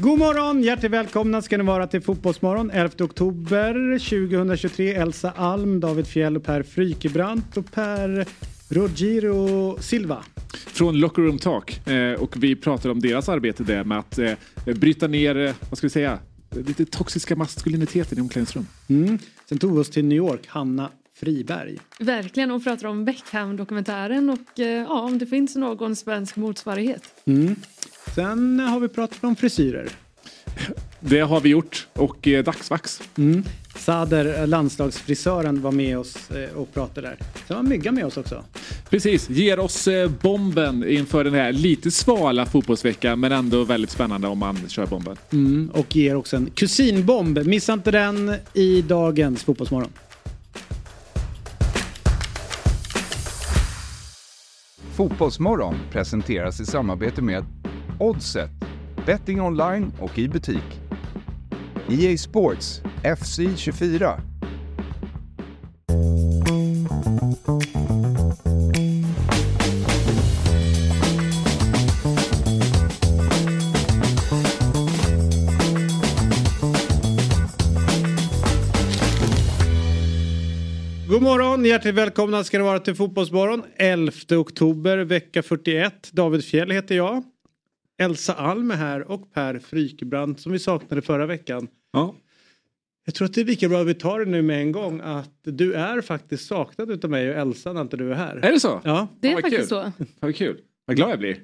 God morgon! Hjärtligt välkomna ska ni vara till Fotbollsmorgon 11 oktober 2023. Elsa Alm, David Fjell och Per Frykebrant och Per Rogiro Silva. Från Locker Room Talk eh, och vi pratar om deras arbete där med att eh, bryta ner, eh, vad ska vi säga, lite toxiska maskuliniteten i omklädningsrum. Mm. Sen tog vi oss till New York, Hanna Friberg. Verkligen, och pratar om Beckham-dokumentären och eh, ja, om det finns någon svensk motsvarighet. Mm. Sen har vi pratat om frisyrer. Det har vi gjort och eh, dagsvax. Mm. Sader, landslagsfrisören, var med oss eh, och pratade där. Sen var Mygga med oss också. Precis, ger oss eh, bomben inför den här lite svala fotbollsveckan men ändå väldigt spännande om man kör bomben. Mm. Och ger också en kusinbomb. Missa inte den i dagens Fotbollsmorgon. Fotbollsmorgon presenteras i samarbete med Oddset, betting online och i butik. EA Sports, FC 24. God morgon, hjärtligt välkomna ska ni vara till Fotbollsmorgon. 11 oktober, vecka 41. David Fjell heter jag. Elsa Alm är här och Per Frykebrant som vi saknade förra veckan. Ja. Jag tror att det är lika bra att vi tar det nu med en gång att du är faktiskt saknad utav mig och Elsa när inte du är här. Är det så? Ja, Det är vad faktiskt kul. så. Vad kul. Vad glad jag blir.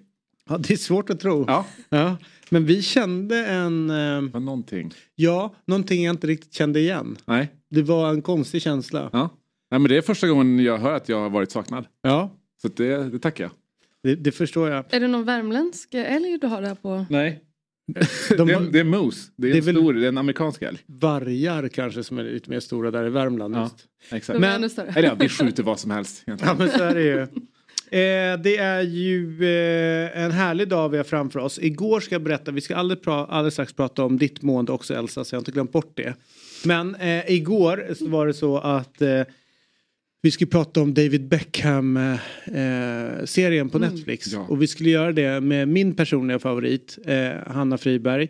ja det är svårt att tro. Ja, Ja, Men vi kände en, eh, någonting. ja, någonting jag inte riktigt kände igen. Nej. Det var en konstig känsla. Ja. Nej, men det är första gången jag hör att jag har varit saknad. Ja, Så det, det tackar jag. det, det förstår jag. Är det någon värmländsk älg du har där på? Nej. De det, är, det är moose. Det är, Det är en stor, det är en amerikansk älg. Vargar kanske som är lite mer stora där i Värmland. Ja, Just. exakt. De är Men-. Eller ja, vi skjuter vad som helst. egentligen. Ja men så är det ju. Eh, det är ju eh, en härlig dag vi har framför oss. Igår ska jag berätta, vi ska alldeles, pra- alldeles strax prata om ditt mående också Elsa så jag har inte glömt bort det. Men eh, igår så var det så att eh, vi skulle prata om David Beckham eh, på Netflix. Ja. Och vi skulle göra det med min personliga favorit eh, Hanna Friberg.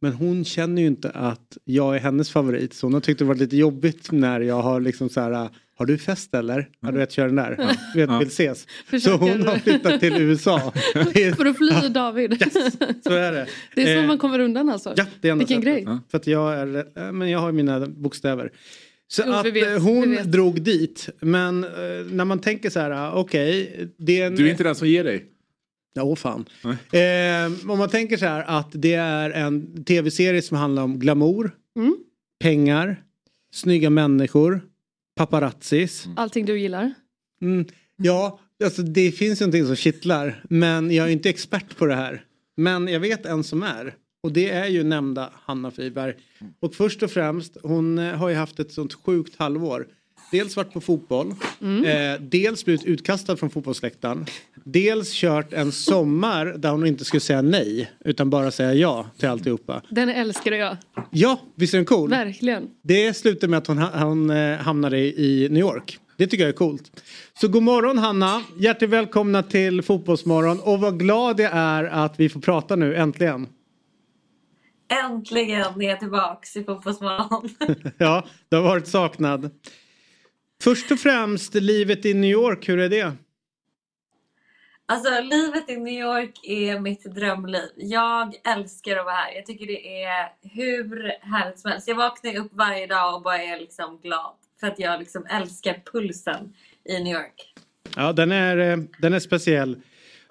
Men hon känner ju inte att jag är hennes favorit. Så hon har tyckt det varit lite jobbigt när jag har liksom så här. Har du fest eller? Ja, du vet, kör den där. Du vet, Ja. vill ses. Så Försöker- hon har flyttat till USA. För att fly David. så är det. Det är så Eh, man kommer undan alltså. Ja, det är Vilken grej. Ja. För att jag, är, eh, men jag har mina bokstäver. Så Jo, att vet, eh, hon vet. drog dit. Men eh, när man tänker så här, ah, okej. det är en, Du är inte den som ger dig. Ja, åh fan. Eh, om man tänker så här att det är en tv-serie som handlar om glamour, Mm. pengar, snygga människor, paparazzis. Allting du gillar. Mm, ja, alltså det finns ju någonting som kittlar. Men jag är inte expert på det här. Men jag vet en som är. Och det är ju nämnda Hanna Friberg. Och först och främst, hon eh, har ju haft ett sånt sjukt halvår. Dels varit på fotboll, eh, dels blivit utkastad från fotbollsläktaren. Dels kört en sommar där hon inte skulle säga nej utan bara säga ja till alltihopa. Den älskar jag. Ja, visst är den cool? Verkligen. Det slutar med att hon, hon eh, hamnade i New York. Det tycker jag är coolt. Så god morgon Hanna, hjärtligt välkomna till Fotbollsmorgon och vad glad jag är att vi får prata nu äntligen. Äntligen är jag tillbaks i Fotbollsmorgon. ja, du har varit saknad. Först och främst, livet i New York, hur är det? Alltså livet i New York är mitt drömliv. Jag älskar att vara här. Jag tycker det är hur härligt som helst. Jag vaknar upp varje dag och bara är liksom glad. För att jag liksom älskar pulsen i New York. Ja, den är, eh, den är speciell.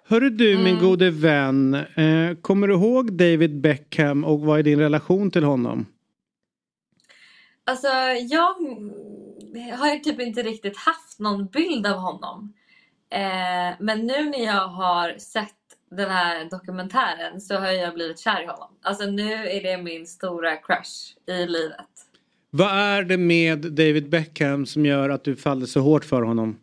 Hörru du min gode vän, eh, kommer du ihåg David Beckham och vad är din relation till honom? Alltså jag har ju typ inte riktigt haft någon bild av honom. Eh, men nu när jag har sett den här dokumentären så har jag blivit kär i honom. Alltså nu är det min stora crush i livet. Vad är det med David Beckham som gör att du faller så hårt för honom?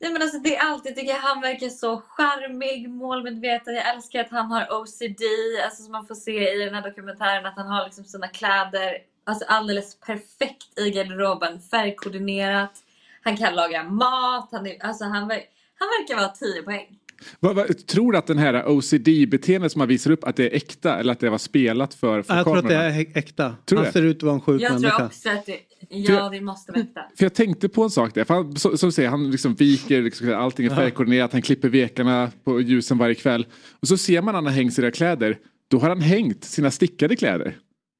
Nej men alltså det är alltid, tycker jag, han verkar så charmig, målmedveten. Jag älskar att han har OCD, alltså som man får se i den här dokumentären, att han har liksom sina kläder alltså alldeles perfekt i garderoben, färgkoordinerat. Han kan laga mat, han, är, alltså han, ver- han verkar vara 10 poäng. Vad, vad, tror du att den här OCD-beteendet som man visar upp att det är äkta eller att det var spelat för, för Jag tror att det kamerorna? är äkta. Tror Han det? ser ut att vara en sjuk Jag tror människa. också att det, ja, det måste vara äkta. För jag tänkte på en sak där. För han, som du säger, han liksom viker, liksom, allting är färgkoordinerat, han klipper vekarna på ljusen varje kväll. Och så ser man när han har hängt sina kläder, då har han hängt sina stickade kläder.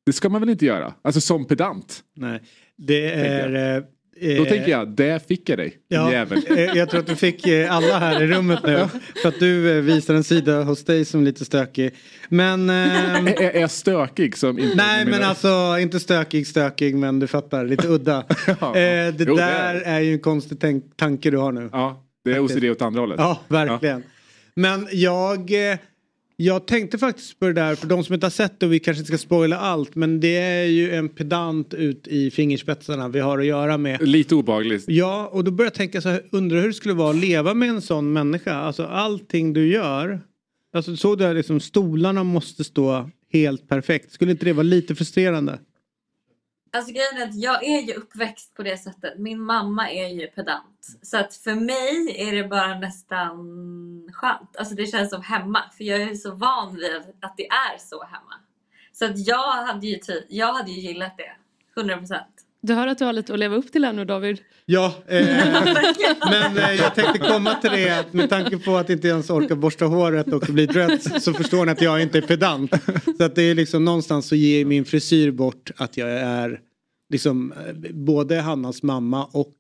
Det ska man väl inte göra? Alltså som pedant. Nej, det är... Då eh, tänker jag, det fick jag dig, Ja, jävel. eh, jag tror att du fick eh, alla här i rummet nu. För att du visar en sida hos dig som är lite stökig. Men... ehm, Är, är jag stökig som inte... Nej men alltså inte stökig stökig men du fattar lite udda. Ja. det Jo, det där är är ju en konstig tanke du har nu. Ja, det är OCD åt andra hållet. Ja, verkligen. Men jag, jag tänkte faktiskt på det där, för de som inte har sett det, och vi kanske inte ska spoila allt, men det är ju en pedant ut i fingerspetsarna vi har att göra med. Lite obehagligt. Ja, och då börjar jag tänka så här, undrar hur det skulle vara att leva med en sån människa. Alltså allting du gör, alltså så där liksom stolarna måste stå helt perfekt. Skulle inte det vara lite frustrerande? Alltså grejen är att jag är ju uppväxt på det sättet. Min mamma är ju pedant. Så att för mig är det bara nästan skönt. Alltså det känns som hemma. För jag är så van vid att det är så hemma. Så att jag hade ju, ty- jag hade ju gillat det. 100%. Du hör att du har lite att leva upp till här nu David. Ja, eh, men eh, jag tänkte komma till det att med tanke på att inte ens orka borsta håret och bli dreads så förstår ni att jag inte är pedant. Så att det är liksom någonstans så ger min frisyr bort att jag är liksom både Hannas mamma och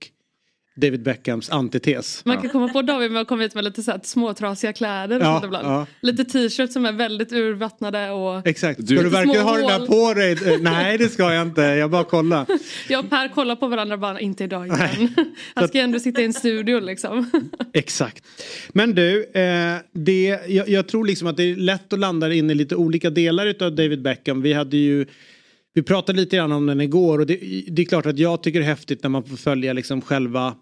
David Beckhams antites. Man kan komma på David med att komma hit med lite så här småtrasiga kläder Ja, ja. Lite t-shirts som är väldigt urvattnade och Exakt. Du- Ska du verkligen Små ha det där på dig? Eh, Nej det ska jag inte, jag bara kollar. jag och Per kollar på varandra bara inte idag igen. Han ska ju ändå sitta i en studio liksom. Exakt. Men du, eh, det, jag, jag tror liksom att det är lätt att landa in i lite olika delar utav David Beckham. Vi hade ju vi pratade lite grann om den igår och det, det är klart att jag tycker det är häftigt när man får följa liksom själva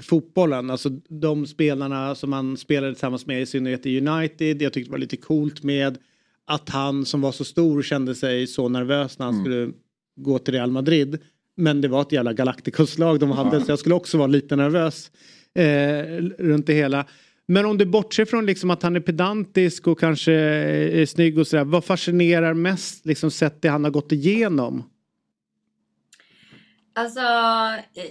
fotbollen. Alltså de spelarna som han spelade tillsammans med i synnerhet i United. Jag tyckte det var lite coolt med att han som var så stor kände sig så nervös när han skulle gå till Real Madrid. Men det var ett jävla Galacticos-lag de hade så jag skulle också vara lite nervös eh, runt det hela. Men om du bortser från liksom att han är pedantisk och kanske är snygg och sådär. Vad fascinerar mest liksom sett det han har gått igenom? Alltså,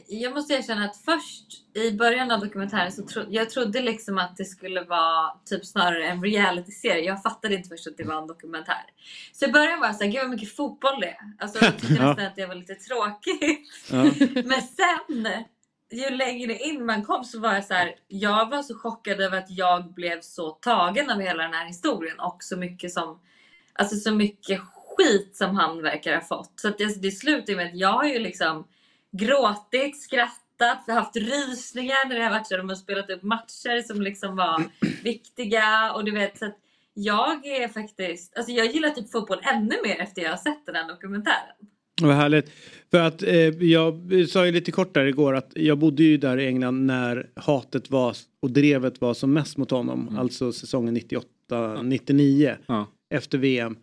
jag måste erkänna att först i början av dokumentären så tro, jag trodde liksom att det skulle vara typ snarare en reality-serie. Jag fattade inte först att det var en dokumentär. Så i början var jag såhär, gud vad mycket fotboll det är. Alltså jag tyckte nästan att det var lite tråkigt. Men sen, ju längre in man kom så var jag så här, jag var så chockad över att jag blev så tagen av hela den här historien och så mycket som, alltså så mycket skit som han verkar ha fått. Så att det, det slutar med att jag har ju liksom gråtit, skrattat, haft rysningar när det har varit så de har spelat upp matcher som liksom var viktiga och du vet så att jag är faktiskt, alltså jag gillar typ fotboll ännu mer efter jag har sett den här dokumentären. Vad härligt. För att eh, jag sa ju lite kort där igår att jag bodde ju där i England när hatet var och drevet var som mest mot honom. Alltså säsongen 98-99 Ja. efter VM.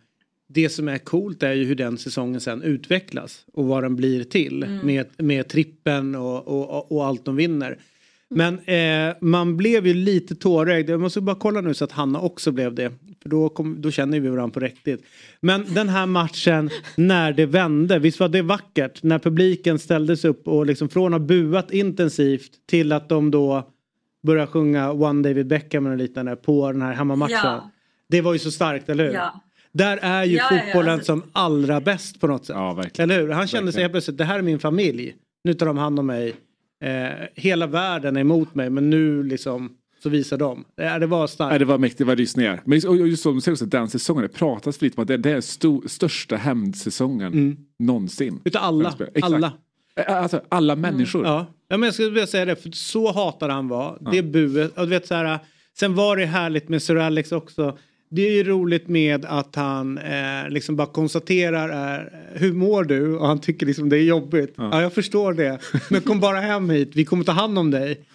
Det som är coolt är ju hur den säsongen sen utvecklas och vad den blir till med, med trippen och, och, och allt de vinner. Men eh, man blev ju lite tårögd. Jag måste bara kolla nu så att Hanna också blev det. För då, kom, då känner vi varandra på riktigt. Men den här matchen när det vände, visst var det vackert? När publiken ställdes upp och liksom från att ha buat intensivt till att de då började sjunga One David Beckham och liknande på den här hemmamatchen. Ja. Det var ju så starkt, eller hur? Ja. Där är ju Ja, fotbollen alltså- som allra bäst på något sätt. Ja, verkligen. Eller hur? Han kände sig Verkligen. helt plötsligt, det här är min familj. Nu tar de hand om mig. Eh, hela världen är emot mig men nu liksom så visar de. Eh, det var starkt. det var mäktigt, det var rysningar. Men just, och just som du säger också, den säsongen, det pratas lite om att det, det är sto, största hämndsäsongen någonsin. Utav alla. Alla. Eh, Alltså alla människor. Ja. ja men jag skulle vilja säga det för så hatade han var. Det buet. Och du vet så här. Sen var det härligt med Sir Alex också. Det är ju roligt med att han eh, liksom bara konstaterar eh, hur mår du och han tycker liksom det är jobbigt. Ja. jag förstår det. Men kom bara hem hit, vi kommer ta hand om dig.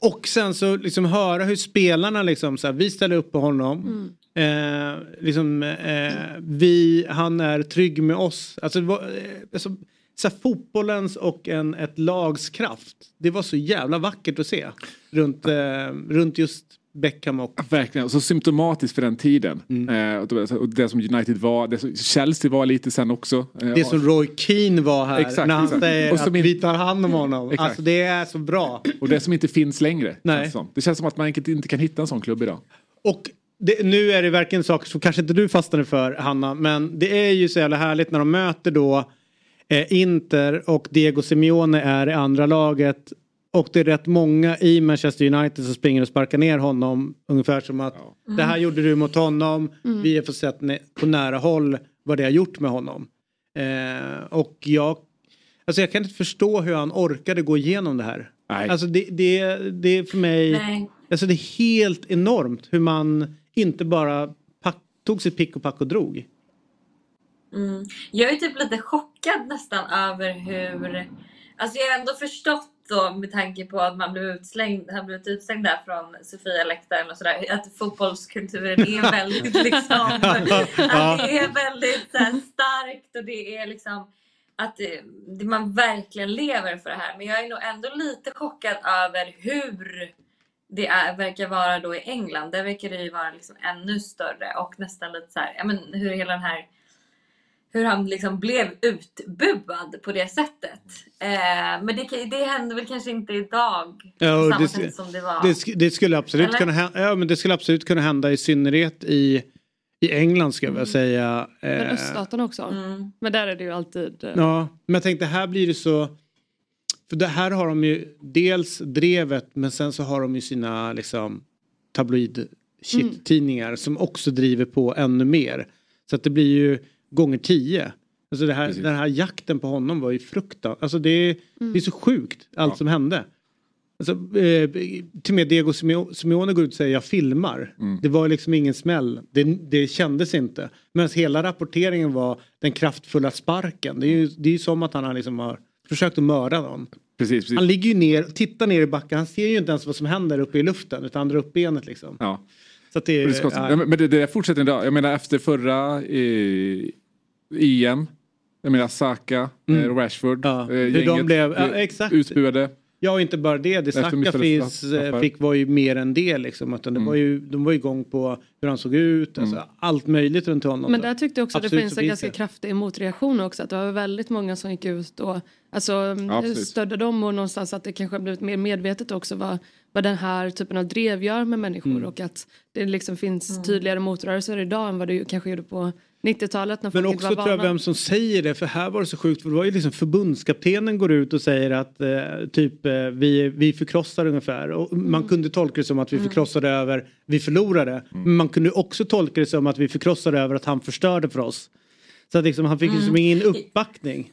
Och sen så liksom höra hur spelarna liksom så här, vi ställer upp på honom. Eh, liksom, eh, vi, han är trygg med oss. Alltså, var, eh, alltså, så här, fotbollens och en, ett lags kraft. Det var så jävla vackert att se. Runt, eh, runt just Beckham och... Verkligen, så symptomatiskt för den tiden. Mm. Eh, och det- som United var, det som Chelsea var lite sen också. Eh, Det som Roy Keane var här Exakt, när han exakt. säger Och att vi tar hand om honom. Exakt. Alltså det är så bra. Och det som inte finns längre. Nej. känns det. Det känns som att man inte kan hitta en sån klubb idag. Och det, nu är det verkligen saker som kanske inte du fastnade för Hanna. Men det är ju så jävla härligt när de möter då eh, Inter och Diego Simeone är i andra laget. Och det är rätt många i Manchester United som springer och sparkar ner honom. Ungefär som att det här gjorde du mot honom. Vi har fått sett på nära håll vad det har gjort med honom. Eh, och jag, alltså jag kan inte förstå hur han orkade gå igenom det här. Nej. Alltså det, det, det är för mig... Nej. Alltså det är helt enormt hur man inte bara pack, tog sitt pick och pack och drog. Mm. Jag är typ lite chockad nästan över hur... Alltså jag har ändå förstått då med tanke på att man blev utslängd, har blivit utslängd där från Sofia-läktaren och sådär. Att fotbollskulturen är väldigt liksom... att det är väldigt så här, starkt och det är liksom att det, det, man verkligen lever för det här. Men jag är nog ändå lite chockad över hur det är, verkar vara då i England. Där verkar det ju vara liksom ännu större och nästan lite så här, ja men hur hela den här hur han liksom blev utbuad på det sättet. Eh, men det, det händer väl kanske inte idag Ja, på samma det- sätt som det var. Det, det, skulle absolut Eller? kunna hända, ja, men det skulle absolut kunna hända i synnerhet i, i England ska jag vilja säga. Men Eh, öststaterna också. Mm. Men där är det ju alltid... eh, Ja, men jag tänkte här blir det så. För det här har de ju dels drevet men sen så har de ju sina liksom tabloid shit tidningar som också driver på ännu mer. Så att det blir ju gånger tio. Alltså det här, Precis. den här jakten på honom var ju fruktansvärt. Alltså det, är- det är så sjukt allt Ja. som hände. Alltså, eh, till och med Diego Simeo- Simeone går ut och säger jag filmar. Det var liksom ingen smäll. Det, det kändes inte. Medan hela rapporteringen var den kraftfulla sparken. Det är ju, det är ju som att han har, liksom har försökt att mörda någon. Precis, precis. Han ligger ju ner, tittar ner i backen. Han ser ju inte ens vad som händer uppe i luften utan han drar upp benet liksom. Ja. Så det, Det är så konstigt. ja. Men det, det fortsätter idag. Jag menar efter förra eh, EM. Jag menar Saka, eh, Rashford. Mm. Ja, eh, hur de gänget blev- ja, blev exakt. Utbuade. Ja och inte bara det, det Saka finns, eh, fick var ju mer än det liksom. Utan det Mm. var ju, de var ju igång på hur han såg ut, alltså, allt möjligt runt honom. Men där tyckte jag också att det Absolut finns en ganska det. kraftig motreaktion också. Att det var väldigt många som gick ut och alltså, absolut. stödde dem och någonstans att det kanske har blivit mer medvetet också vad, vad den här typen av drev gör med människor Mm. och att det liksom finns tydligare motrörelser idag än vad det kanske gjorde på 90-talet när folk Men inte också var tror jag vana. vem som säger det, för här var det så sjukt, för det var ju liksom förbundskaptenen går ut och säger att eh, typ eh, vi, vi förkrossar ungefär. Och man kunde tolka det som att vi förkrossade över, vi förlorade. Men man kunde också tolka det som att vi förkrossade över att han förstörde för oss. Så att liksom, han fick liksom ingen uppbackning.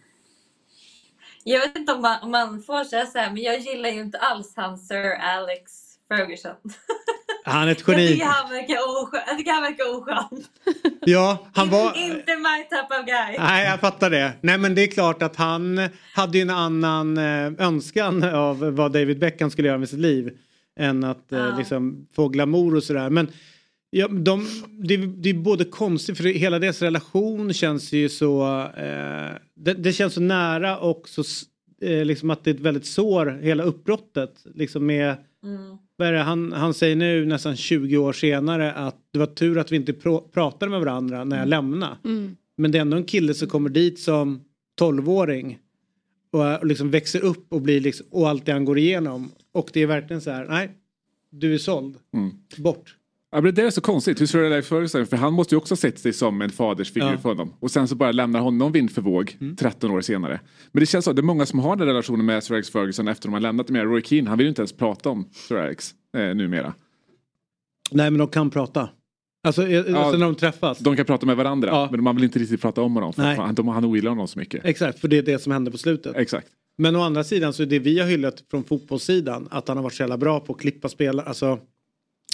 Jag vet inte om man, om man får säga så här, men jag gillar ju inte alls han Sir Alex Ferguson. Han är ett Jag geni. tycker han verkar oskön. Jag tycker han verkar oskön. Ja, han var... Inte my type of guy. Nej, jag fattar det. Nej, men det är klart att han hade ju en annan eh, önskan av vad David Beckham skulle göra med sitt liv. Än att eh, Ja. liksom få glamour och sådär. Men ja, de, det, det är både konstigt för hela deras relation känns ju så... Eh, det, det känns så nära och så eh, liksom att det är ett väldigt sår, hela uppbrottet. Liksom med, Mm. han, han säger nu nästan 20 år senare att det var tur att vi inte pr- pratade med varandra när jag lämnade. Mm. Men det är ändå en kille som kommer dit som 12-åring. Och, och liksom växer upp och blir liksom, och allt det han går igenom. Och det är verkligen så här, nej, du är såld. Mm. Bort. Ja, men det är så konstigt. Hur Sir Alex Ferguson, för han måste ju också ha sett sig som en fadersfigur Ja. för honom. Och sen så bara lämnar honom vind för våg 13 år senare. Men det känns så, det är många som har den relationen med Sir Alex Ferguson efter de har lämnat det. Med Roy Keane, han vill ju inte ens prata om Sir Alex eh, numera. Nej, men de kan prata. Alltså, eh, alltså när de träffas. De kan prata med varandra, Ja. men man vill inte riktigt prata om honom. För Nej. han, de, han ogillar honom så mycket. Exakt, för det är det som händer på slutet. Exakt. Men å andra sidan så är det vi har hyllat från fotbollssidan att han har varit så jävla bra på att klippa spelare, alltså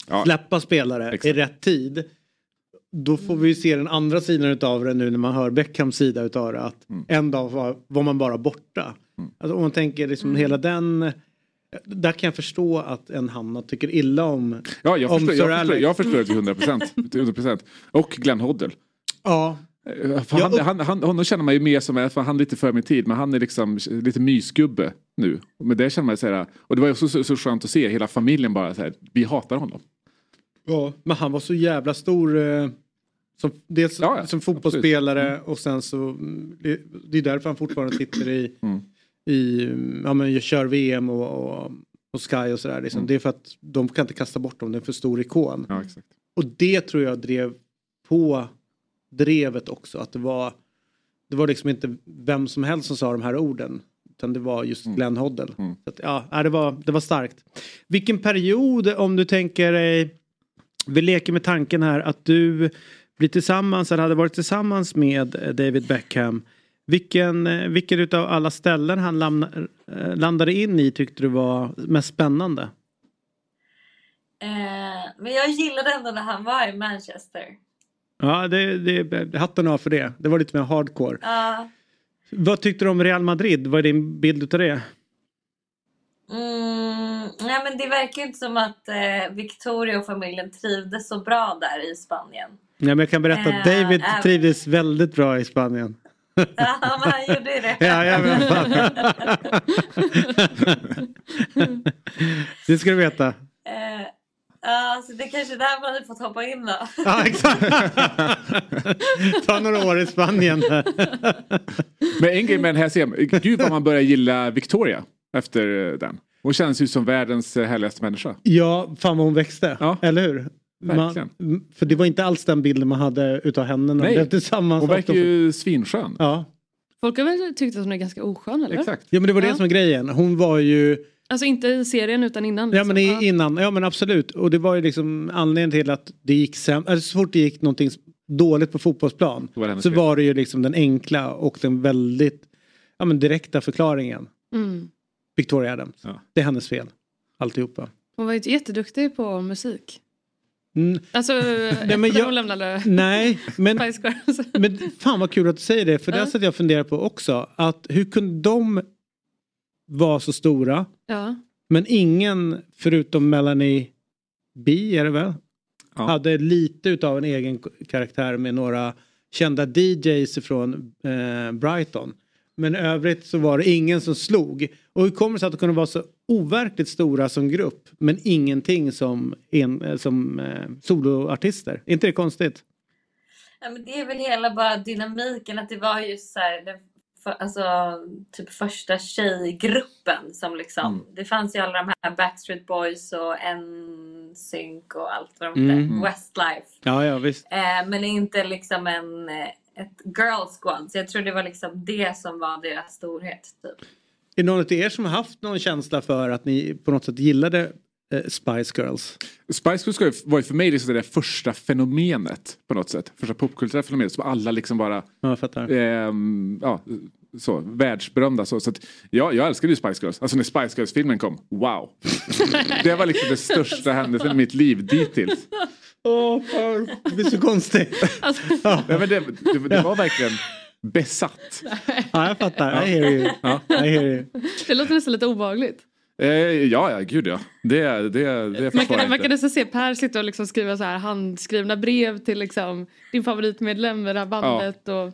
Ja. släppa spelare Exakt. i rätt tid. Då får vi ju se den andra sidan utav det nu när man hör Beckhams sida utav det. Att Mm. en dag var, var man bara borta. Alltså om man tänker liksom hela den. Där kan jag förstå att en Hanna tycker illa om. Ja, jag Om förstår, Sir jag, förstår, jag förstår det till 100 procent. 100%. Och Glenn Hoddle. Ja, För Ja, han, och- han, han, honom känner man ju mer som, för han är lite för min tid, men han är liksom lite mysgubbe nu. Men det känner man så här, och det var ju också så, så skönt att se hela familjen bara så här, vi hatar honom. Ja, men han var så jävla stor. Eh, som, dels Ja, ja, som fotbollsspelare och sen så. mm, Det, är därför han fortfarande sitter i. Mm. i ja, men jag kör VM och, och, och Sky och sådär. Liksom. Mm. Det är för att de kan inte kasta bort dem. Det är en för stor ikon. Ja. Och det tror jag drev på drevet också. Att det var. Det var liksom inte vem som helst som sa de här orden. Utan det var just Glenn Hoddle. Mm. Så att, ja, ja, det, var, det var starkt. Vilken period om du tänker dig. Vi leker med tanken här att du blir tillsammans eller hade varit tillsammans med eh, David Beckham. Vilken, eh, vilken utav alla ställen han lamna, eh, landade in i tyckte du var mest spännande? Eh, men jag gillade ändå när han var i Manchester. Ja, det, det, hatten av för det. Det var lite mer hardcore. Ja. Vad tyckte du om Real Madrid? Vad är din bild utav det? Mm, nej, men det verkar inte som att eh, Victoria och familjen trivdes så bra där i Spanien. Ja, men jag kan berätta att Eh, David äh. trivdes väldigt bra i Spanien. Ja, men han gjorde ju det. Ja, ja, men fan. det ska du veta. Eh, ja, så det är kanske är där man hade fått hoppa in då. Ja, exakt. Ta några år i Spanien. Men en grej med den här serien. Gud vad man börjar gilla Victoria efter den. Hon känns ju som världens härligaste människa. Ja, fan vad hon växte. Ja. Eller hur? Man, för det var inte alls den bilden man hade utav henne när de Nej. blev tillsammans. Hon verkar ju svinskön. Ja. Folk har väl tyckt att hon är ganska oskön eller? Exakt. ja, men det var det Ja. som var grejen. Hon var ju... Alltså inte i serien utan innan. Ja men liksom. i, innan, ja men absolut. Och det var ju liksom anledningen till att det gick sämre. Alltså, så fort det gick någonting dåligt på fotbollsplan. Var så fel. var det ju liksom den enkla och den väldigt ja, men direkta förklaringen. Mm. Victoria Adams. Ja. Det är hennes fel. Alltihopa. Hon var ju jätteduktig på musik. Mm, Alltså efter men jag- hon lämnade nej, men, men fan vad kul att du säger det. För det satt jag och funderade på också. Att hur kunde de vara så stora. Ja. Men ingen förutom Melanie B är det väl? Ja. Hade lite utav en egen karaktär med några kända DJs från eh, Brighton. Men i övrigt så var det ingen som slog. Och hur kommer det sig att de kunde vara så overkligt stora som grupp men ingenting som, en, eh, som eh, soloartister? Är inte det konstigt? Ja, men det är väl hela bara dynamiken att det var just så här, den, för, alltså, typ första tjejgruppen som liksom, Mm. det fanns ju alla de här Backstreet Boys och NSYNC och allt vad de hette, Mm. Westlife. Ja, ja visst. Eh, men inte liksom en, eh, ett girl squad. Så jag tror det var liksom det som var deras storhet. Typ. Är det någon av er som har haft någon känsla för att ni på något sätt gillade Spice Girls? Spice Girls var ju- för mig liksom det där första fenomenet på något sätt. Första popkulturella fenomenet som alla liksom bara Ja, jag fattar. ehm, ja, så, världsberömda. Så, så att, ja, jag älskade ju Spice Girls. Alltså när Spice Girls-filmen kom, wow. det var liksom den största händelsen i mitt liv dittills. Åh, fan. Det blir så konstigt. Alltså, Ja, men det, det, det var verkligen besatt. Ja, jag fattar. I hear you. Ja. I hear you. det låter nästan lite obehagligt. Eh, ja, ja, gud ja. Det, det, det Man kan, man kan nästan se Per sitta och liksom skriva så här handskrivna brev till liksom din favoritmedlem med det här bandet. Och,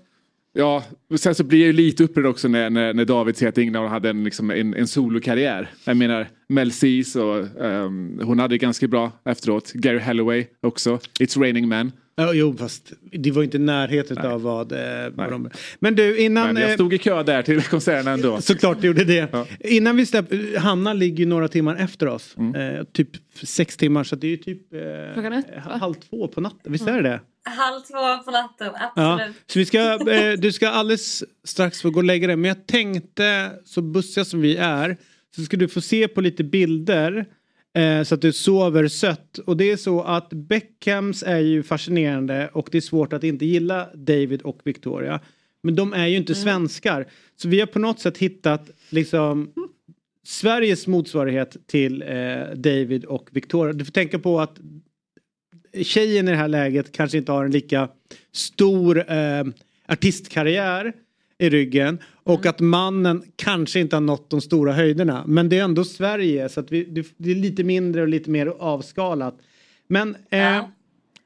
Ja, och sen så blir jag ju lite upprörd också när, när, när David säger att Ingvar hade en, liksom en, en solokarriär. Jag menar Mel Cees och ehm, hon hade det ganska bra efteråt. Gary Halloway också. It's raining men. Ja, jo, fast det var inte närheten Nej. av vad, eh, vad de... Men du, innan... Men jag eh, stod i kö där till konserten ändå. Såklart du gjorde det. Ja. Innan vi släpper, Hanna ligger ju några timmar efter oss. Mm. Eh, typ sex timmar så det är ju typ eh, Klockan ett, va? halv två på natten. Visst är det det? Halv två på natten, Ja. absolut. Så vi ska, eh, du ska alldeles strax få gå och lägga dig. Men jag tänkte, så bussiga som vi är, så ska du få se på lite bilder. Eh, så att du sover sött. Och det är så att Beckhams är ju fascinerande och det är svårt att inte gilla David och Victoria. Men de är ju inte svenskar. Så vi har på något sätt hittat liksom Sveriges motsvarighet till eh, David och Victoria. Du får tänka på att tjejen i det här läget kanske inte har en lika stor eh, artistkarriär i ryggen och att mannen kanske inte har nått de stora höjderna. Men det är ändå Sverige så att vi, det, är lite mindre och lite mer avskalat. Men eh, Ja.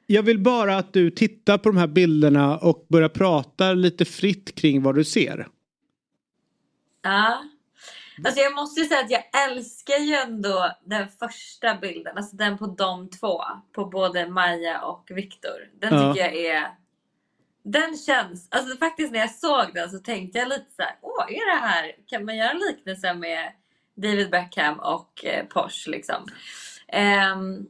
jag vill bara att du tittar på de här bilderna och börjar prata lite fritt kring vad du ser. Ja. Alltså jag måste säga att jag älskar ju ändå den första bilden, alltså den på de två. På både Maja och Viktor. Den Ja. tycker jag är... Den känns, alltså faktiskt när jag såg den så tänkte jag lite så här, åh är det här, kan man göra liknelse med David Beckham och eh, Porsche liksom? Ehm,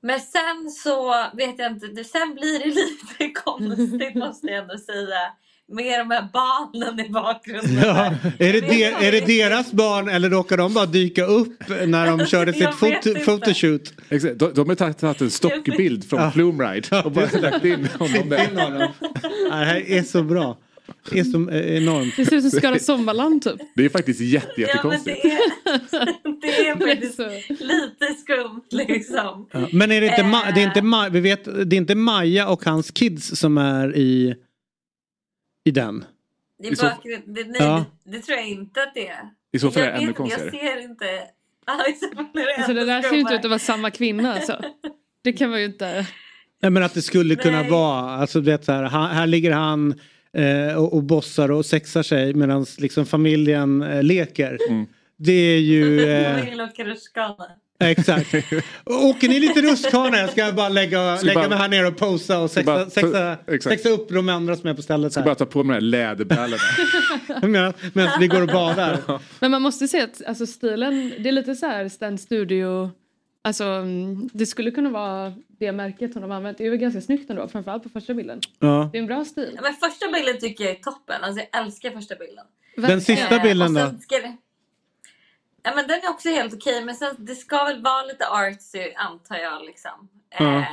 men sen så vet jag inte, sen blir det lite konstigt måste jag ändå säga. Med de här barnen i bakgrunden. Ja, är, det de, är det deras barn eller råkar de bara dyka upp när de körde sitt inte. photoshoot? Exakt. De, de har tagit, en stockbild från Ja. Flume Ride och bara lagt in honom där. In honom. Ja, Det här är så bra. Det är så eh, enormt. Det ser ut som Skara Sommarland typ. Det är faktiskt jätte, Ja men jättekonstigt. det är, det är Det är faktiskt så. lite skumt liksom. Ja, Men är det inte, Ma- Eh. det är inte, Ma- vi vet, det är inte Maja och hans kids som är i, i den? Det, I så- bakgrund, det, nej, Ja. det, det tror jag inte att det är. I så fall är det ännu konstigare. Jag ser inte. Ja, i så fall är det Alltså det där ser ju inte ut att vara samma kvinna alltså. Det kan man ju inte. Nej men att det skulle kunna Nej. vara, alltså du vet så här, han, här ligger han eh, och, och bossar och sexar sig medan liksom familjen eh, leker. Mm. Det är ju... Eh. Exakt. Åker ni lite rustkarlar? Jag ska bara lägga, Ska lägga bara- mig här nere och posa och sexa, bara- sexa, sexa upp de andra som är på stället ska bara här. ta på mig de här läderbrallorna. Medan, medan vi går och badar. Men man måste säga att alltså, stilen, det är lite så här Stan Studio. Alltså det skulle kunna vara det märket som de har använt. Det är ju ganska snyggt ändå, framförallt på första bilden. Ja. Det är en bra stil. Ja, men första bilden tycker jag är toppen. Alltså jag älskar första bilden. Den sista bilden då? Ja men den är också helt okej men sen, det ska väl vara lite artsy antar jag liksom. Ja. Eh,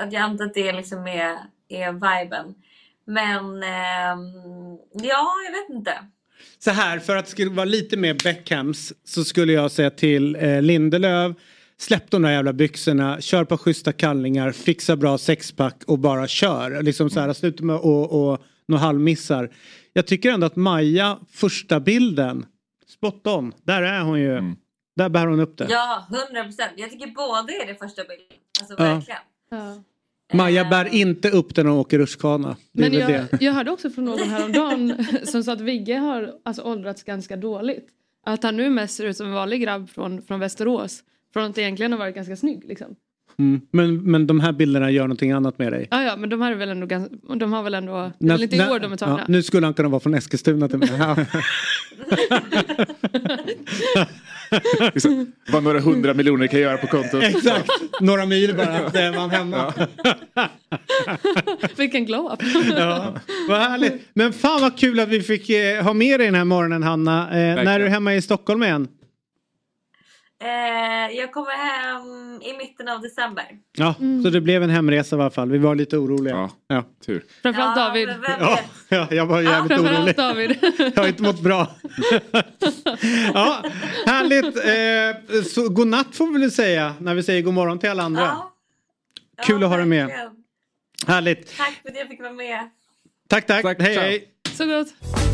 att jag antar att det liksom är, är viben. Men ehm, ja, jag vet inte. Så här, för att det skulle vara lite mer Beckhams så skulle jag säga till eh, Lindelöf Släpp de där jävla byxorna, kör på schyssta kallingar, fixa bra sexpack och bara kör. Liksom så här, sluta med och, och några halvmissar. Jag tycker ändå att Maja, första bilden, spot on. Där är hon ju. Mm. Där bär hon upp det. Ja, 100 procent. Jag tycker båda är det första bilden. Alltså Ja. verkligen. Ja. Maja Eh, bär inte upp den när hon åker rutschkana. Men jag, det. jag hörde också från någon häromdagen som sa att Vigge har alltså, åldrats ganska dåligt. Att han nu mest ser ut som en vanlig grabb från, från Västerås. Från att egentligen ha varit ganska snygg liksom. Mm. Men, men de här bilderna gör någonting annat med dig. Ja, ja, men de här är väl ändå ganska, de har väl ändå, det är väl inte när- igår de är tagna. ja, nu skulle han kunna vara från Eskilstuna till mig. Liksom, Vad några hundra miljoner kan göra på kontot. Exakt, några mil bara, är man hemma. Vilken glow-up. Ja, vad härligt. Men fan vad kul att vi fick eh, ha med dig den här morgonen Hanna. Eh, när är du hemma i Stockholm igen? Eh, jag kommer hem i mitten av december. Ja, så det blev en hemresa i alla fall. Vi var lite oroliga. Ja. Ja, Tur. Framförallt Ja, David. ja, ja jag var jävligt orolig. Framförallt David. Jag har inte mått bra. ja, härligt. Eh, så god natt får vi väl säga när vi säger god morgon till alla andra. Ja. Kul att ha dig med. Härligt. Tack för att jag fick vara med. Tack, tack. Tack, hej, hej. Så gott.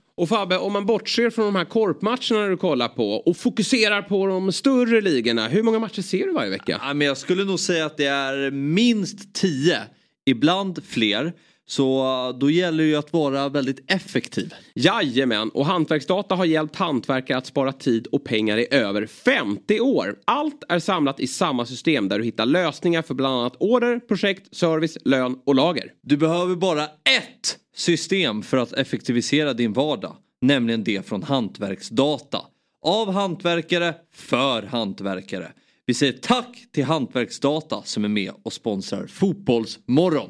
Och Fabbe, om man bortser från de här korpmatcherna du kollar på och fokuserar på de större ligorna. Hur många matcher ser du varje vecka? Ja, men jag skulle nog säga att det är minst 10, ibland fler. Så då gäller det ju att vara väldigt effektiv. Jajamän, och Hantverksdata har hjälpt hantverkare att spara tid och pengar i över 50 år. Allt är samlat i samma system där du hittar lösningar för bland annat order, projekt, service, lön och lager. Du behöver bara ett system för att effektivisera din vardag. Nämligen det från Hantverksdata. Av hantverkare, för hantverkare. Vi säger tack till Hantverksdata som är med och sponsrar Fotbollsmorgon.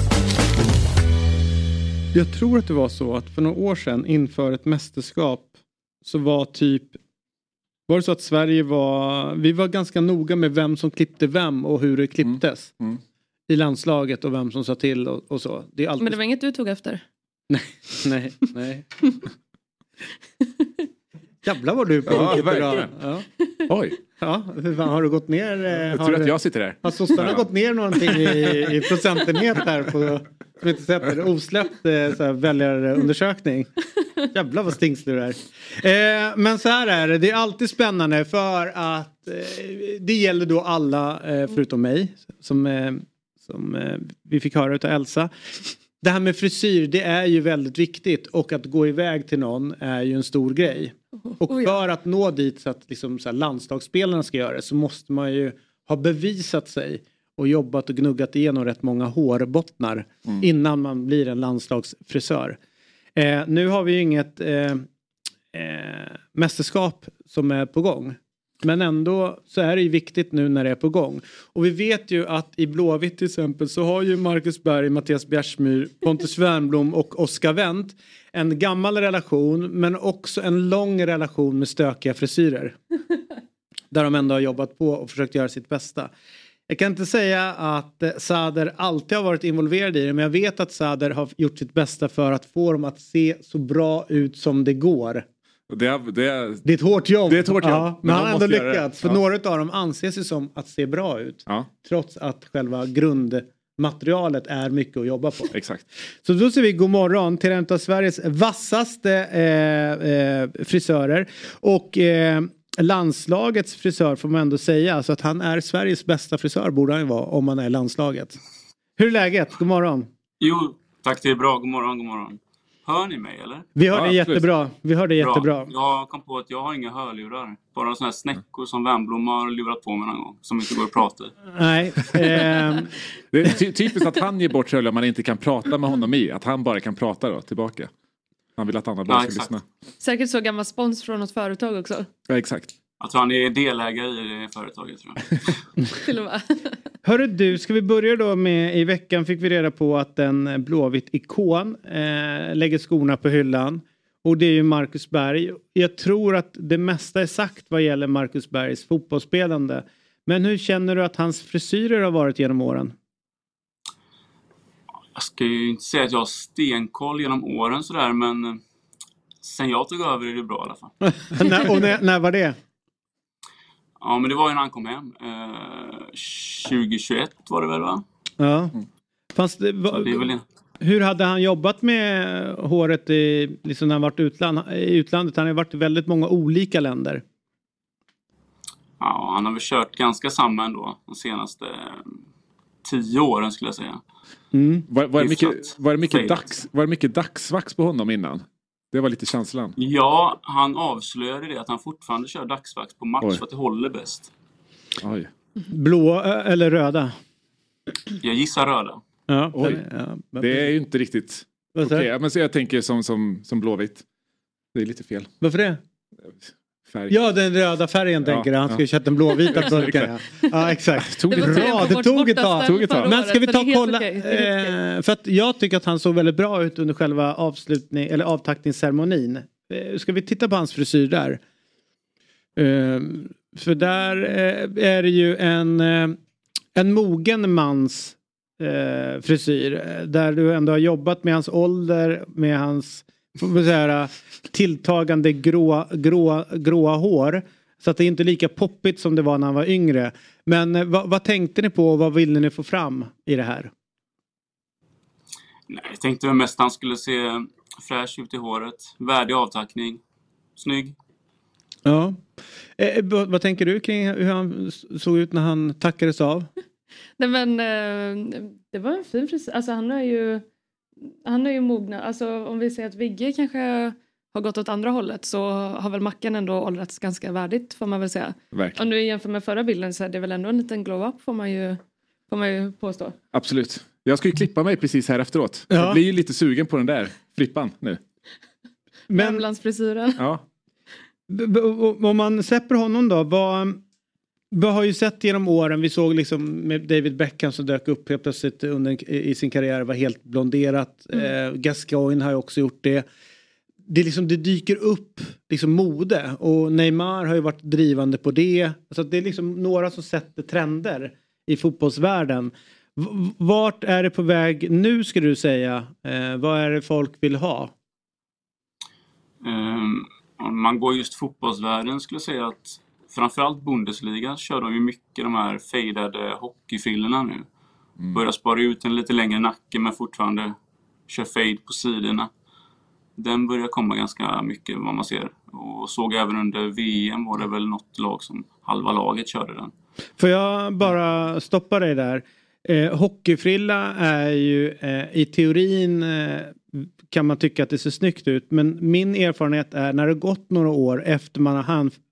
Jag tror att det var så att för några år sedan inför ett mästerskap så var typ var det så att Sverige var, vi var ganska noga med vem som klippte vem och hur det klipptes. Mm. I landslaget och vem som sa till och, och så. Det är alltid... Men det var inget du tog efter? Nej, nej, nej. Jävlar vad du på Ja, verkligen. Ja. Oj, Ja, hur fan, har du gått ner? eh, jag tror du- att jag sitter där. Har sossarna Ja. gått ner någonting i, i procentenhet här på som inte sett det? Osläppt eh, så här, väljarundersökning. Jävlar vad stingslig du är. Eh, men så här är det, det är alltid spännande för att eh, det gäller då alla eh, förutom mig som, eh, som vi fick höra utav Elsa. Det här med frisyr det är ju väldigt viktigt och att gå iväg till någon är ju en stor grej. Och Oh ja. för att nå dit så att liksom så landslagsspelarna ska göra det så måste man ju ha bevisat sig och jobbat och gnuggat igenom rätt många hårbottnar innan man blir en landslagsfrisör. Eh, nu har vi ju inget eh, eh, mästerskap som är på gång. Men ändå så är det ju viktigt nu när det är på gång. Och vi vet ju att i Blåvitt till exempel så har ju Marcus Berg, Mattias Bjärsmyr, Pontus Wernbloom och Oskar Wendt en gammal relation men också en lång relation med stökiga frisyrer. Där de ändå har jobbat på och försökt göra sitt bästa. Jag kan inte säga att eh, Sader alltid har varit involverad i det men jag vet att Sader har gjort sitt bästa för att få dem att se så bra ut som det går. Det, är- det, är- Det är ett hårt jobb. Det är ett hårt jobb, Ja, men men han har ändå lyckats. För Ja. några av dem anses ju som att se bra ut. ja, Trots att själva grundmaterialet är mycket att jobba på. exakt. Så då säger vi god morgon till en av Sveriges vassaste eh, eh, frisörer. Och eh, landslagets frisör får man ändå säga. Så att han är Sveriges bästa frisör borde han ju vara om han är landslaget. Hur är läget? God morgon. Jo, tack det är bra. God morgon, god morgon. Hör ni mig eller? Vi hör Ja, dig jättebra. Vi hör dig jättebra. Jag kom på att jag har inga hörlurar. Bara såna här snäckor som Wernbloom har lurat på mig någon gång. Som inte går att prata i. Nej. ehm, Det är ty- typiskt att han ger bort hörlurar man inte kan prata med honom i. Att han bara kan prata då tillbaka. Han vill att andra bara Ja, ska exakt. lyssna. Säkert så gammal spons från något företag också. Ja, exakt. Jag tror han är delägare i det företaget tror jag. Till och med. Hörru du, ska vi börja då med i veckan fick vi reda på att en blåvitt ikon eh, lägger skorna på hyllan. Och det är ju Marcus Berg. Jag tror att det mesta är sagt vad gäller Marcus Bergs fotbollsspelande. Men hur känner du att hans frisyrer har varit genom åren? Jag ska ju inte säga att jag har stenkoll genom åren sådär men eh, sen jag tog över är det bra i alla fall. och när, när var det? Ja men det var ju när han kom hem. Eh, 2021 var det väl va? Ja. Fanns det, Så va, det väl hur hade han jobbat med håret i, liksom när han varit utland, i utlandet? Han har varit i väldigt många olika länder. Ja, han har väl kört ganska samma ändå de senaste eh, tio åren skulle jag säga. Mm. Var, var, det mycket, var, det mycket dags, var det mycket dagsvax på honom innan? Det var lite känslan. Ja, han avslöjade det att han fortfarande kör dagsvax på match Oj. för att det håller bäst. Oj. Blå eh, eller röda? Jag gissar röda. Ja, Oj. Det är ju inte riktigt okej. ja, Men så jag tänker som, som, som Blåvitt. Det är lite fel. Varför det? Färg. Ja, den röda färgen Ja, tänker jag. Han ja. ska ju köpa den blåvita burken. Ja. ja, exakt. Tog Det Bra, det tog ett tag. Tog ett tag. Men ska vi ta och kolla? Eh, för att jag tycker att han såg väldigt bra ut under själva avslutning eller avtackningsceremonin. Eh, ska vi titta på hans frisyr där? Eh, för där eh, är det ju en, eh, en mogen mans eh, frisyr. Där du ändå har jobbat med hans ålder, med hans säga, tilltagande grå, grå, gråa hår. Så att det är inte lika poppigt som det var när han var yngre. Men eh, vad, vad tänkte ni på och vad ville ni få fram i det här? Nej, jag tänkte väl mest att han skulle se fräsch ut i håret. Värdig avtackning. Snygg. Ja. Eh, vad, vad tänker du kring hur han såg ut när han tackades av? Nej men eh, det var en fin frisyr. Alltså han är ju han är ju mogna. Alltså om vi säger att Vigge kanske har gått åt andra hållet så har väl Mackan ändå åldrats ganska värdigt får man väl säga. Verkligen. Om du jämför med förra bilden så är det väl ändå en liten glow-up får man ju, får man ju påstå. Absolut. Jag ska ju klippa mig precis här efteråt. Ja. Jag blir ju lite sugen på den där flippan nu. Värmlandsfrisyren. Ja. Om man släpper honom då, vad, vi har ju sett genom åren, vi såg liksom med David Beckham som dök upp helt plötsligt under, i sin karriär, var helt blonderat. Eh, Gascoigne har ju också gjort det. Det, liksom, det dyker upp liksom mode och Neymar har ju varit drivande på det. Så det är liksom några som sätter trender i fotbollsvärlden. V- Vart är det på väg nu skulle du säga? Eh, vad är det folk vill ha? Om man går just fotbollsvärlden skulle jag säga att framförallt Bundesliga kör de ju mycket de här fejdade hockeyfrillorna nu. Börjar spara ut en lite längre nacke men fortfarande kör fade på sidorna. Den börjar komma ganska mycket vad man ser. Och såg även under VM var det väl något lag som halva laget körde den. Får jag bara stoppa dig där? Eh, hockeyfrilla är ju eh, i teorin eh, kan man tycka att det ser snyggt ut men min erfarenhet är när det gått några år efter man har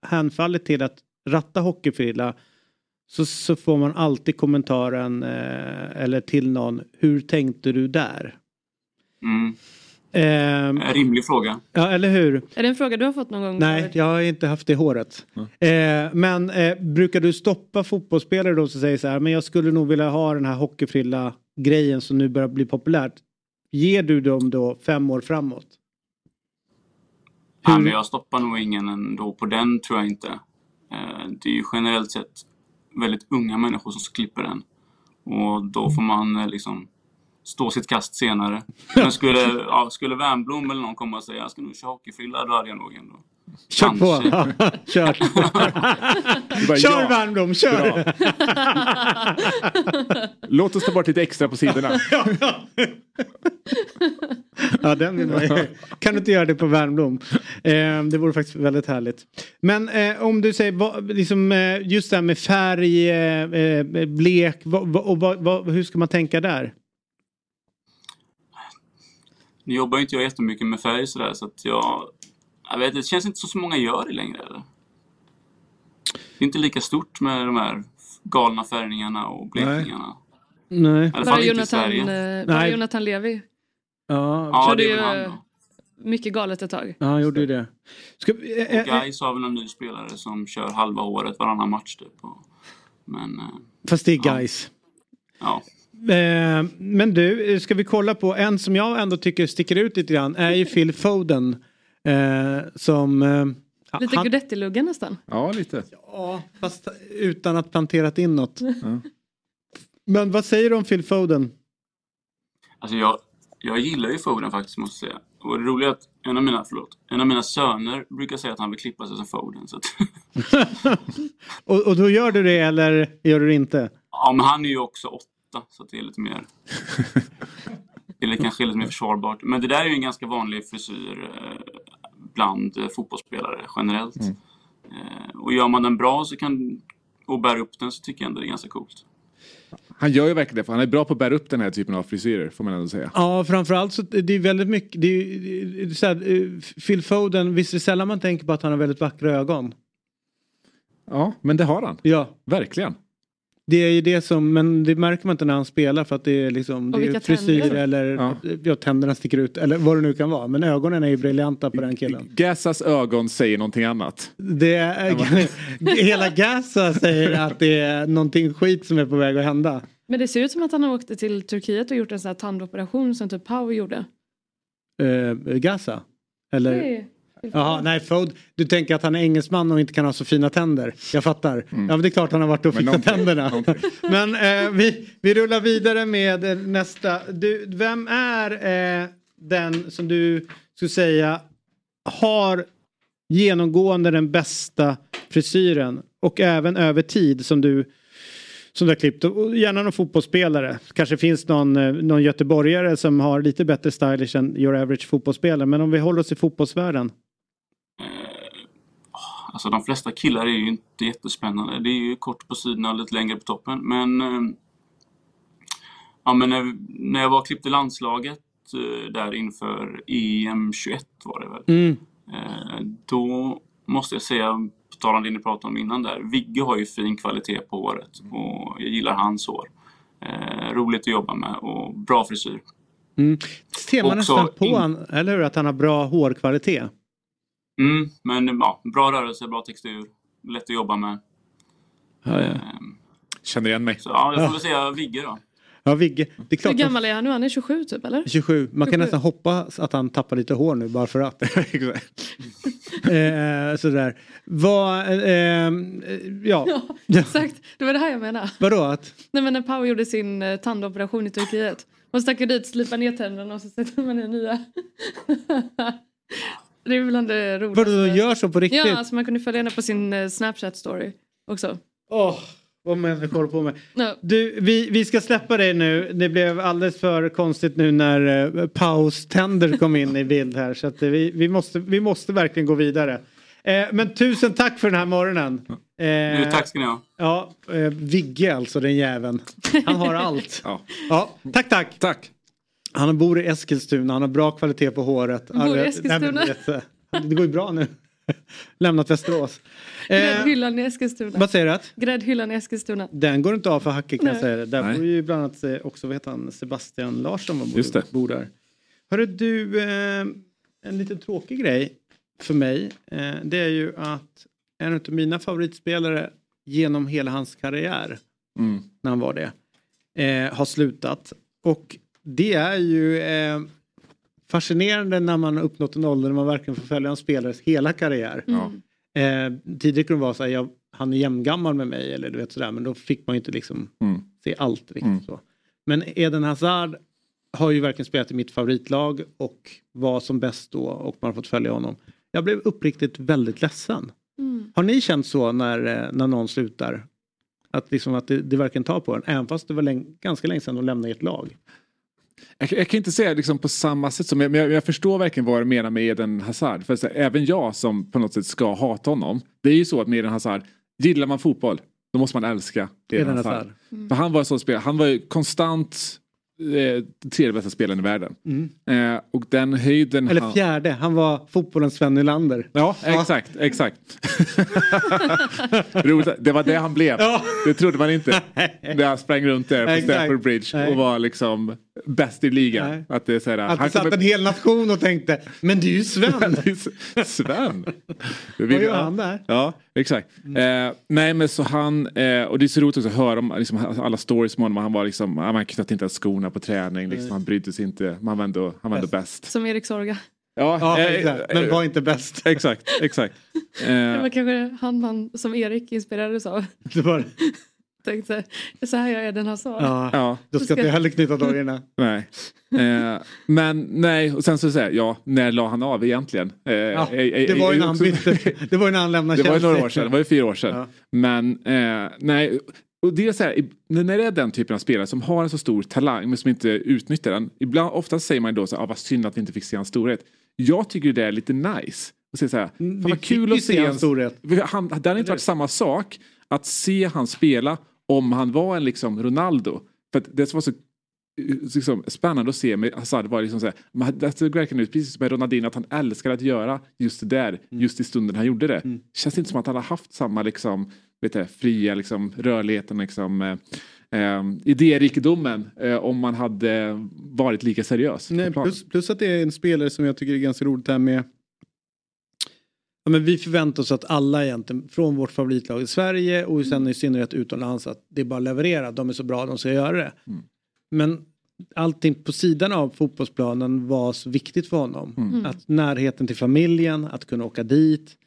hand, till att ratta hockeyfrilla så, så får man alltid kommentaren eh, eller till någon hur tänkte du där? Mm. Ehm, En rimlig fråga. ja eller hur? Är det en fråga du har fått någon gång? Nej, jag har inte haft det håret. Eh, men eh, brukar du stoppa fotbollsspelare då som säger så här, men jag skulle nog vilja ha den här hockeyfrilla grejen som nu börjar bli populärt. Ger du dem då fem år framåt? Ja, men jag stoppar nog ingen ändå på den, tror jag inte. Eh, Det är ju generellt sett väldigt unga människor som klipper den. Och då får man eh, liksom stå sitt kast senare. Men skulle, ja, skulle Wernbloom eller någon komma och säga jag ska nog köra hockeyfrilla, då hade jag nog ändå Kör på! Kör! bara, kör ja. Wernbloom, kör! Låt oss ta bort lite extra på sidorna. ja, den vill man. Kan du inte göra det på Wernbloom? Eh, det vore faktiskt väldigt härligt. Men eh, om du säger vad, liksom, eh, just det här med färg, eh, eh, blek vad, vad, hur ska man tänka där? Nu jobbar ju inte jag jättemycket med färg sådär så att jag... Jag vet det känns inte så så många gör det längre eller? Det är inte lika stort med de här galna färgningarna och blekningarna. Nej. I alla fall inte i Sverige. eh, bara Nej. Jonathan Levi. Ja, Ja, det är väl han eh, då. mycket galet ett tag. ja han gjorde ju det. Ska, eh, Och eh, Gais har väl en ny spelare som kör halva året varannan match typ. Och, men, fast det är Ja. guys. ja. Eh, men du, ska vi kolla på en som jag ändå tycker sticker ut lite grann är ju Phil Foden. Eh, som... Eh, Lite han- Guidetti-luggen nästan. Ja, lite. Ja, fast utan att planterat in något. Men vad säger du om Phil Foden? Alltså jag, jag gillar ju Foden faktiskt måste jag säga. Och det roliga är att en av mina, förlåt, en av mina söner brukar säga att han vill klippa sig som Foden. Så att, och, och då gör du det eller gör du det inte? ja, men han är ju också åtta så att det är lite mer... Det är kanske lite mer försvarbart. Men det där är ju en ganska vanlig frisyr eh, bland eh, fotbollsspelare generellt. Eh, och gör man den bra så kan, och bär upp den så tycker jag ändå det är ganska coolt. Han gör ju verkligen det, för han är bra på att bära upp den här typen av frisyrer, får man ändå säga. Ja, framförallt så det är väldigt mycket. Det är, det är så här, Phil Foden, visst är det sällan man tänker på att han har väldigt vackra ögon? Ja, men det har han. Ja, Verkligen. Det är ju det som, men det märker man inte när han spelar för att det är liksom det är frisyr tänder. eller Ja. ja. tänderna sticker ut eller vad det nu kan vara. Men ögonen är ju briljanta på den killen. Gassas ögon säger någonting annat. Det är, hela Gaza säger att det är någonting skit som är på väg att hända. Men det ser ut som att han har åkt till Turkiet och gjort en sån här tandoperation som typ Pau gjorde. Uh, Gaza? Eller? Nej. Jaha, nej Fode, du tänker att han är engelsman och inte kan ha så fina tänder. Jag fattar. Ja, men det är klart han har varit och fixat tänderna. någonting. Men eh, vi, vi rullar vidare med eh, nästa. Du, vem är eh, den som du skulle säga har genomgående den bästa frisyren och även över tid som du som du har klippt. Och gärna någon fotbollsspelare. Kanske finns någon, eh, någon göteborgare som har lite bättre stylish än your average fotbollsspelare. Men om vi håller oss i fotbollsvärlden. Alltså de flesta killar är ju inte jättespännande. Det är ju kort på sidorna och lite längre på toppen. Men, eh, ja, men när, när jag var klippte landslaget eh, där inför EM 21 var det väl. Mm. Eh, Då måste jag säga, på tal om det ni pratade om innan där. Vigge har ju fin kvalitet på håret och jag gillar hans hår. Roligt att jobba med och bra frisyr. Mm. Ser man Också nästan på in- han, eller hur? Att han har bra hårkvalitet. Mm, men ja, bra rörelse, bra textur. Lätt att jobba med. Ja, ja. Ehm, Känner igen mig. Så ja, jag Ja. får väl säga Vigge då. Ja, Vigge. Det är Hur klart. gammal är han nu? Han är 27 typ eller? 27. Man kan 27. nästan hoppas att han tappar lite hår nu bara för att. eh, sådär. Vad, eh, eh, ja. Ja, exakt. Det var det här jag menade. Vadå att? Nej men när Pau gjorde sin eh, tandoperation i Turkiet. Man stack ju dit, slipade ner tänderna och så sätter man in nya. det är bland det roligaste. Vadå, de gör så på riktigt? Ja, alltså man kunde följa henne på sin eh, Snapchat story också. Åh, vad människor håller på med. Ja. Du, vi, vi ska släppa dig nu. Det blev alldeles för konstigt nu när eh, Paus tänder kom in i bild här. Så att, eh, vi, vi, måste, vi måste verkligen gå vidare. Eh, men tusen tack för den här morgonen. Eh, Du, tack ska ni ha. Ja, eh, Vigge alltså, den jäveln. Han har allt. Ja. ja, tack, tack. Tack. Han bor i Eskilstuna, han har bra kvalitet på håret. Bor i Eskilstuna? Nej, vet, Det går ju bra nu. Lämnat Västerås. Eh, Gräddhyllan i Eskilstuna. vad säger du? Att? Gräddhyllan i Eskilstuna. Den går inte av för Hacke kan jag Nej. säga det. Där Nej. bor ju bland annat eh, också vad heter han, Sebastian Larsson som Just bor, det. bor där. Hörru du, eh, en lite tråkig grej för mig. Eh, det är ju att en av mina favoritspelare genom hela hans karriär Mm. när han var det eh, har slutat. Och det är ju eh, fascinerande när man har uppnått en ålder när man verkligen får följa en spelares hela karriär. Mm. Eh, tidigare kunde det vara så här, jag, han är jämngammal med mig eller du vet sådär men då fick man ju inte liksom Mm. se allt riktigt Mm. så. Men Eden Hazard har ju verkligen spelat i mitt favoritlag och var som bäst då och man har fått följa honom. Jag blev uppriktigt väldigt ledsen. Mm. Har ni känt så när, eh, när någon slutar? Att, liksom att det, det verkligen tar på en, även fast det var läng- ganska länge sedan de lämnade ert lag. Jag, jag kan inte säga liksom på samma sätt som, men jag, jag förstår verkligen vad du menar med Eden Hazard. För så, här, även jag som på något sätt ska hata honom. Det är ju så att med Eden Hazard, gillar man fotboll, då måste man älska Eden, Eden Hazard. Hazard. För han var en sån spelare, han var ju konstant eh, tredje bästa spelaren i världen. Mm. Eh, och den höjden Eller han... fjärde, han var fotbollens Sven Nylander. Ja, exakt, exakt. Roligt, det var det han blev. Ja. Det trodde man inte. När han sprang runt där på Exakt. Stamford Bridge och var liksom bäst i ligan. Nej. Att det är så här, Att han det satt kommer- en hel nation och tänkte, men det är ju Sven. Sven. Vad gör han där? Ja, exakt. Eh, nej men så han, eh, och det är så roligt också att höra om liksom, alla stories med honom. Han var liksom, man knöt inte ens skorna på träning. Liksom, han brydde sig inte. Man var ändå, han var ändå bäst. Som Erik Sorga. Ja, Ja, eh, exakt. Men eh, var inte bäst. Exakt, exakt. Det Eh, var kanske han man, som Erik inspirerades av. Det var, Tänkte, så här gör jag den här sa. ja, ja, då ska inte jag heller knyta dagarna. nej. Eh, men nej, och sen så säger jag, ja, när la han av egentligen? Eh, Ja, det var ju när han bytte, det var ju när han lämnade Det var ju några år sedan, det var ju fyra år sedan. Ja. Men eh, nej, och det är så här, när det är den typen av spelare som har en så stor talang men som inte utnyttjar den. Ibland, ofta säger man då så här, ah, vad synd att vi inte fick se hans storhet. Jag tycker det är lite nice. Och säga så här, fan Mm, vad kul att se hans storhet. Han, det hade inte varit samma sak att se han spela om han var en liksom Ronaldo. För det som var så eh, liksom, spännande att se med Hazard var liksom så här, man- det såg verkligen ut precis som med Ronaldinho att han älskade att göra just det där, Mm. just i stunden han gjorde det. Känns inte som att han har haft samma liksom, vet du, fria liksom, rörligheten, liksom, eh, eh, idérikedomen eh, om man hade varit lika seriös. Nej, plus, plus att det är en spelare som jag tycker är ganska roligt här med Ja, men vi förväntar oss att alla egentligen från vårt favoritlag i Sverige och sen i synnerhet utomlands att det är bara att leverera. De är så bra, de ska göra det. Mm. Men allting på sidan av fotbollsplanen var så viktigt för honom. Mm. Att närheten till familjen, att kunna åka dit.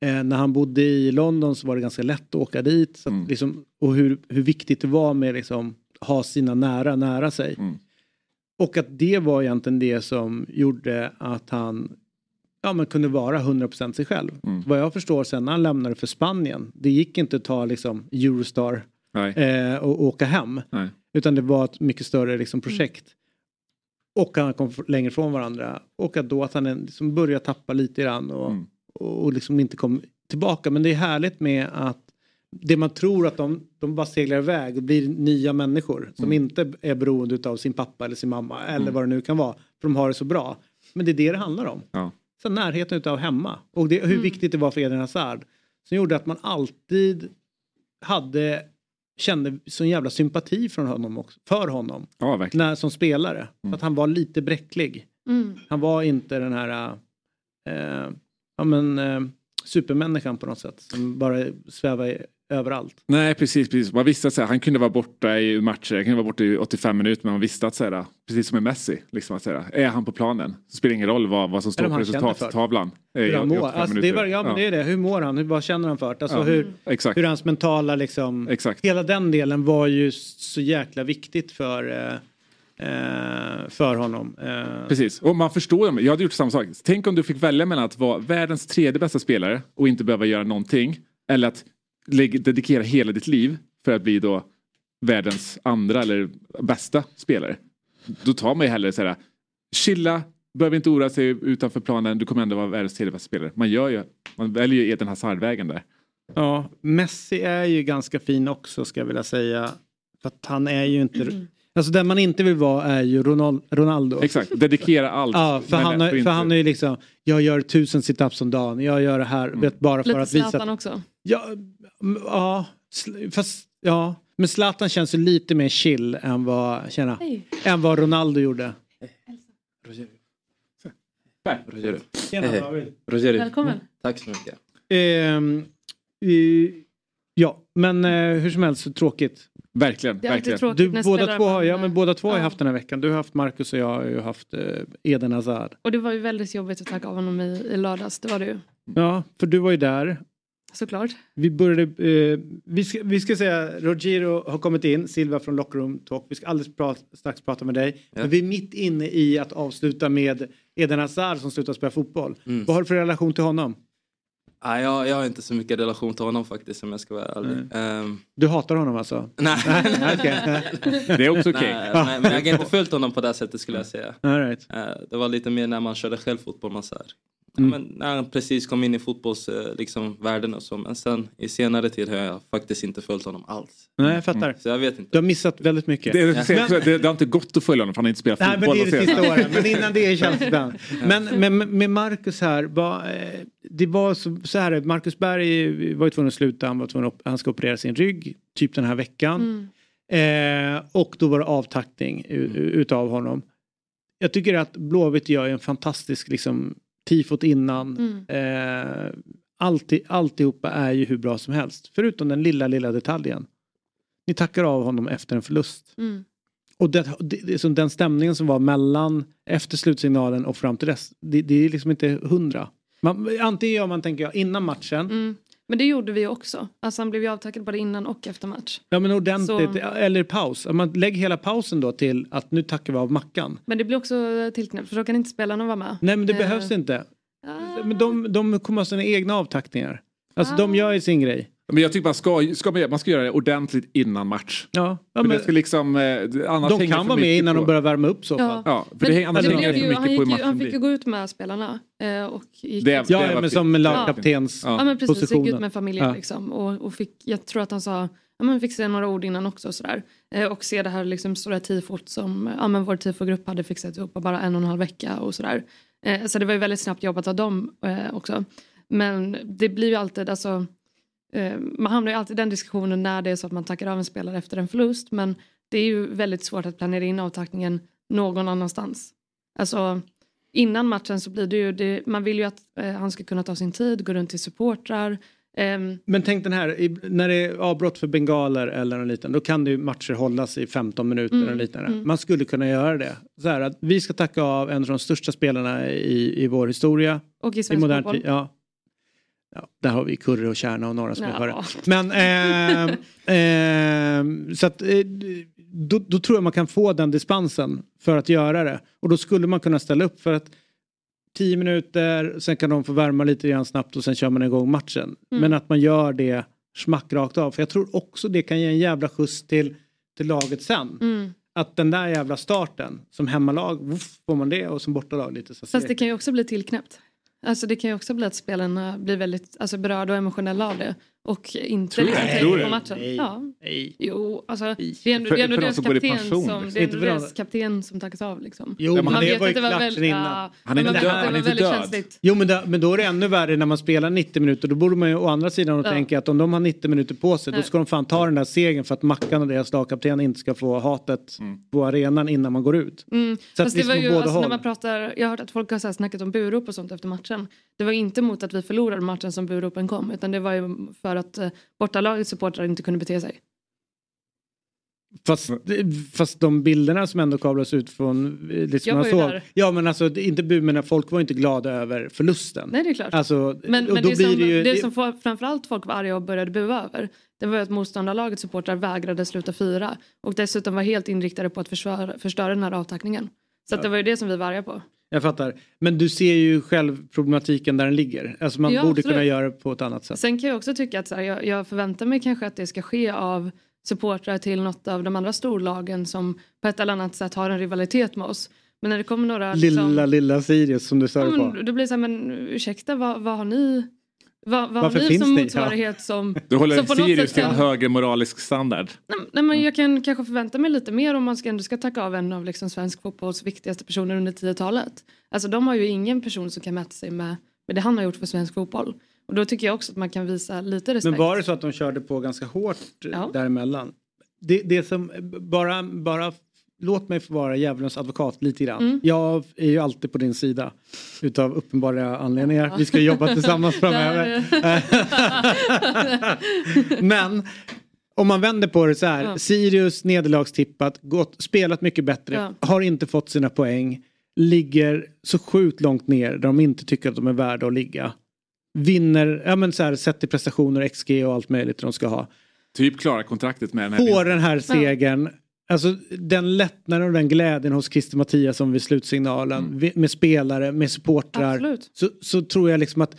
Eh, när han bodde i London så var det ganska lätt att åka dit. Så Mm. liksom, och hur, hur viktigt det var med liksom ha sina nära nära sig. Mm. Och att det var egentligen det som gjorde att han ja, men kunde vara 100% sig själv. Mm. Vad jag förstår sen när han lämnade för Spanien, det gick inte att ta liksom Eurostar eh, och åka hem. Nej. Utan det var ett mycket större liksom, projekt. Och han kom längre från varandra. Och att då att han liksom började tappa lite grann och, Mm. och, och liksom inte kom tillbaka. Men det är härligt med att det man tror att de, de bara seglar iväg och blir nya människor som Mm. inte är beroende av sin pappa eller sin mamma eller Mm. vad det nu kan vara. För de har det så bra. Men det är det det handlar om. Ja. Så närheten utav hemma. Och det, hur Mm. viktigt det var för Eden Hazard. Som gjorde att man alltid hade kände sån jävla sympati från honom också, för honom. Ja, verkligen. När, som spelare. För att han var lite bräcklig. Mm. Han var inte den här eh, ja, men, eh, supermänniskan på något sätt. Som bara svävar i- överallt. Nej precis, precis. Man visste att här, han kunde vara borta i matcher, han kunde vara borta i 85 minuter men man visste att så här, precis som med Messi, liksom att, så här, är han på planen så spelar det ingen roll vad, vad som står på resultattavlan. i- Hur han i mår. 85 Alltså, det är, minuter. bara- ja, men det är det. Hur mår han? Hur, vad känner han för? Alltså, Ja. hur, Exakt. hur hans mentala liksom. Exakt. Hela den delen var ju så jäkla viktigt för, eh, eh, för honom. Eh, Precis, och man förstår ju. Jag hade gjort samma sak. Tänk om du fick välja mellan att vara världens tredje bästa spelare och inte behöva göra någonting. Eller att dedikera hela ditt liv för att bli då världens andra eller bästa spelare. Då tar man ju hellre så här, chilla, behöver inte oroa sig utanför planen, du kommer ändå vara världens tredje bästa spelare. Man gör ju, man väljer ju Eden Hazard-vägen där. Ja, Messi är ju ganska fin också ska jag vilja säga. För att han är ju inte... Alltså den man inte vill vara är ju Ronal- Ronaldo. Exakt, dedikera allt. Ja, för han, har, för han är ju liksom, jag gör tusen situps om dagen, jag gör det här, vet, bara för Lite att visa... Zlatan också. Ja, mm, ja, fast ja. Men Zlatan känns ju lite mer chill än vad, tjena, Hej. än vad Ronaldo gjorde. Roger. Tjena, Hej. David. Roger. Välkommen. Tack så mycket. Ehm, i- ja, men eh, hur som helst så tråkigt. Verkligen, Det är alltid verkligen. tråkigt Du, när båda två, har, ja, men båda två har ju Ja. haft den här veckan. Du har haft Marcus och jag har ju haft eh, Eden Hazard. Och det var ju väldigt jobbigt att tacka av honom i, i lördags. Det var det ju. Ja, för du var ju där. Såklart. Vi började, eh, vi, ska, vi ska säga, Rogiro har kommit in, Silva från Lockroom Talk. Vi ska alldeles pra- strax prata med dig. Ja. Men vi är mitt inne i att avsluta med Eden Hazard som slutar spela fotboll. Mm. Vad har du för relation till honom? Nej, jag, jag har inte så mycket relation till honom faktiskt om jag ska vara ärlig. Ehm, Du hatar honom alltså? nej. Okej. Det är också okej. Nej, men, men jag har inte följt honom på det sättet skulle jag säga. All right. Eh, Det var lite mer när man körde själv fotboll. Man så här. Mm. Ja, men när han precis kom in i fotbollsvärlden liksom, världen och så. Men sen i senare tid har jag faktiskt inte följt honom alls. Nej, jag fattar. Så jag vet inte. Du har missat väldigt mycket. Det, det, Men- det, det har inte gått att följa honom för han har inte spelat Nej men fotboll. det är det sista åren. Men innan det känns det ibland. Men med, med Marcus här. Var, eh, det var så, så här. Marcus Berg var ju tvungen att sluta. Han, var tvungen att, han ska operera sin rygg. Typ den här veckan. Eh, och då var det avtackning u- utav honom. Jag tycker att Blåvitt gör en fantastisk liksom, tifot innan. Mm. Eh, alltid, alltihopa är ju hur bra som helst. Förutom den lilla, lilla detaljen. Ni tackar av honom efter en förlust. Mm. Och det, det, som den stämningen som var mellan efter slutsignalen och fram till dess. Det, det är liksom inte hundra. Man, antingen gör man, tänker jag, innan matchen. Mm. Men det gjorde vi också. Alltså han blev ju avtackad både innan och efter match. Ja men ordentligt. Så- Eller paus. Man lägger hela pausen då till att nu tackar vi av Mackan. Men det blir också tillknäppt för då kan inte spelarna vara med. Nej men det Eh, behövs inte. ah. Men de, de kommer ha sina egna avtackningar. Alltså de gör ju sin grej. Men jag tycker man ska, ska man, ska göra det ordentligt innan match. Ja, ja men, det ska liksom, eh, annars de hänger kan vara med mycket innan på. de börjar värma upp så fall. Ja. Ja, för Men, det hänger, annars det hänger för ju, han, mycket på hur han fick ju gå ut med spelarna. eh, Och gick Det- ut- Ja, det men som lagkaptens Ja. Ja men precis, gick ut med familjen Ja. liksom. Och, och fick, jag tror att han sa, ja men fick säga några ord innan också och sådär. Eh, och se det här liksom stora tifot som ja, men vår tifogrupp hade fixat ihop på bara en och en halv vecka och sådär. Eh, så det var ju väldigt snabbt jobbat av dem eh, också. Men det blir ju alltid, alltså, man hamnar ju alltid i den diskussionen när det är så att man tackar av en spelare efter en förlust. Men det är ju väldigt svårt att planera in avtackningen någon annanstans. Alltså innan matchen så blir det ju, det, man vill ju att eh, han ska kunna ta sin tid, gå runt till supportrar. Ehm, Men tänk den här, i- när det är avbrott för bengaler eller något liknande, då kan det ju matcher hållas i 15 minuter Mm, eller liknande. mm. Man skulle kunna göra det. Så här att vi ska tacka av en av de största spelarna i, i vår historia. och i I svensk modern fotboll. Ja. Ja, där har vi Kurre och Kärna och några som Ja. Men ehm, ehm, så att eh, då, då tror jag man kan få den dispensen för att göra det. Och då skulle man kunna ställa upp för att 10 minuter, sen kan de få värma lite grann snabbt och sen kör man igång matchen. Mm. Men att man gör det smack rakt av. För jag tror också det kan ge en jävla skjuts till, till laget sen. Mm. Att den där jävla starten, som hemmalag, woof, får man det och som bortalag lite så Fast det kan ju också bli tillknäppt. Alltså det kan ju också bli att spelarna blir väldigt alltså, berörda och emotionella av det och inte Tror liksom det? tänker på matchen. Nej. Ja. Nej. Jo, alltså det är ändå, För- det är ändå för de deras kapten pension, som, liksom. det är ändå för de- deras kapten som tackas av liksom. Jo, men Man det vet var att det var klart väl- sen innan. ja, Han är inte det död, han är inte väldigt död. känsligt. Jo men, då, men då är det ännu värre när man spelar 90 minuter. Då borde man ju å andra sidan och Ja. tänka att om de har 90 minuter på sig då Nej. ska de fan ta den där segern för att Mackan och deras lagkapten inte ska få hatet på arenan innan man går ut. Mm. Så att det var ju, alltså, när man pratar, jag har hört att folk har så här snackat om burop och sånt efter matchen. Det var inte mot att vi förlorade matchen som buropen kom utan det var ju för att eh, bortalagets supportrar inte kunde bete sig. Fast, fast de bilderna som ändå kablas ut från eh, det som Jag var ju såg. där. Ja men alltså inte bu men folk var inte glada över förlusten. Nej det är klart. Alltså, Men, och men då det, blir som, det ju... det som framförallt folk var arga och började bua över det var ju att motståndarlagets supportrar vägrade sluta fira och dessutom var helt inriktade på att försvara, förstöra den här avtackningen. Så att det var ju det som vi var arga på. Jag fattar. Men du ser ju själv problematiken där den ligger. Alltså man Ja, borde absolut. kunna göra det på ett annat sätt. Sen kan jag också tycka att så här, jag, jag förväntar mig kanske att det ska ske av supportrar till något av de andra storlagen som på ett eller annat sätt har en rivalitet med oss. Men när det kommer några... liksom- Lilla, lilla Sirius som du stör Ja, på. då blir det så här, men ursäkta, vad, vad har ni? Vad, vad har Varför ni finns som motsvarighet som... Du håller som Sirius sätt till en högre moralisk standard. Nej, nej, men jag kan kanske förvänta mig lite mer om man ska, ändå ska tacka av en av liksom svensk fotbolls viktigaste personer under 10-talet. Alltså de har ju ingen person som kan mäta sig med, med det han har gjort för svensk fotboll. Och då tycker jag också att man kan visa lite respekt. Men var det så att de körde på ganska hårt Ja. däremellan? Det, det som, bara, bara låt mig få vara djävulens advokat lite grann. Mm. Jag är ju alltid på din sida utav uppenbara anledningar. Vi ska jobba tillsammans framöver. Men om man vänder på det så här. Ja. Sirius nederlagstippat, gått, spelat mycket bättre, Ja. har inte fått sina poäng. Ligger så sjukt långt ner där de inte tycker att de är värda att ligga. Vinner, ja men så här sett till prestationer, XG och allt möjligt de ska ha. Typ klara kontraktet med den här Får den här segern. Alltså den lättnaden och den glädjen hos Christer Mattiasson vid slutsignalen. vi- Med spelare, med supportrar. Absolut. Så, så tror jag liksom att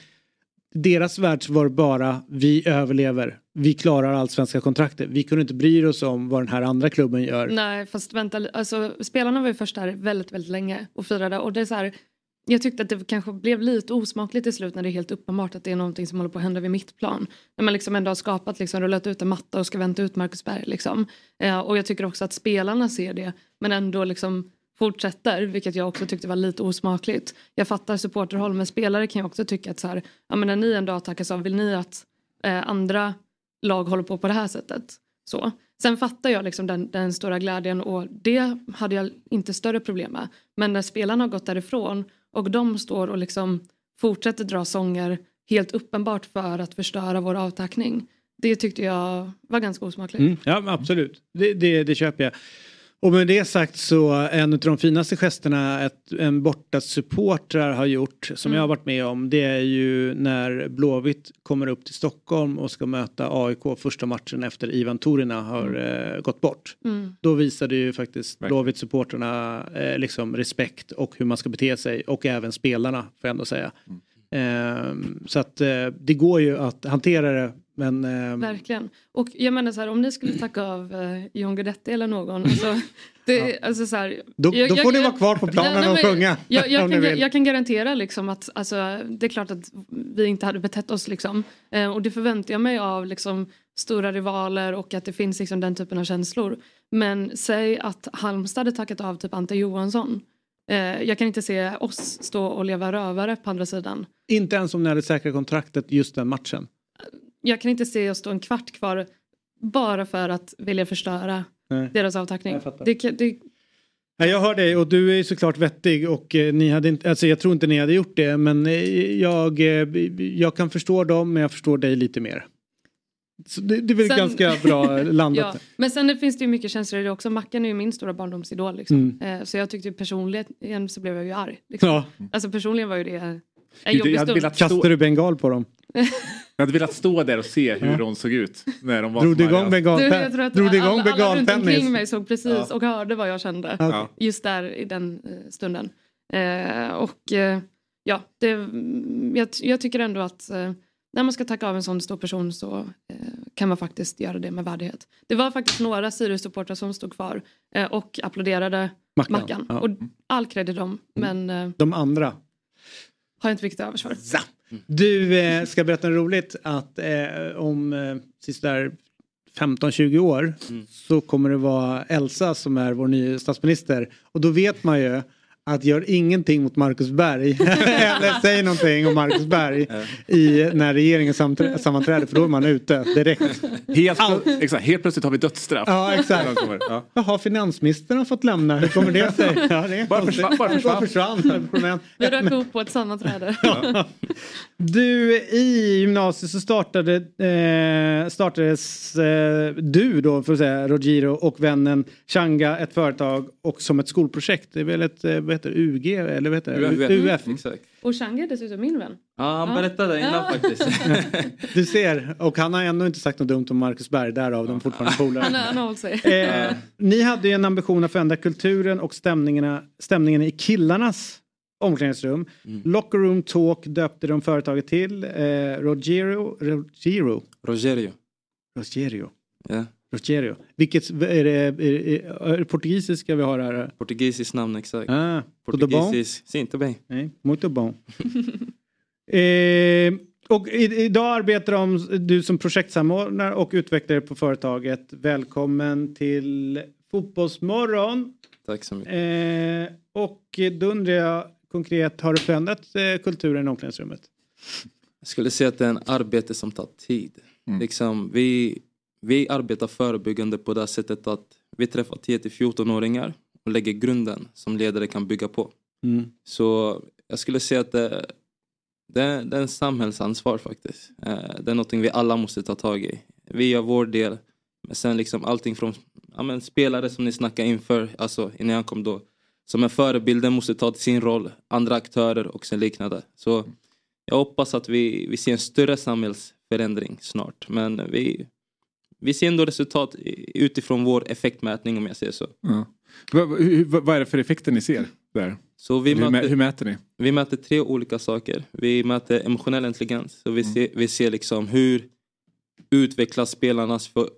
deras värld var bara vi överlever. Vi klarar allsvenska kontraktet. Vi kunde inte bry oss om vad den här andra klubben gör. Nej, fast vänta. Alltså, spelarna var ju först där väldigt, väldigt länge och firade. Och det är så här, jag tyckte att det kanske blev lite osmakligt i slut när det är helt uppenbart att det är någonting som håller på att hända vid mittplan. När man liksom ändå har skapat, liksom, rullat ut en matta och ska vänta ut Marcus Berg. Liksom. Eh, och jag tycker också att spelarna ser det men ändå liksom fortsätter, vilket jag också tyckte var lite osmakligt. Jag fattar supporterhåll men spelare kan jag också tycka att så här, ja, men när ni en dag tackas av, vill ni att eh, andra lag håller på på det här sättet? Så. Sen fattar jag liksom den, den stora glädjen och det hade jag inte större problem med. Men när spelarna har gått därifrån och de står och liksom fortsätter dra sånger helt uppenbart för att förstöra vår avtackning. Det tyckte jag var ganska osmakligt. Mm, ja men absolut, det, det, det köper jag. Och med det sagt så en av de finaste gesterna ett, en borta supportrar har gjort som Mm. jag har varit med om det är ju när Blåvitt kommer upp till Stockholm och ska möta AIK första matchen efter Ivan Torina har eh, gått bort. Mm. Då visade ju faktiskt Blåvitt supporterna eh, liksom respekt och hur man ska bete sig och även spelarna får jag ändå säga. Ehm, så att eh, det går ju att hantera det men ehm, Verkligen. Och jag menar så här, om ni skulle tacka av eh, John Guidetti eller någon. Alltså, det, alltså så här, Då- då får ni vara kvar på planen och men sjunga, Jag, jag, kan, jag kan garantera liksom att alltså, det är klart att vi inte hade betett oss. Liksom. Eh, och det förväntar jag mig av liksom, stora rivaler och att det finns liksom, den typen av känslor. Men säg att Halmstad hade tackat av typ Ante Johansson. Eh, jag kan inte se oss stå och leva rövare på andra sidan. Inte ens om ni hade säkrat kontraktet just den matchen. Jag kan inte se oss stå en kvart kvar bara för att vilja förstöra Nej. deras avtackning. Det, det, Ja, jag hör dig och du är såklart vettig och eh, ni hade inte, alltså jag tror inte ni hade gjort det men eh, jag, eh, jag kan förstå dem men jag förstår dig lite mer. Så det, det är väl Sen- ganska bra landat. ja. Men sen finns det ju mycket känslor i det också. Mackan är ju min stora barndomsidol. Liksom. Mm. Så jag tyckte personligen så blev jag ju arg. Liksom. Ja. Alltså personligen var ju det en Jag jobbig hade stund. Kastar du bengal på dem? Jag hade velat stå där och se hur Ja. de såg ut. När de var Drog du igång att drog du igång alla, alla runt omkring mig såg precis Ja. och hörde vad jag kände. Ja. Just där i den eh, stunden. Eh, och eh, ja, det, mm, jag, jag tycker ändå att eh, när man ska tacka av en sån stor person så eh, kan man faktiskt göra det med värdighet. Det var faktiskt några Sirius-supportrar som stod kvar eh, och applåderade Mackan, Mackan. ja. Och all cred dem, men eh, De andra. har jag inte mycket övers för. Du eh, ska berätta något roligt? Att eh, om eh, sista 15-20 år så kommer det vara Elsa som är vår nya statsminister. Och då vet man ju att gör ingenting mot Marcus Berg eller säg någonting om Marcus Berg i, när regeringen sammanträder för då är man ute direkt. Helt, exakt, helt plötsligt har vi dödsstraff. Ja exakt. Ja. Jaha, finansministern har fått lämna. Hur kommer det sig? Ja, det Bara försvann, bara försvann. Bara försvann. Från en- Vi rök ihop på ett sammanträde. Du, i gymnasiet så startade, eh, startades eh, du då, för att säga, Rogiro och vännen Changa ett företag och som ett skolprojekt. Det är väl ett, eh, vad heter UG eller vad heter? UF. UF. Exakt. Och Chang är dessutom min vän. Ja, han Ja. berättade innan Ja. faktiskt. Du ser, och han har ändå inte sagt något dumt om Marcus Berg, därav de fortfarande Han, polare. han har hållit sig. Eh, ni hade ju en ambition att förändra kulturen och stämningarna, stämningen i killarnas omklädningsrum. Locker Room Talk döpte de företaget till. Eh, Rogero, Rogero, Rogerio. Rogerio. Ja. Rogerio. Vilket är det, är, det, är det portugisiska vi har här? Portugisiskt namn exakt. Ah, tudo bom? Portugisisk. Sim, bem. Nej, muito bom. eh, och idag arbetar de, du som projektsamordnare och utvecklare på företaget. Välkommen till Fotbollsmorgon. Tack så mycket. Eh, och då undrar jag konkret, har det förändrat eh, kulturen i omklädningsrummet? Jag skulle säga att det är en arbete som tar tid. Liksom, vi, vi arbetar förebyggande på det sättet att vi träffar 10-14-åringar och lägger grunden som ledare kan bygga på. Mm. Så jag skulle säga att det, det, det är en samhällsansvar faktiskt. Eh, Det är någonting vi alla måste ta tag i. Vi gör vår del. Men sen liksom allting från ja, men spelare som ni snackade inför, alltså innan jag kom då. Som är förebilder måste ta till sin roll. Andra aktörer och sen liknande. Så jag hoppas att vi, vi ser en större samhällsförändring snart. Men vi, vi ser ändå resultat utifrån vår effektmätning om jag säger så. Ja. Vad, är det för effekter ni ser där? Så vi hur, möter- hur mäter ni? Vi mäter tre olika saker. Vi mäter emotionell intelligens. Så Mm. vi, ser, vi ser liksom hur utvecklas spelarnas för,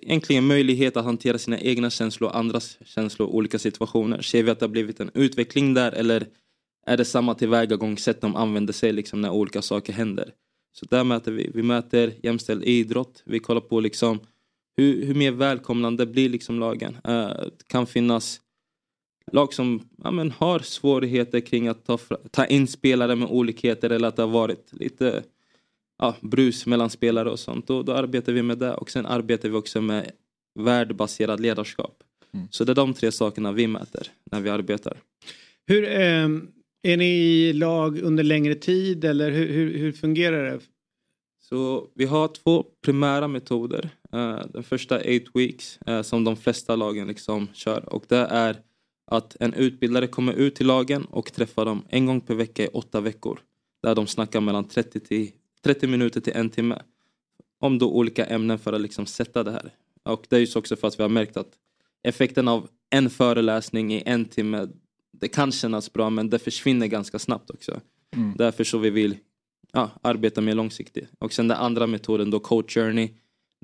egentligen möjlighet att hantera sina egna känslor och andras känslor i olika situationer. Ser vi att det har blivit en utveckling där eller är det samma tillvägagångssätt de använder sig liksom när olika saker händer? Så där mäter vi. Vi mäter jämställd idrott. Vi kollar på liksom hur, hur mer välkomnande blir liksom lagen. Eh, det kan finnas lag som ja, men, har svårigheter kring att ta, ta in spelare med olikheter eller att det har varit lite ja, brus mellan spelare och sånt. Då, då arbetar vi med det och sen arbetar vi också med värdebaserad ledarskap. Så det är de tre sakerna vi mäter när vi arbetar. Hur, eh, är ni i lag under längre tid eller hur, hur, hur fungerar det? Så vi har två primära metoder. Eh, den första är 8 weeks eh, som de flesta lagen liksom kör och det är att en utbildare kommer ut till lagen och träffar dem en gång per vecka i åtta veckor. Där de snackar mellan 30, till, 30 minuter till en timme. Om då olika ämnen för att liksom sätta det här. Och det är ju också för att vi har märkt att effekten av en föreläsning i en timme det kan kännas bra men det försvinner ganska snabbt också. Mm. Därför så vi vill ja, arbeta mer långsiktigt. Och sen den andra metoden då coach journey.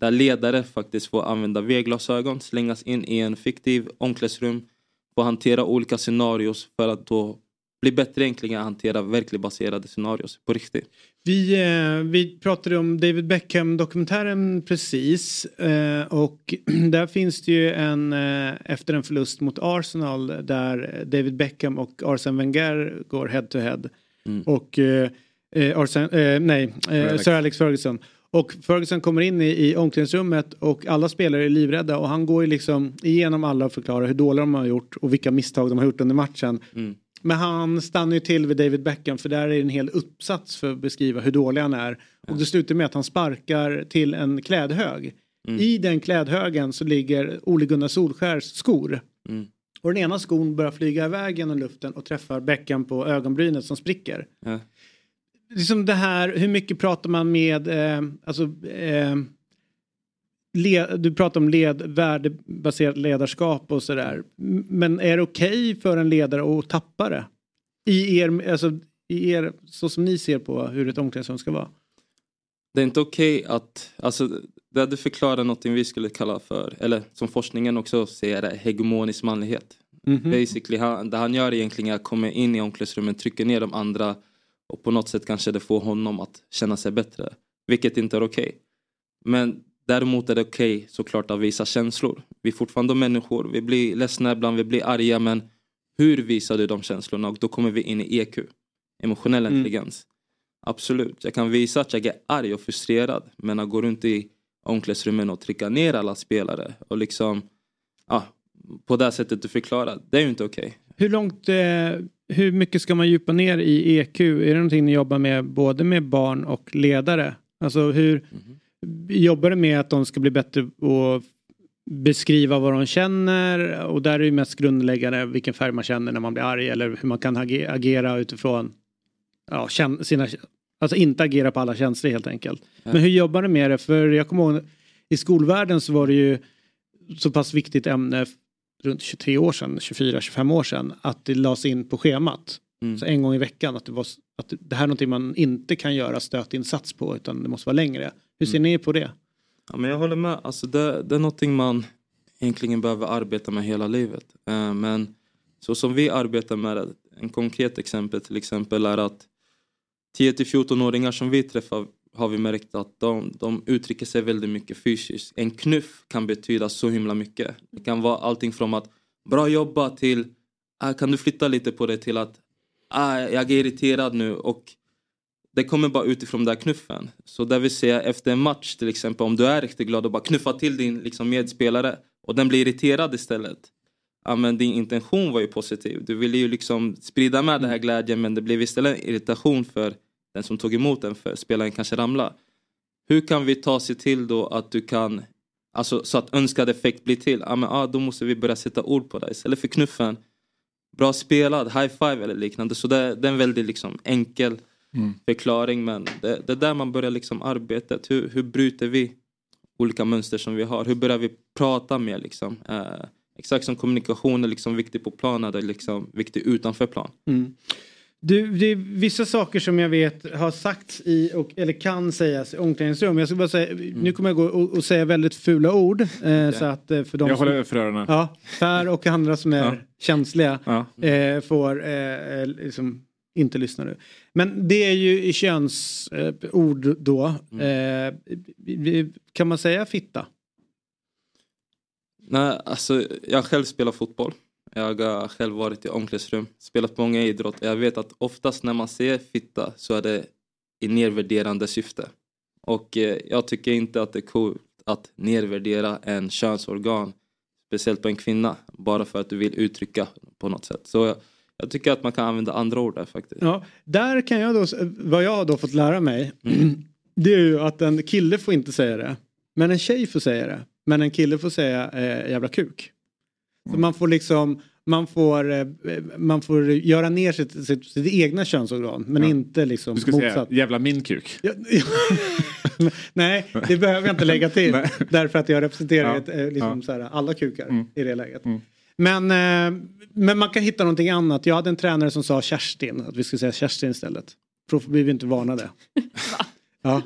Där ledare faktiskt får använda V-glasögon, slängas in i en fiktiv omklädningsrum. Får hantera olika scenarios för att då bli bättre egentligen att hantera verkligt baserade scenarios på riktigt. Vi, eh, vi pratade om David Beckham-dokumentären precis eh, och där finns det ju en eh, efter en förlust mot Arsenal där David Beckham och Arsene Wenger går head to head. Och eh, eh, Arsene, eh, nej, eh, Alex. Sir Alex Ferguson. Och Ferguson kommer in i, i omklädningsrummet och alla spelare är livrädda och han går ju liksom igenom alla och förklarar hur dåliga de har gjort och vilka misstag de har gjort under matchen. Mm. Men han stannar ju till vid David Beckham för där är en hel uppsats för att beskriva hur dålig han är. Och det slutar med att han sparkar till en klädhög. Mm. I den klädhögen så ligger Ole Gunnar Solskjärs skor. Mm. Och den ena skon börjar flyga iväg genom luften och träffar Beckham på ögonbrynet som spricker. Ja. Liksom det här, hur mycket pratar man med, eh, alltså eh, le, du pratar om led, värdebaserat ledarskap och sådär. Men är det okej för en ledare att tappa det? I er, alltså, i er, så som ni ser på hur ett omklädningsrum ska vara. Det är inte okej att, alltså det hade förklarat någonting vi skulle kalla för, eller som forskningen också säger, är hegemonisk manlighet. Mhm. Basically, han, det han gör egentligen är att komma in i omklädningsrummet, trycka ner de andra Och på något sätt kanske det får honom att känna sig bättre. Vilket inte är okej. Men däremot är det okej såklart att visa känslor. Vi är fortfarande människor. Vi blir ledsna ibland, vi blir arga. Men hur visar du de känslorna? Och då kommer vi in i EQ. Emotionell Mm. intelligens. Absolut, jag kan visa att jag är arg och frustrerad. Men att gå runt i omklädningsrummen och trycka ner alla spelare. Och liksom, ja, på det sättet du förklarar. Det är ju inte okej. Hur långt, eh, hur mycket ska man djupa ner i EQ? Är det någonting ni jobbar med både med barn och ledare? Alltså hur jobbar du med att de ska bli bättre och beskriva vad de känner och där är ju mest grundläggande vilken färg man känner när man blir arg eller hur man kan age- agera utifrån ja, sina, alltså inte agera på alla känslor helt enkelt. Men hur jobbar du med det? För jag kommer ihåg i skolvärlden så var det ju så pass viktigt ämne runt 23 år sedan, 24-25 år sedan, att det lades in på schemat. Så en gång i veckan att det, var, att det här är någonting man inte kan göra stötinsats på utan det måste vara längre. Hur ser ni på det? Ja, men jag håller med. Alltså det, det är någonting man egentligen behöver arbeta med hela livet. Eh, men så som vi arbetar med det, en konkret exempel till exempel är att 10-14-åringar som vi träffar har vi märkt att de, de uttrycker sig väldigt mycket fysiskt. En knuff kan betyda så himla mycket. Det kan vara allting från att bra jobbat till ah, kan du flytta lite på det till att ah, jag är irriterad nu och det kommer bara utifrån den där knuffen. Så det vill säga efter en match till exempel om du är riktigt glad och bara knuffar till din liksom, medspelare och den blir irriterad istället. Ja, men din intention var ju positiv. Du ville ju liksom sprida med den här glädjen men det blev istället en irritation för den som tog emot den för spelaren kanske ramla. Hur kan vi ta sig till då att du kan, alltså så att önskad effekt blir till? Ja men ah, då måste vi börja sätta ord på det istället för knuffen. Bra spelad, high five eller liknande. Så det, det är en väldigt liksom enkel Mm. förklaring men det, det är där man börjar liksom arbetet. Hur, hur bryter vi olika mönster som vi har? Hur börjar vi prata mer liksom? Eh, exakt som kommunikation är liksom viktig på plan är det liksom viktig utanför plan. Mm. Du, det är vissa saker som jag vet har sagts i, och, eller kan sägas i omklädningsrum. Jag ska bara säga, nu kommer jag gå och, och säga väldigt fula ord. Eh, så att, eh, för de Jag som, håller för öronen. Ja, Per och andra som är Ja. känsliga Ja. eh, får eh, eh, liksom inte lyssna nu. Men det är ju i könsord eh, då. Eh, vi- kan man säga fitta? Nej, alltså jag själv spelar fotboll. Jag har själv varit i omklädningsrum, spelat många idrotter. Jag vet att oftast när man ser fitta så är det i nedvärderande syfte. Och eh, jag tycker inte att det är coolt att nedvärdera en könsorgan, speciellt på en kvinna, bara för att du vill uttrycka på något sätt. Så jag, tycker att man kan använda andra ord där faktiskt. Ja, där kan jag då, vad jag har då fått lära mig. Det är ju att en kille får inte säga det. Men en tjej får säga det. Men en kille får säga eh, jävla kuk. Så man får liksom, man får, eh, man får göra ner sitt, sitt, sitt egna könsorgan. Men Ja. inte liksom Du ska säga motsatt. jävla min kuk. Ja, ja. Nej, det behöver jag inte lägga till. Därför att jag representerar Ja, ett, eh, liksom ja. så här, alla kukar Mm. i det läget. Men, eh, men man kan hitta någonting annat. Jag hade en tränare som sa Kerstin, att vi skulle säga Kerstin istället. För då blir vi inte varnade. Ja.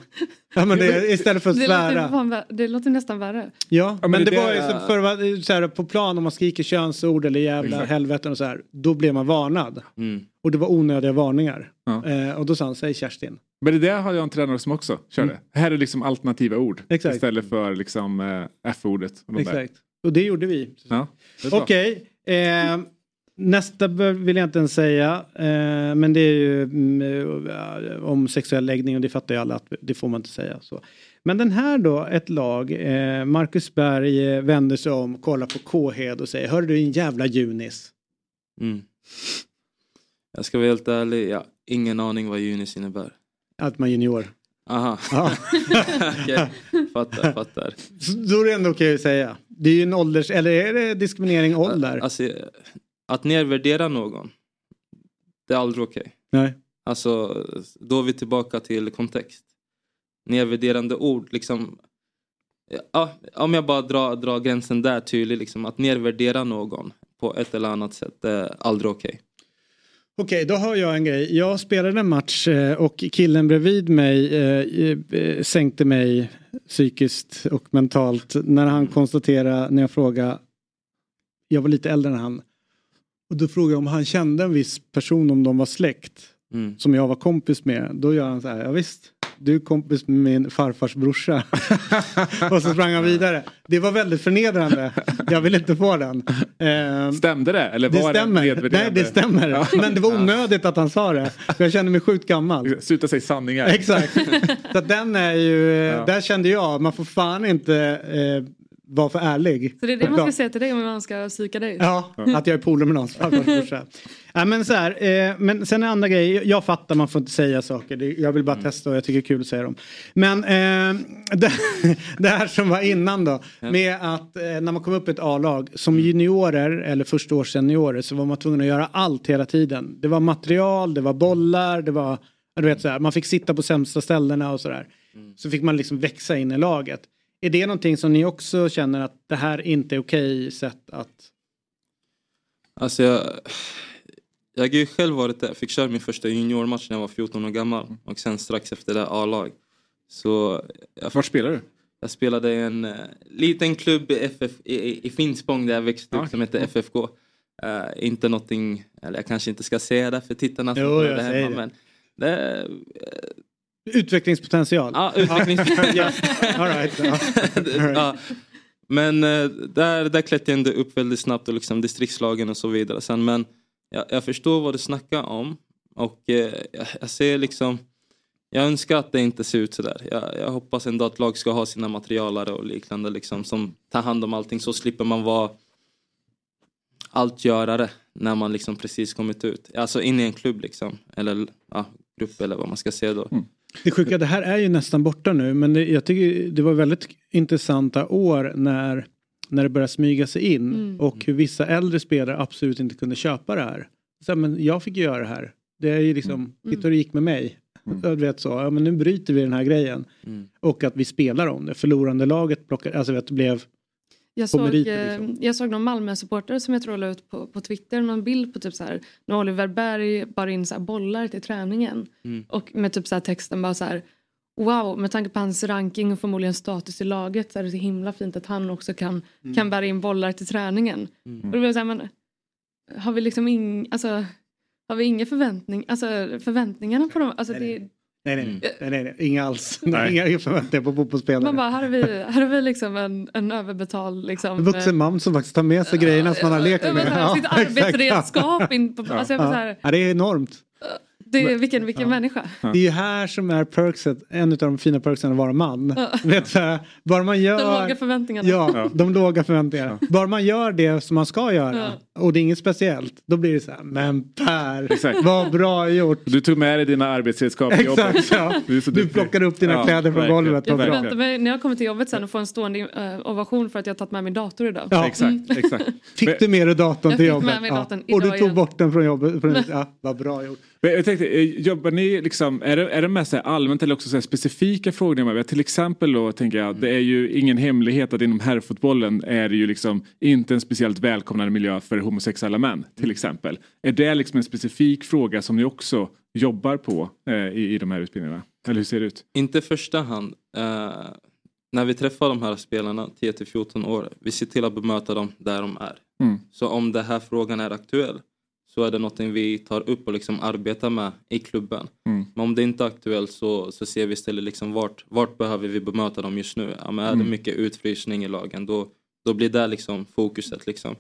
ja, men det istället för att Det låter, svära. vä- det låter nästan värre. Ja, Ja, men, men det, det var ju så, för, så här, på plan om man skriker könsord eller jävla Exakt. helveten och så här. Då blev man varnad. Mm. Och det var onödiga varningar. Ja. Eh, och då sa han, säg Kerstin. Men det där har jag en tränare som också körde. Mm. Här är liksom alternativa ord. Exakt. Istället för liksom eh, F-ordet. de där. Och det gjorde vi. Ja. Okej. Eh, nästa vill jag inte ens säga. Eh, men det är ju mm, eh, om sexuell läggning och det fattar ju alla att det får man inte säga. Så. Men den här då, ett lag. Eh, Marcus Berg eh, vänder sig om, kollar på Kåhed och säger Hör du din jävla Junis. Mm. Jag ska vara helt ärlig, jag har ingen aning vad Junis innebär. Att man är junior. Aha, Ja. okej. Fattar, fattar. Så Då är det ändå okej att säga. Det är ju en ålders... Eller är det diskriminering ålder? Alltså, att nedvärdera någon, det är aldrig okej. Nej. Alltså, då är vi tillbaka till kontext. Nedvärderande ord, liksom... Ja, om jag bara drar, drar gränsen där tydligt, liksom, att nedvärdera någon på ett eller annat sätt, det är aldrig okej. Okej, då har jag en grej. Jag spelade en match eh, och killen bredvid mig eh, eh, sänkte mig psykiskt och mentalt när han konstaterade, när jag frågade, jag var lite äldre än han, och då frågade jag om han kände en viss person om de var släkt. Mm. som jag var kompis med. Då gör han så här, ja visst, du är kompis med min farfars brorsa. och så sprang han vidare. Det var väldigt förnedrande. Jag vill inte få den. Eh, Stämde det? Eller det var det stämmer. Nej, nedvärderande? det stämmer. Ja. Men det var onödigt att han sa det. För jag kände mig sjukt gammal. Sluta säga sanningar. Exakt. Så den är ju, Ja. där kände jag, man får fan inte eh, vara för ärlig. Så det är det man ska säga till dig om man ska psyka dig. Ja, att jag är polare med någons farfars brorsa. Ja, men, så här, eh, men sen en andra grej, jag fattar man får inte säga saker. Det, jag vill bara Mm. testa och jag tycker det är kul att säga dem. Men eh, det, det här som var innan då. Med att eh, när man kom upp i ett A-lag som juniorer eller första års seniorer så var man tvungen att göra allt hela tiden. Det var material, det var bollar, det var du vet, så här, man fick sitta på sämsta ställena och sådär. Mm. Så fick man liksom växa in i laget. Är det någonting som ni också känner att det här inte är okej sätt att Alltså jag, jag har ju själv varit där. Fick köra min första juniormatch när jag var 14 år gammal. Och sen strax efter det A-lag. Så... Jag, Var spelar du? Jag spelade i en uh, liten klubb i, FF, i, i- Finspång där jag växte upp Ah, som heter FFK. Eh, inte någonting, eller jag kanske inte ska säga det för tittarna som Jo, där säger hemma. det. Men det, Utvecklingspotential? Ja, utvecklingspotential. Ja, all right, ja. All right. ja. Men eh, där, där klättrade jag ändå upp väldigt snabbt och liksom distriktslagen och så vidare. Sen, men jag, jag förstår vad du snackar om. Och eh, jag, ser liksom jag önskar att det inte ser ut sådär. Jag, jag hoppas ändå att lag ska ha sina materialare och liknande liksom, som tar hand om allting så slipper man vara alltgörare när man liksom precis kommit ut. Alltså in i en klubb liksom. Eller ja, grupp eller vad man ska säga då. Det sjuka, det här är ju nästan borta nu men det, jag tycker det var väldigt intressanta år när, när det började smyga sig in Mm. och hur vissa äldre spelare absolut inte kunde köpa det här. Så, men jag fick ju göra det här. Det är ju liksom, titta hur det gick med mig. Du vet så, ja men nu bryter vi den här grejen. Mm. Och att vi spelar om det. Förlorande laget plockar, alltså vet, det blev Jag såg, meriter, eh, liksom. jag såg någon Malmö-supporter som jag tror la ut på, på Twitter någon bild på typ så här när Oliver Berg bar in så bollar till träningen. Mm. Och med typ så här texten bara så här Wow, med tanke på hans ranking och förmodligen status i laget så är det så himla fint att han också kan, Mm. kan bära in bollar till träningen. Mm. Och då blev jag så här, men har vi liksom ing, alltså, har vi inga förväntning, alltså förväntningarna på dem? Alltså, det, Nej, nej, Mm. nej, nej, nej, inga alls. Nej. Inga förväntningar på fotbollsspelare. man bara, här har vi, här har vi liksom en, en överbetald liksom, En vuxen man som faktiskt tar med sig grejerna som man har lekt Ja, med. sitt arbetsredskap in på, alltså här, Ja, det är enormt. det, är- vilken, vilken människa. Det är ju här som är perkset, en av de fina perksen att vara man. Ja. Vet bara man gör... De låga förväntningarna. Ja, de låga förväntningarna. Bara man gör det som man ska göra och det är inget speciellt, då blir det så här, men Per, Exakt. vad bra gjort. Du tog med dig dina arbetsredskap till jobbet. Exakt, ja. Du, Du plockade upp dina kläder från golvet. Jag förväntar mig när jag kommer till jobbet sen att få en stående eh, ovation för att jag har tagit med min dator idag. Ja. Exakt, exakt. Fick du med dig datorn Jag till fick jobbet? med mig datorn Och du tog igen. bort den från jobbet? Från, ja, vad bra gjort. Men Jag tänkte, eh, jobbar ni liksom, är det, är det mest allmänt eller också så här specifika frågor? ni har? Till exempel då tänker jag, det är ju ingen hemlighet att inom herrfotbollen är det ju liksom inte en speciellt välkomnande miljö för homosexuella män till exempel. Är det liksom en specifik fråga som ni också jobbar på eh, i, i de här utbildningarna? Eller hur ser det ut? Inte i första hand. Eh, när vi träffar de här spelarna, 10-14 år, vi ser till att bemöta dem där de är. Mm. Så om den här frågan är aktuell så är det något vi tar upp och liksom arbetar med i klubben. Mm. Men om det inte är aktuellt så, så ser vi istället liksom vart, vart behöver vi bemöta dem just nu. Ja, men är det Mm. mycket utfrysning i lagen då, då blir det liksom fokuset. Liksom.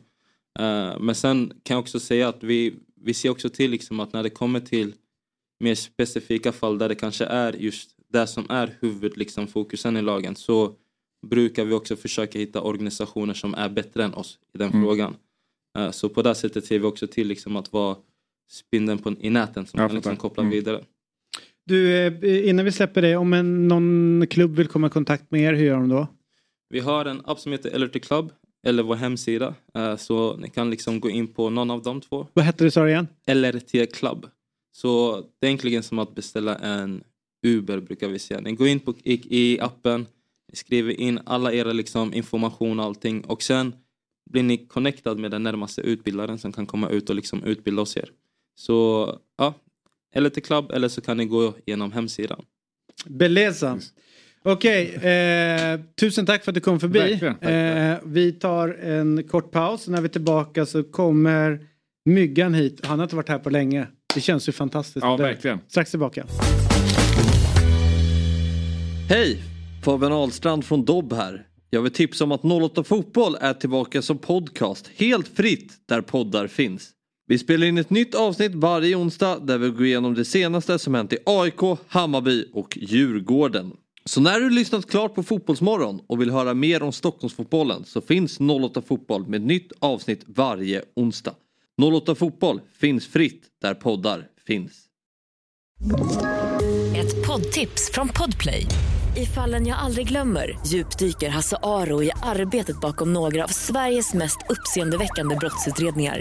Eh, men sen kan jag också säga att vi, vi ser också till liksom att när det kommer till mer specifika fall där det kanske är just det som är huvud, liksom, fokusen i lagen så brukar vi också försöka hitta organisationer som är bättre än oss i den Mm. frågan. Eh, så på det sättet ser vi också till liksom, att vara spindeln på, i näten som kan liksom, koppla Mm. vidare. Du, eh, innan vi släpper det, om en, någon klubb vill komma i kontakt med er, hur gör de då? Vi har en app som heter LRT Club eller vår hemsida. Eh, Så ni kan liksom gå in på någon av de två. Vad hette det sa du igen? LRT Club. Så det är egentligen som att beställa en Uber brukar vi säga. Ni går in på, i, i appen, skriver in alla era liksom, information och allting och sen blir ni connectad med den närmaste utbildaren som kan komma ut och liksom utbilda oss er. Så ja, LRT Club eller så kan ni gå genom hemsidan. Beleza. Okej, eh, tusen tack för att du kom förbi. Verkligen. Eh, vi tar en kort paus. När vi är tillbaka så kommer Myggan hit. Han har inte varit här på länge. Det känns ju fantastiskt. Ja, verkligen. Strax tillbaka. Hej! Fabian Ahlstrand från Dobb här. Jag vill tipsa om att 08 Fotboll är tillbaka som podcast helt fritt där poddar finns. Vi spelar in ett nytt avsnitt varje onsdag där vi går igenom det senaste som hänt i AIK, Hammarby och Djurgården. Så när du lyssnat klart på Fotbollsmorgon och vill höra mer om Stockholmsfotbollen så finns 08 Fotboll med nytt avsnitt varje onsdag. 08 Fotboll finns fritt där poddar finns. Ett poddtips från Podplay. I fallen jag aldrig glömmer djupdyker Hasse Aro i arbetet bakom några av Sveriges mest uppseendeväckande brottsutredningar.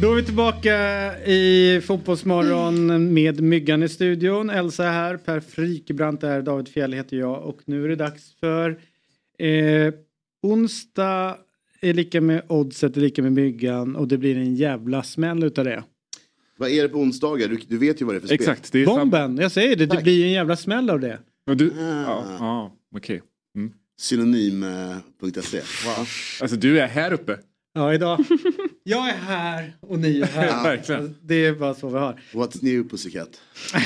Då är vi tillbaka i Fotbollsmorgon med Myggan i studion. Elsa är här, Per Frykebrandt är här, David Fjell heter jag och nu är det dags för eh, onsdag är lika med oddset är lika med Myggan och det blir en jävla smäll utav det. Vad är det på onsdagar? Du, du vet ju vad det är för spel. Bomben, jag säger det, det blir en jävla smäll av det. Du, Ah. ja, ja, okej. Mm. Synonym.se. Wow. Alltså du är här uppe. Ja, idag. Jag är här och ni är här. Ja, verkligen. Det är bara så vi har. What's new Pussycat?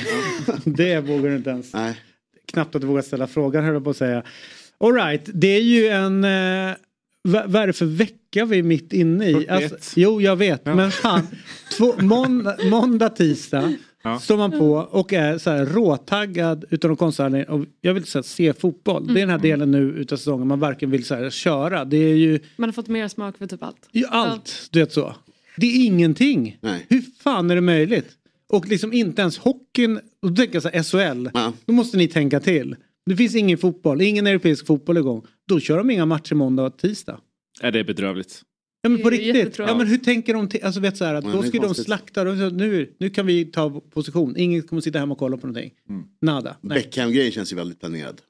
det vågar du inte ens. Nej. Knappt att du vågar ställa frågan höll jag på att säga. All right, det är ju en... Eh, vad, är det för vecka vi är mitt inne i? 41. jo, jag vet. Men fan. Två, måndag, måndag, tisdag. Står man på och är så här råtaggad utan någon konstig anledning. Och Jag vill så här, se fotboll. Det är den här delen nu utav säsongen man varken vill så här, köra. Det är ju Man har fått mer smak för typ allt. ju allt, du vet så. Det är ingenting. Nej. Hur fan är det möjligt? Och liksom inte ens hockeyn, och då tänker jag så här, SHL, då måste ni tänka till. Det finns ingen fotboll, ingen europeisk fotboll igång. Då kör de inga matcher måndag och tisdag. Är det är bedrövligt. Ja men på Det riktigt. Ja men hur tänker de? Alltså vet så här att Ja, då det ska de slakta. Och så, nu, nu kan vi ta position. Ingen kommer sitta hemma och kolla på någonting. Nada. Nej. Beckham-grejen känns ju väldigt planerad.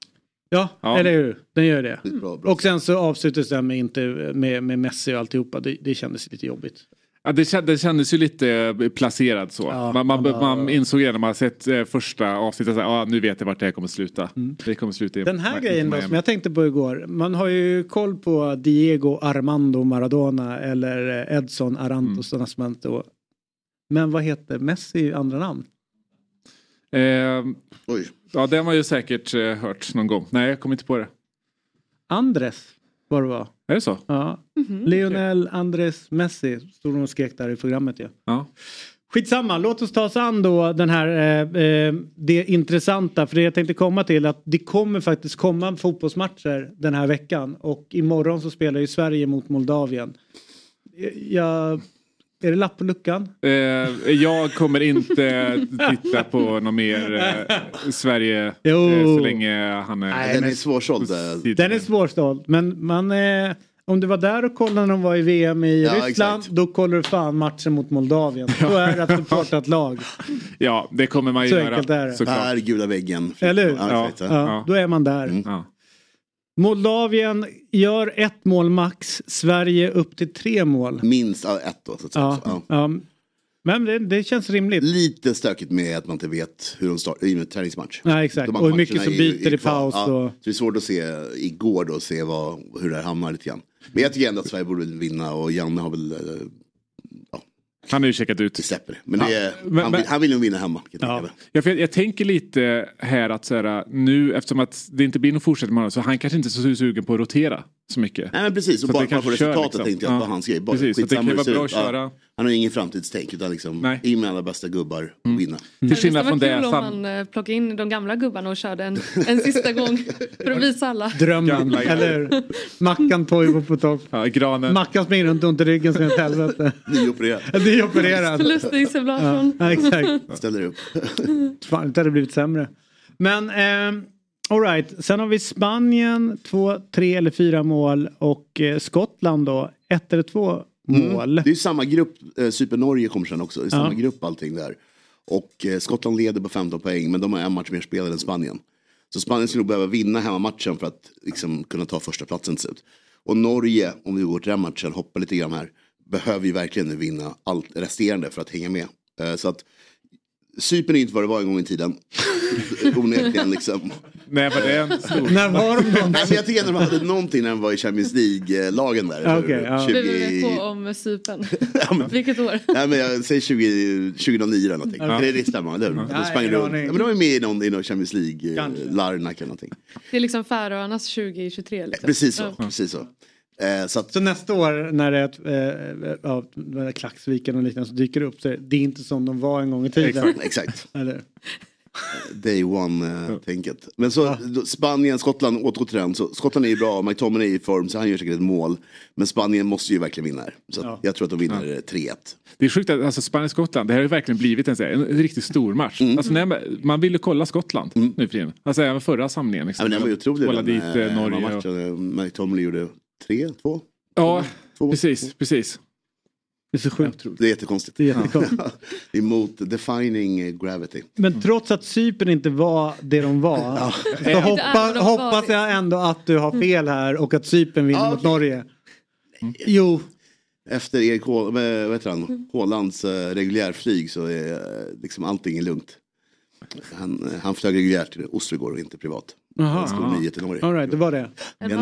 Ja, Ja. eller hur? Den gör det. Bra, bra. Och sen så avslutas den med, inte, med, med Messi och alltihopa. Det, det kändes lite jobbigt. Ja, det, känd, det kändes ju lite eh, placerad så. Ja, man, man, man bara- man insåg det när man sett eh, första avsnittet. att ah, nu vet jag vart det här kommer sluta. Det kommer sluta i Den här i grejen då som jag tänkte på igår. Man har ju koll på Diego Armando Maradona eller Edson Arantes Mm. Nascimento. Men vad heter Messi i andra namn? Eh, Oj. ja, den har ju säkert eh, hört någon gång. Nej, jag kommer inte på det. Andres var det var. Är det så? Ja. Lionel Andres Messi stod de och skrek där i programmet ju. Ja. Skitsamma, låt oss ta oss an då den här, eh, eh, det intressanta. För det jag tänkte komma till att det kommer faktiskt komma fotbollsmatcher den här veckan. Och imorgon så spelar ju Sverige mot Moldavien. Jag, är det lapp på luckan? Eh, jag kommer inte titta på något mer eh, Sverige Jo. eh, så länge han är... Nej, Den är svårsåld. eh. Den är svårstådd. Men man, eh, om du var där och kollade när de var i VM i Ja, Ryssland. exakt. Då kollar du fan matchen mot Moldavien. Då är det att supporta ett lag. Ja, det kommer man ju Så göra. enkelt är det. Såklart. Här, gula väggen. Eller hur? Ja, Ja. Då är man där. Ja. Moldavien gör ett mål max. Sverige upp till tre mål. Minst ja, ett då. Så att säga. Ja, Så, ja. ja. Men det, det känns rimligt. Lite stökigt med att man inte vet hur de startar i en träningsmatch. Ja, exakt. Och hur mycket som byter är i kvar. paus. Ja, Och... Så det är svårt att se igår då, se vad, hur det här hamnar lite grann. Men jag tycker ändå att Sverige borde vinna och Janne har väl, eh, Han har ju checkat ut. det släpper det. Men, det är, men- han, men- han vill nog vinna hemma. Jag Ja. mig. Ja, för jag, jag tänker lite här att så här, nu eftersom att det inte blir någon fortsättning med honom, så han kanske inte är så sugen på att rotera så mycket. Nej men precis, och bara, det för kör, resultatet liksom. tänkte jag Ja. att var hans grej. Bara, Precis, så det kan vara bra det att köra. Han har ingen framtidstänk utan liksom Nej. in med alla bästa gubbar och vinna. Till skillnad det från var det. kul om man eh, plockade in de gamla gubbarna och körde en, en sista gång för att visa alla. Drömmen, eller? Mackan Toivo på topp. ja, granen. Mackan springer runt ont i ryggen som ett helvete. Nyopererat. Det är opererad. Förlusningssemlagen. Ja, exakt. Ställer upp. Fan, det hade blivit sämre. Men eh, alright, sen har vi Spanien, två, tre eller fyra mål och eh, Skottland då, ett eller två mål. Det är samma grupp, eh, Super-Norge kommer sen också. Det är samma Ja. grupp allting där. Och eh, Skottland leder på 15 poäng men de har en match mer spelade än Spanien. Så Spanien skulle nog behöva vinna hemmamatchen för att liksom, kunna ta första platsen till slut. Och Norge, om vi går till den matchen, hoppar lite grann här, behöver ju verkligen nu vinna allt resterande för att hänga med. Eh, Så att Cypern är inte vad det var en gång i tiden. Onekligen liksom. Nej, var det en stor... När var de Nej, men jag tycker ändå de hade någonting när de var i Champions League-lagen där. Okej, ja. 20 Vi om Cypern. Vilket år? Nej men jag säger 20, 2009 eller någonting. Ja. Det stämmer, eller hur? De Nej, sprang runt. Ja, men de är med i någon, i någon Champions Kanske. League-Larnack eller någonting. Det är liksom Färöarnas 2023. Liksom. Precis så. Ja. Precis så. Eh, så att, Så nästa år när det är ett, eh, ja, är Klacksviken och liknande så dyker det upp så är det inte som de var en gång i tiden. Exakt, exakt. Eller? Day one-tänket. Men så då, Spanien, Skottland den. Så Skottland är ju bra, McTominay är i form så han gör säkert ett mål. Men Spanien måste ju verkligen vinna här. Så att jag tror att de vinner eh, 3-1. Det är sjukt att alltså, Spanien-Skottland, det här har ju verkligen blivit en, här, en, riktigt stor match. Mm. Alltså, när man, man ville kolla Skottland nu för tiden. Alltså även förra samlingen. Ja, Liksom, men den var ju otrolig. Kolla dit eh, eh, Norge. och-. McTominay gjorde 3-2. Ja, precis, precis. Det är så sjukt. Det är jättekonstigt. Det är jättekonstigt. Emot defining gravity. Men trots att Cypern inte var det de var så Inte är hoppa, hoppas jag ändå att du har fel här och att Cypern vinner mot Norge. Jo. Efter Erik Hå- vad vad heter han? Haalands eh, reguljärflyg så är eh, liksom allting är lugnt. Han, eh, han flög reguljärt till Oslo igår och inte privat. Han stod nio till Norge. All right, det var det.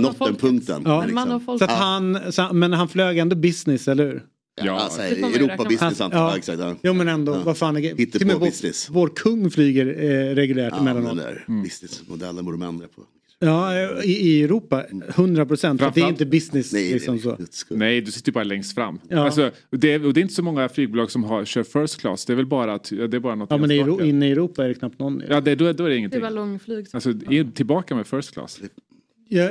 Nått den punkten. Ja. Men liksom- Så att han, så, men han flög ändå business, eller hur? Ja, alltså, Det får man ju Europa räkna med. business, antar jag. Ja, exakt, ja. Jo men ändå, Ja. vad fan är med vår, business. vår kung flyger eh, reguljärt Ja, den emellanåt. där businessmodellen borde man ändra på. Ja, i, i Europa, 100 procent. Det är inte business liksom så. Nej, du sitter ju bara längst fram. Ja. Alltså, det, och det är inte så många flygbolag som har, kör first class. Det är väl bara, att- det är bara något Ja men i, inne i Europa är det knappt någon. Ja, det, då, då är det Det ingenting. var långflyg. Alltså, är tillbaka med first class. Ja,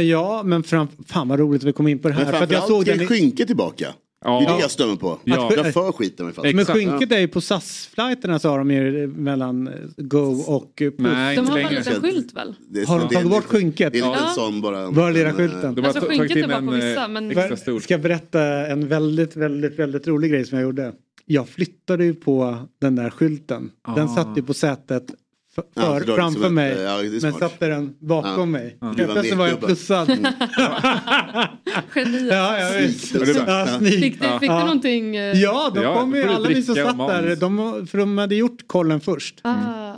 ja men fram, fan vad roligt att vi kom in på det här. Men För att jag framförallt såg ska den i- skynke tillbaka. Ja. Det är det jag stämmer på. Ja. Jag för skiten mig fast. Men skynket är ju på SAS-flighterna så har de ju mellan eh, Go och eh, Puss. Nej, De har väl en liten skylt väl? Det Har de tagit bort skynket? Det är lite Ja. sån bara. Var lilla en, skylten? eh, Alltså skynket är bara på vissa men... Jag ska berätta en väldigt, väldigt, väldigt rolig grej som jag gjorde. Jag flyttade ju på den där skylten. Den Ah. satt ju på sätet Ja, för, då är det framför ett- mig. ja, men satte den bakom Ja. mig. Ja. Helt plötsligt var jag plussad. Geniet. ja, ja. Ja. Fick du, fick du Ja. någonting? eh, Ja, de Ja, kom ju, alla vi som satt där, de, för de hade gjort kollen först. Ah.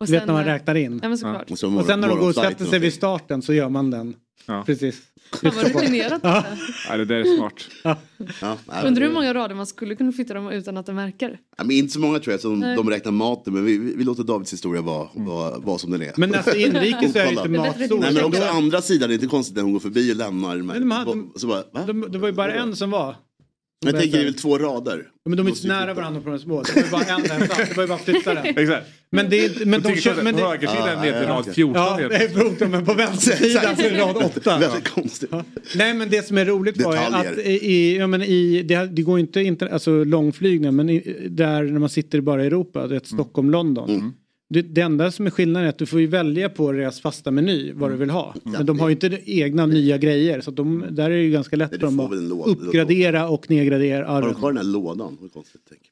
Och Du vet när man eh, räknar in. Ja. Och, så Och sen när de går och sätter sig vid starten så gör man den. Ja. Precis. Fan vad rutinerat det är. Ja, det där är smart. Ja, Undrar hur det- många rader man skulle kunna flytta dem utan att de märker. Ja, men inte så många tror jag som Nej. de räknar maten men vi, vi, låter Davids historia vara, vara, vara som den är. Men alltså inrikes är inte matsol. Nej men också andra sidan, det är inte konstigt när hon går förbi och lämnar. Men de hade- så bara, va? de, det var ju bara en som var. Men jag tänker det är väl två rader. Men de är inte nära varandra på de små. Det var ju bara en där. Det var ju bara att flytta den. Exakt. Men det. Men de kör... Men det, högersidan ner till ja, rad okej. 14. ja, det är punkten. Men på vänstersidan så är det rad 8. Väldigt konstigt. Nej men det som är roligt var ju att i, ja, men i det, det går inte, inte alltså långflygningar men i, där när man sitter bara i Europa, det är Stockholm, London. Mm. Det, det enda som är skillnaden är att du får ju välja på deras fasta meny vad du vill ha. Mm. Men de har ju inte egna nya grejer så de, där är det ju ganska lätt för dem att uppgradera och nedgradera Har de kvar den här lådan?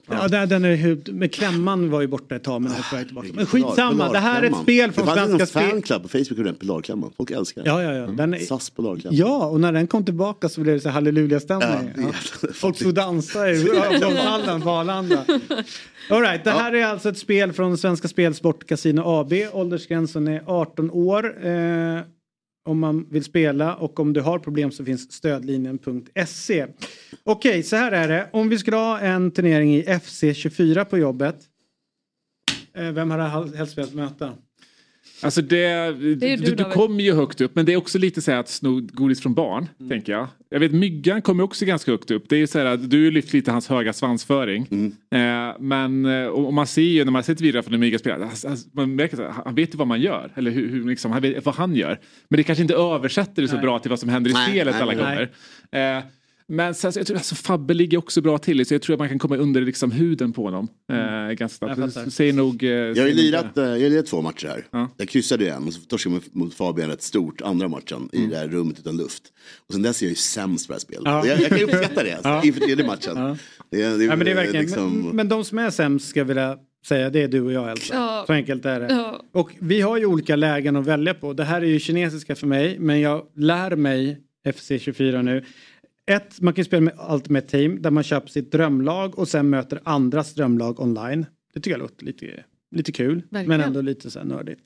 Ja, där, den är, men klämman var ju borta ett tag men är på väg tillbaka. Men skitsamma, det här är ett spel från Det fanns Svenska en Spel. fanclub på Facebook och den pilarklämman. Folk älskar den. Ja, ja, ja. Den är, SAS pilarklämma. Ja, och när den kom tillbaka så blev det så halleluja-stämning. Ja, Ja. Folk stod och dansade i hallen på Arlanda. All right, det här är alltså ett spel från Svenska Spel Sportcasino AB. Åldersgränsen är 18 år. Eh, om man vill spela och om du har problem så finns stödlinjen.se. Okej, så här är det. Om vi skulle ha en turnering i FC24 på jobbet. Eh, vem hade helst velat möta? Alltså det, ju du, du, kommer ju högt upp men det är också lite så här att sno godis från barn. Mm. Tänker jag. Jag vet Myggan kommer också ganska högt upp. Det är ju så här att du har lyft lite hans höga svansföring. Mm. Eh, men eh, och, och man ser ju när man sett vidare från en Mygga-spelare. Alltså, alltså, man märker att han vet ju vad man gör. Eller hur, hur liksom, han vet vad han gör. Men det kanske inte översätter det så Nej. bra till vad som händer i Nej, spelet nej, alla nej. gånger. Eh, men sen, så jag tror alltså Fabbe ligger också bra till så jag tror att man kan komma under liksom huden på honom. Eh, ganska Jag snabbt. Säger nog... Eh, Jag har ju lirat, eh, jag har lirat två matcher här. Ja. Jag kryssade ju en och så torskade jag mot Fabian rätt stort andra matchen i det här rummet utan luft. Och sen dess är jag ju sämst på det här spelet. Ja. Jag, jag kan ju uppskatta det alltså, Ja. inför tredje matchen. Ja. Det, är- det, Ja, men det är verkligen, liksom, men, men de som är sämst ska jag vilja säga, det är du och jag Elsa. Ja. Så enkelt är det. Ja. Och vi har ju olika lägen att välja på. Det här är ju kinesiska för mig, men jag lär mig FC24 nu. Ett, man kan spela med Ultimate Team där man köper sitt drömlag och sen möter andras drömlag online. Det tycker jag låter lite, lite kul men Verkligen. ändå lite så här nördigt.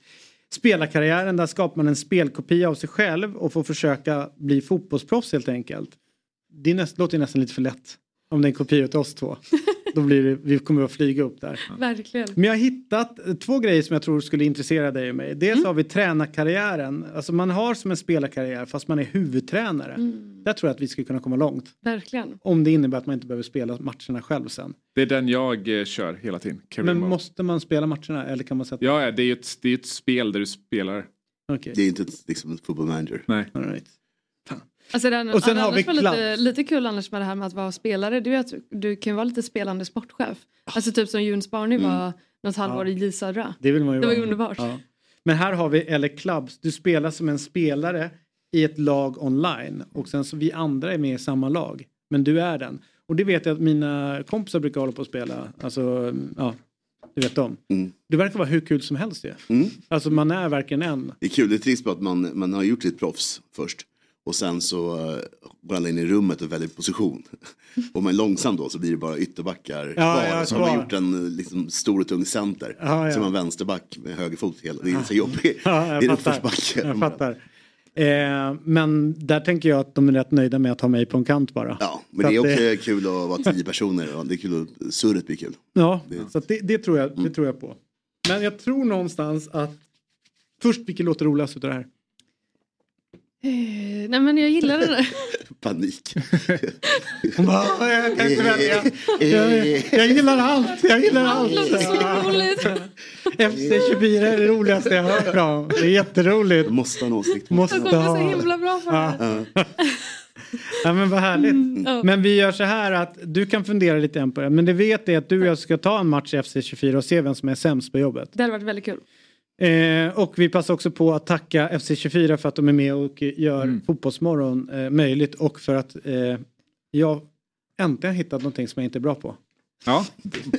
Spelarkarriären, där skapar man en spelkopia av sig själv och får försöka bli fotbollsproffs helt enkelt. Det är näst, låter nästan lite för lätt om det är en kopia till oss två. Då blir det, vi kommer att flyga upp där. Verkligen. Men jag har hittat eh, två grejer som jag tror skulle intressera dig och mig. Dels Mm. har vi tränarkarriären. Alltså man har som en spelarkarriär fast man är huvudtränare. Mm. Där tror jag att vi skulle kunna komma långt. Verkligen. Om det innebär att man inte behöver spela matcherna själv sen. Det är den jag eh, kör hela tiden. Career Men mode. måste man spela matcherna eller kan man sätta... Ja, det är ju ett, det är ett spel där du spelar. Okej. Det är inte ett, liksom ett football manager. Nej. All right. Alltså den, Och sen det har vi lite, lite kul annars med det här med att vara spelare. Det är att du kan ju vara lite spelande sportchef. Alltså typ som Jon Sparny var något halvår Ja. i J Södra. Det vill man ju Det var ju underbart. Ja. Men här har vi eller Clubs. Du spelar som en spelare i ett lag online och sen så vi andra är med i samma lag. Men du är den. Och det vet jag att mina kompisar brukar hålla på att spela. Alltså, ja, du vet dem. Mm. Det verkar vara hur kul som helst ju. Mm. Alltså man är verkligen en. Det är kul, det är trist på att man, man har gjort sitt proffs först. Och sen så uh, går alla in i rummet och väljer position. Om man är långsam då så blir det bara ytterbackar kvar. ja, så har man gjort en eh, liksom, stor och tung center. Ja, ja. Så är man vänsterback med höger fot. Det är så jobbigt. Ja, det jag fattar. Jag fattar. Eh, men där tänker jag att de är rätt nöjda med att ha mig på en kant bara. Ja, men Så det är också kul att vara tio personer. Det är kul att, surret blir kul. Ja, så att det, det, tror jag, det tror jag på. Men jag tror någonstans att först vilken låter roligast utav det här? Eh, nej men jag gillar den där. Panik. Hon bara, "Åh, jag kan inte välja. Jag, jag gillar allt, jag gillar allt. Det är så roligt. FC24 är det roligaste jag har hört om. Det är jätteroligt. Måste ha en åsikt. Måste Det kommer så ha. himla bra för Ja. ja. Ja men vad härligt. Mm, ja. Men vi gör så här att du kan fundera lite grann på det. Men det vet är att du och jag ska ta en match i FC24 och se vem som är sämst på jobbet. Det hade varit väldigt kul. Eh, och vi passar också på att tacka FC24 för att de är med och gör Mm. Fotbollsmorgon eh, möjligt och för att eh, jag äntligen hittat någonting som jag inte är bra på. Ja,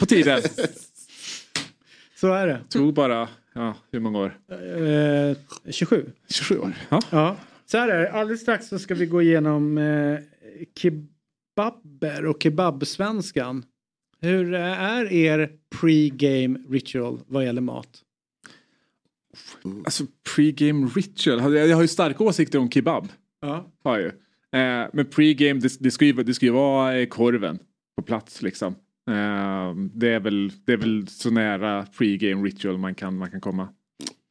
på tiden. Så är det. Tog bara, ja, hur många år? Eh, 27. 27 år. Ja. Ja, så här är det. Alldeles strax så ska vi gå igenom eh, kebaber och kebabsvenskan. Hur eh, är er pre-game ritual vad gäller mat? Alltså pre-game ritual. Jag jag har ju starka åsikter om kebab. Ja. Har jag ju. Eh, men pre-game det, det, ska ju, det ska ju vara eh, korven på plats liksom. Eh, det, är väl, det är väl så nära pre-game ritual man kan, man kan komma.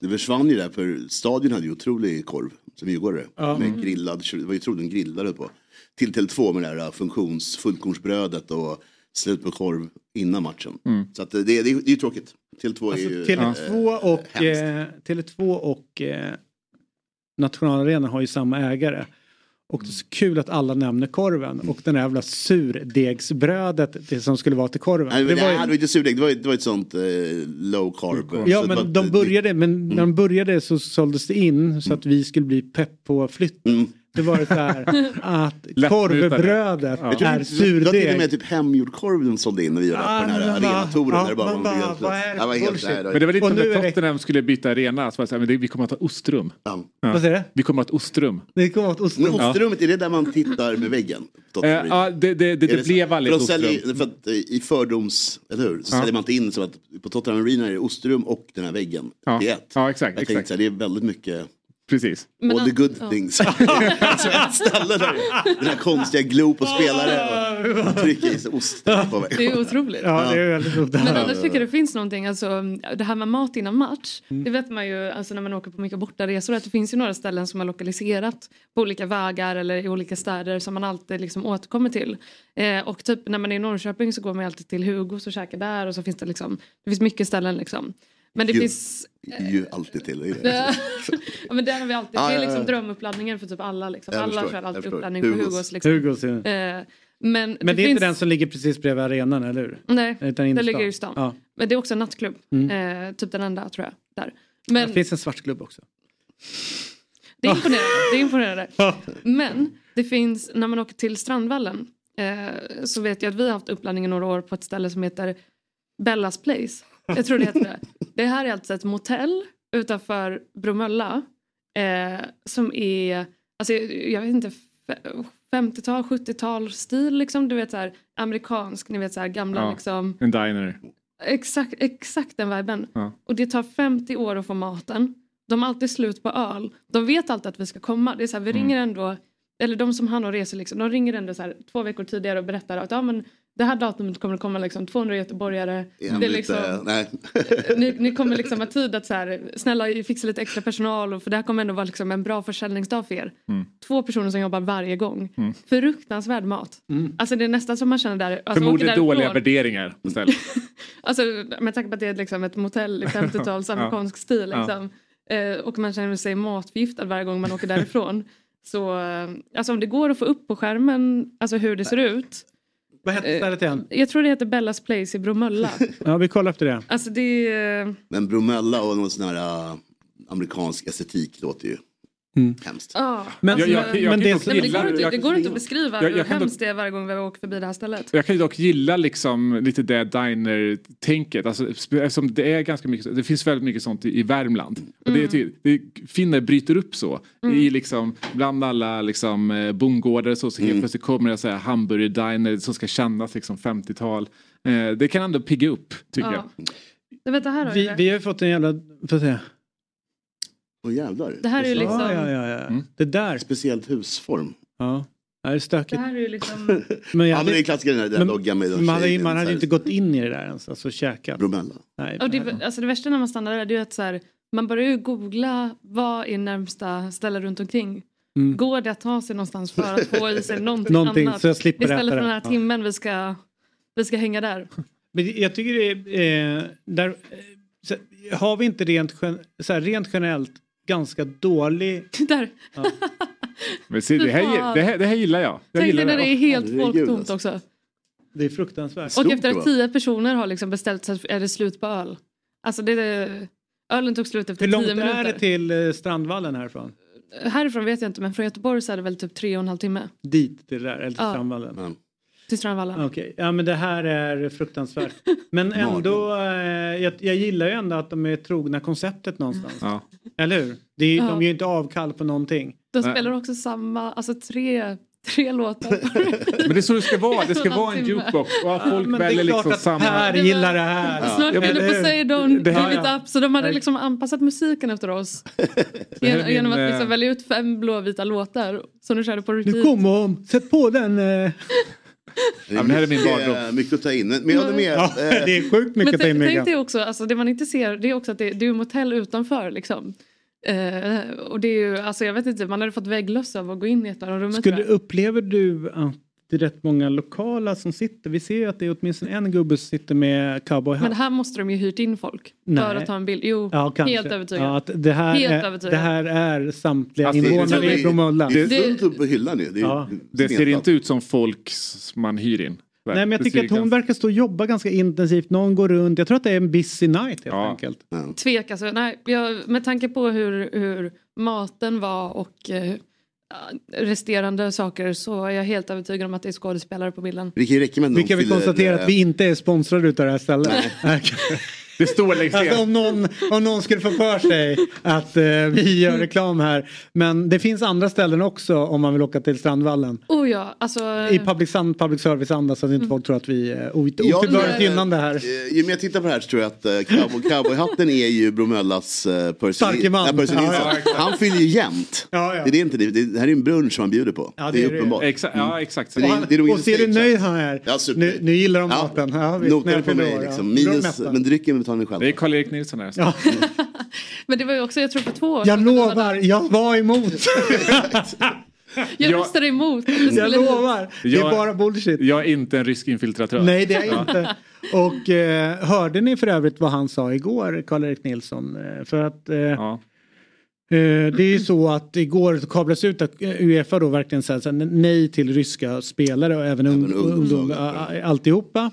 Det försvann ju där för stadion hade ju otrolig korv som djurgårdare. Ja. Med Mm. grillad, det var ju otroligt grillade på. Till Tele2 med det här funktions, fullkornsbrödet och slut på korv innan matchen. Mm. Så att det, det, det är ju tråkigt. Tele2 är ju... Tele2 eh, och, hemskt. eh, Tele2 och eh, Nationalarenan har ju samma ägare. Och det är så kul att alla nämner korven och den här jävla surdegsbrödet det som skulle vara till korven. Nej, men det, var ju- det var inte surdeg, det var, det var ett sånt eh, low carb. Ja det var men de började, men när de började så såldes det in så att vi skulle bli pepp på flytt. Det var det så här att korvbrödet Jag tror är Det var till och surdeg. med typ hemgjord korv de sålde in när vi gjorde Ah, på den här arenatouren. ja, där bara helt vad är det Jag var helt där. Men det var lite som när Tottenham skulle byta arena. Så men det, vi kommer att ha ostrum. Ja. Vad säger du? Vi kommer att ha ostrum. Det kommer åt ostrum. Men ostrummet, är det där man tittar med väggen? Eh, ja, det, det, det, blev aldrig ett ostrum. för att eh, I fördoms, eller hur? Så Ja. säljer man inte in så att på Tottenham Arena är det ostrum och den här väggen. Ja. ett. Ja, exakt, Jag tänkte exakt. så här, det är väldigt mycket Precis. Men all the good ja. things. alltså ett ställe där den här konstiga glo på spelare och trycker i sig ost på väg. Det är otroligt. Ja det är väldigt roligt. Men annars tycker jag det finns någonting, alltså det här med mat innan match. Mm. Det vet man ju alltså när man åker på mycket bortaresor att det finns ju några ställen som har lokaliserat på olika vägar eller i olika städer som man alltid liksom återkommer till. Eh, och typ när man är i Norrköping så går man alltid till Hugos och käkar där och så finns det liksom, det finns mycket ställen liksom. Men det Ju- finns Ju alltid till. det är det. ja, men det har vi alltid. Ja, det är ja, liksom ja. drömuppladdningen för typ alla. Liksom. Jag Alla kör alltid uppladdning på Hugos. Hugos. Liksom. Hugos, ja. Eh, men Men det, är finns... inte den som ligger precis bredvid arenan, eller hur? Nej, Utan den ligger i stan. Ja. Men det är också en nattklubb. Mm. Eh, typ den enda tror jag. Där. Det Men finns en svartklubb också. det är imponerande. Det är imponerande. Men det finns, när man åker till Strandvallen eh, så vet jag att vi har haft uppladdning i några år på ett ställe som heter Bellas Place. Jag tror det heter det. Det här är alltså ett motell utanför Bromölla eh, som är, alltså jag vet inte, fe- 50-tal, 70-tal stil liksom. Du vet så här amerikansk, ni vet så här gamla Ja, liksom. En diner. Exakt, exakt den viben. Ja. Och det tar 50 år att få maten. De har alltid slut på öl. De vet alltid att vi ska komma. Det är så här, vi Mm. ringer ändå, eller de som har någon resor liksom, de ringer ändå så här, två veckor tidigare och berättar att ja, men det här datumet kommer det komma liksom 200 göteborgare. Det är liksom, eh, nej. ni, ni kommer liksom ha tid att så här, snälla fixa lite extra personal och för det här kommer ändå vara liksom en bra försäljningsdag för er. Mm. Två personer som jobbar varje gång. Mm. Fruktansvärd mat. Alltså det är nästan som man känner där. Alltså, Förmodligen dåliga värderingar istället. Alltså med tanke på att det är liksom ett motell i 50-tals Ja. amerikansk stil Ja. liksom. Eh, och man känner sig matförgiftad varje gång man åker därifrån. Så eh, alltså om det går att få upp på skärmen alltså hur det ser ut. Vad hette stället igen? Jag tror det heter Bellas Place i Bromölla. Ja, vi kollar efter det. Alltså det är... Men Bromella och någon sån här äh, amerikansk estetik låter ju Mm. hemskt. Ja. Men- Jag- jag- jag men det- dock Nej, men det, gilla- går inte, jag- det går inte att beskriva jag- hur jag dock- hemskt det är varje gång vi åker förbi det här stället. Jag kan ju dock gilla liksom lite det diner-tänket. Alltså, eftersom det är ganska mycket, det finns väldigt mycket sånt i, i Värmland. Och det, är ty- det, finner bryter upp så. Mm. I liksom, bland alla liksom, eh, bondgårdar så, så helt Mm. plötsligt kommer det så här hamburgerdiner som ska kännas liksom 50-tal. Eh, det kan ändå pigga upp tycker Ja. Du vet det här har Vi, vi har ju fått en jävla... Får jag se. Åh jävlar. Det här är ju liksom- Ja, ja, ja. ja. Det där. Speciellt husform. Ja. Det här är stökigt. Det här är ju liksom... Men, jag Ja hade- men det är klassikern den där men- loggan med man hade, man hade inte gått in i det där ens, alltså käkat. Bromella. Nej, Och det, alltså det värsta när man stannar där det är ju att så här, man börjar ju googla vad är närmsta ställe runt omkring. Mm. Går det att ta sig någonstans för att få i sig någonting, Någonting, annat? så jag slipper Istället för den här Ja. timmen vi ska, vi ska hänga där. Men jag tycker det är... Eh, där, så, har vi inte rent, så här, rent generellt ganska dålig... där. Men se, det, här, det, här, det här gillar jag. jag Tänk gillar när det är helt folktomt också. Det är fruktansvärt. Och efter att tio personer har liksom beställt så är det slut på öl. Alltså det, det, ölen tog slut efter Hur långt tio minuter. är det till eh, Strandvallen härifrån? Härifrån vet jag inte men från Göteborg så är det väl typ tre och en halv timme. Dit till det där, eller till Ja. Strandvallen? Till Strandvallen. Okej, ja men det här är fruktansvärt. Men ändå, eh, jag, jag gillar ju ändå att de är trogna konceptet någonstans. Ja. Eller hur? Det är, Ja. De gör ju inte avkall på någonting. De spelar också samma, alltså tre, tre låtar. Men det är så det ska vara. Det ska En vara en jukebox och att folk men det är väljer klart liksom att samma. Per gillar det här. Snart Ja, kunde eller hur? Poseidon Det här- blivit upp så de hade liksom anpassat musiken efter oss. Det är Gen- min, genom att eh, liksom välja ut fem blåvita låtar som du körde på repeat. Nu kommer hon, sätt på den. Eh. Det det här är min barndom. eh, Mycket att ta in. Men jag håller med. Ja, eh, det är sjukt Men mycket att ta in tänk, dig också, alltså det man inte ser det är också att det, det är motell utanför liksom. Eh, och det är ju, alltså jag vet inte, man hade fått vägglöss av att gå in i ett av de rummen. Skulle, upplever du att det är rätt många lokala som sitter? Vi ser ju att det är åtminstone en gubbe som sitter med cowboyhatt. Men här måste de ju hyrt in folk Nej. för att ta en bild. Jo, Ja, kanske. helt övertygad. Ja, att det, här Helt är, övertygad. det här är samtliga Alltså, det- invånare i Bromölla. Det är Det- fullt upp på hyllan nu. Det, Ja. Det ser inte ut som folk man hyr in. Nej men jag tycker att hon verkar stå och jobba ganska intensivt. Någon går runt. Jag tror att det är en busy night helt Ja. enkelt. Tvek alltså. Nej, jag, med tanke på hur, hur maten var och eh, resterande saker så är jag helt övertygad om att det är skådespelare på bilden. Kan Vi kan fyller, konstatera eh, att vi inte är sponsrade utav det här stället. Det står längst Alltså ner. om någon, om någon skulle få för sig att eh, vi gör reklam här. Men det finns andra ställen också om man vill åka till Strandvallen. Oh ja, alltså. I public, public service-anda så att inte folk tror att vi är otillbörligt eh, gynnande här. eh, Ju mer jag tittar på det här så tror jag att uh, cowboy, cowboyhatten är ju Bromöllas uh, Percy man. Ja, Percy Ja, ja. Han fyller ju jämt. Ja, ja. Det, är det, inte, det, det här är en brunch som han bjuder på. Ja, det, det är är det. uppenbart. Exakt, ja exakt. Så det, är- det är Och ser du nöjd han är? Nu, nu gillar de Ja, maten. Ja, visst, på mig liksom. Minus, men drycken betalar ni själv. Det är Karl-Erik Nilsson här. Ja. Men det var ju också, jag tror för två år Jag lovar, jag var emot. Jag röstade emot. Jag lovar. Det är bara bullshit. Jag är inte en rysk infiltratör. Nej det är jag inte. Och eh, hörde ni för övrigt vad han sa igår, Karl-Erik Nilsson? Eh, för att eh, Ja. Eh, Det är ju så att igår kablades ut att Uefa då verkligen säger nej till ryska spelare och även, Även ung, ungdomslag. ungdom, alltihopa.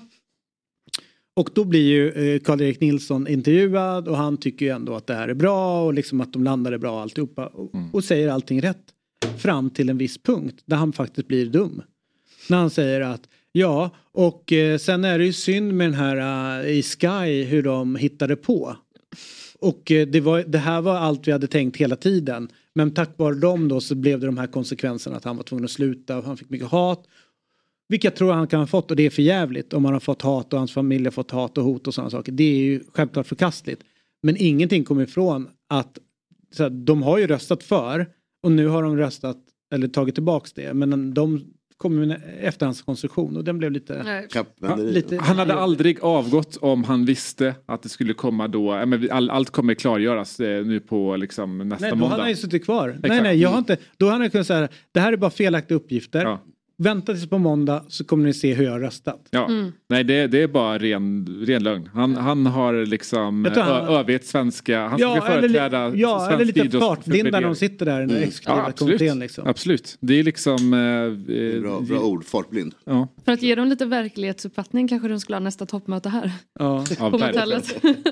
Och då blir ju eh, Karl-Erik Nilsson intervjuad och han tycker ju ändå att det här är bra och liksom att de landade bra alltihopa och, och säger allting rätt. Fram till en viss punkt där han faktiskt blir dum. När han säger att ja och eh, sen är det ju synd med den här eh, i Sky hur de hittade på. Och eh, det, var, det här var allt vi hade tänkt hela tiden. Men tack vare dem då så blev det de här konsekvenserna att han var tvungen att sluta och han fick mycket hat. Vilket jag tror han kan ha fått och det är för jävligt om han har fått hat och hans familj har fått hat och hot och sådana saker. Det är ju självklart förkastligt. Men ingenting kommer ifrån att så här, de har ju röstat för och nu har de röstat eller tagit tillbaks det. Men de kommer med en efterhandskonstruktion och den blev lite... Nej. Han, lite han hade aldrig avgått om han visste att det skulle komma då, ja, all, allt kommer klargöras eh, nu på liksom nästa Nej, då måndag. hade han ju suttit kvar. Nej, Exakt. nej, jag har inte... Då hade han kunnat säga det här är bara felaktiga uppgifter. Vänta tills på måndag så kommer ni se hur jag har röstat. Ja. Mm. Nej det, det är bara ren, ren lögn. Han, han har liksom han- ö- övergett svenska, han Ja, ska eller företräda ja, svensk eller lite fartblinda när de sitter där i den där exekutiva Ja, absolut. kommittén. Liksom. Absolut. Det är liksom... Eh, bra, bra ord, fartblind. Ja. För att ge dem lite verklighetsuppfattning kanske de skulle ha nästa toppmöte här. Ja. Ja, På verkligen.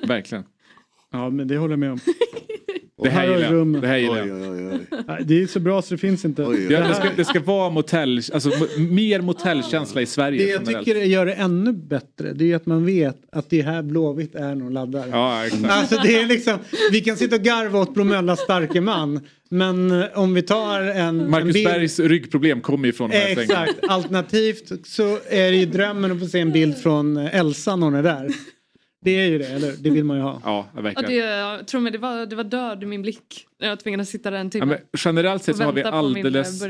verkligen. Ja, men det håller jag med om. Det här gillar jag. Det här gillar jag. Nej, Det är så bra så det finns inte. Ja, det, ska, det ska vara motell, alltså m- mer motellkänsla i Sverige. Det jag generellt. tycker gör det ännu bättre det är att man vet att det här Blåvitt är någon laddare. Ja, exakt. Alltså det är liksom, vi kan sitta och garva åt Bromöllas starke man. Men eh, om vi tar en... en Marcus bild- Bergs ryggproblem kommer ju från de här sängarna. Exakt, alternativt så är det ju drömmen att få se en bild från eh, Elsa när hon är där. Det är ju det, eller Det vill man ju ha. Ja, Ja, det, jag tror mig, det, var, det var död i min blick när jag tvingades sitta där en Ja, timme. men generellt sett och så har vi alldeles,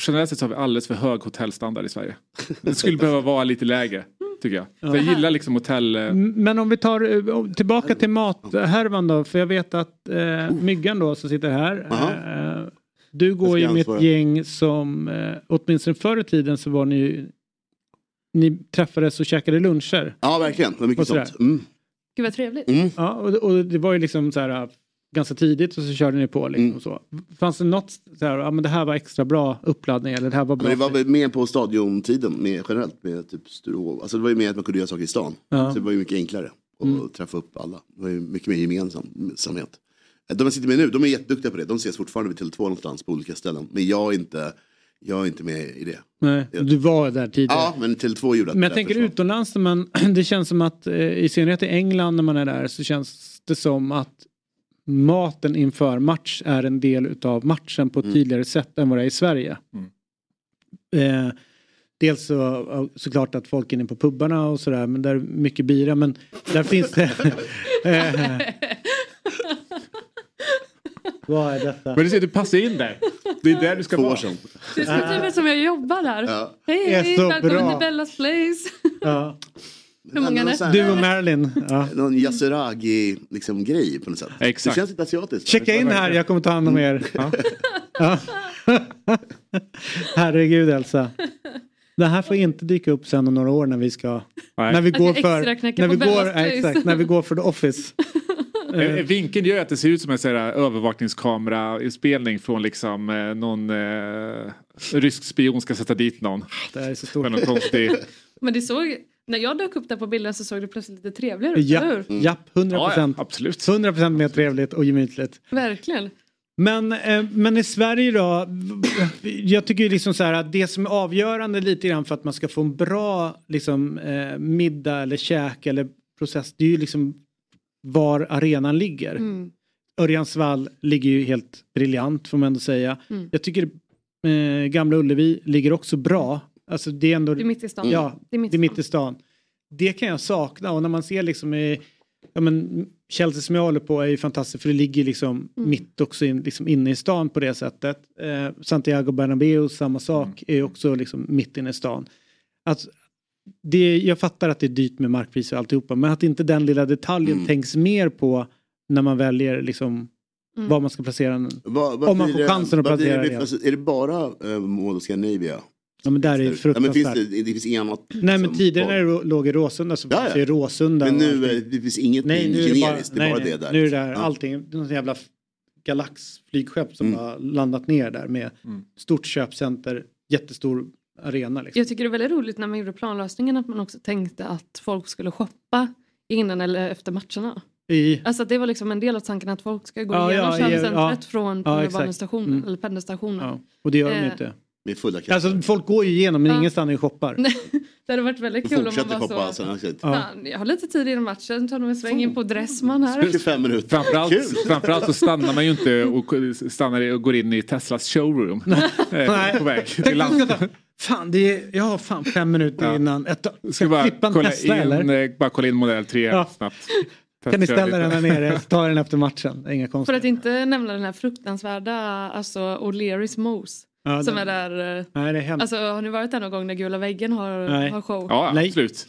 generellt sett så har vi alldeles för hög hotellstandard i Sverige. Det skulle behöva vara lite lägre, tycker jag. Jag gillar liksom hotell... eh, Men om vi tar eh, tillbaka till mathärvan då, för jag vet att eh, Myggan då som sitter här. Eh, du går ju med ett gäng som, eh, åtminstone förr i tiden så var ni ju- ni träffades och käkade luncher. Ja, verkligen. Det var mycket sånt. Mm. Gud vad trevligt. Ja, och, och det var ju liksom så här äh, ganska tidigt och så körde ni på liksom Mm. och så. Fanns det något så här, ja men det här var extra bra uppladdning eller det här var bra? Men det var väl mer på stadiontiden med, generellt med typ Sturehof. Alltså det var ju mer att man kunde göra saker i stan. Ja. Så det var ju mycket enklare att Mm. träffa upp alla. Det var ju mycket mer gemensamhet. De jag sitter med nu, de är jätteduktiga på det. De ses fortfarande vid Tele2 någonstans på olika ställen. Men jag är inte, jag är inte med i det. Nej, du var där tidigare. Ja, men Tele2 gjorde att Men jag det tänker försvann. utomlands när man, det känns som att eh, i synnerhet i England när man är där så känns det som att maten inför match är en del utav matchen på ett Mm. tydligare sätt än vad det är i Sverige. Eh, dels så, såklart att folk är inne på pubbarna och sådär men där är mycket bira men där finns det eh, Vad är detta? Men du ser, du passar in där. Det är där du ska vara. Det är som typ som jag jobbar där. Ja. Hej, Det hej, välkommen bra. till Bellas place. Ja. Hur många är det? Du och Marilyn. Ja. Någon yasuragi liksom grej på något sätt. Exakt. Det känns lite asiatiskt. Checka in här, jag kommer ta hand om er. Ja. Herregud Elsa. Det här får inte dyka upp sen om några år när vi ska... Nej. När vi går för... När vi går, ja, exakt, när vi går för the office. Eh, eh, Vinkeln gör att det ser ut som en sån här övervakningskamera-inspelning från liksom eh, någon eh, rysk spion ska sätta dit någon. Det här är så stort. Konstig... Men det såg, när jag dök upp där på bilden så såg det plötsligt lite trevligare ut, Ja, eller hur? japp, 100 Ja, ja, procent. absolut. 100 procent mer trevligt och gemytligt. Verkligen. Men, eh, men i Sverige då, jag tycker liksom så här att det som är avgörande lite grann för att man ska få en bra liksom, eh, middag eller käk eller process, det är ju liksom var arenan ligger. Mm. Örjansvall ligger ju helt briljant får man ändå säga. Mm. Jag tycker eh, Gamla Ullevi ligger också bra. Alltså det är ändå... Det är mitt i stan. Ja, Det är mitt det är mitt i stan. Det kan jag sakna och när man ser liksom i Ja men Chelsea som jag håller på är ju fantastiskt för det ligger liksom Mm. mitt också in, liksom inne i stan på det sättet. Eh, Santiago Bernabéu samma sak är ju också liksom mitt inne i stan. Att det, jag fattar att det är dyrt med markpriser och alltihopa men att inte den lilla detaljen Mm. tänks mer på när man väljer liksom Mm. var man ska placera den. Vad- vad Om man får det- chansen att placera det, det. alltså, Är det bara uh, Mall of Scandinavia? Ja men där är det Ja, men fruktansvärt. finns det, det finns inget annat. Nej men liksom, tidigare när det låg i Råsunda så Ja, fanns ja. det ju Råsunda. Men nu eh, det finns inget Nej, nu är det bara, generiskt, det är nej, bara nej, det där. nu är det där Ja. allting, är något jävla galaxflygskepp som Mm. har landat ner där med stort köpcenter, jättestor arena. Liksom. Jag tycker det är väldigt roligt när man gjorde planlösningen att man också tänkte att folk skulle shoppa innan eller efter matcherna. I, Alltså att det var liksom en del av tanken att folk ska gå Ja, igenom ja, köpcentret ja. från Ja, exakt. tunnelbanestationen Mm. eller pendelstationen. ja, och det gör de Eh, inte. Med fulla kassar. Alltså folk går ju igenom men Ja. ingen stannar och shoppar. Nej, Det hade varit väldigt kul om man Fortsätter var Foppa så. alltså. Fan, jag har lite tid innan matchen, tar nog en sväng in på Dressman här. 45 minuter. Framförallt, Kul. framförallt så stannar man ju inte och stannar och går in i Teslas showroom. Eh, På väg till land. Fan, det är, jag har fan fem minuter Ja. innan. Ett, Ska bara klippa en kolla Tesla in, eller? eh, bara kolla in modell 3 Ja. snabbt. Kan ni ställa den här nere tar jag den efter matchen. Inga För konstigt. att inte nämna den här fruktansvärda alltså O'Learys Mose. Ja, som den- är där. eh, Nej, det är hemskt. Alltså har ni varit där någon gång när Gula väggen har, Nej. har show? Ja, absolut.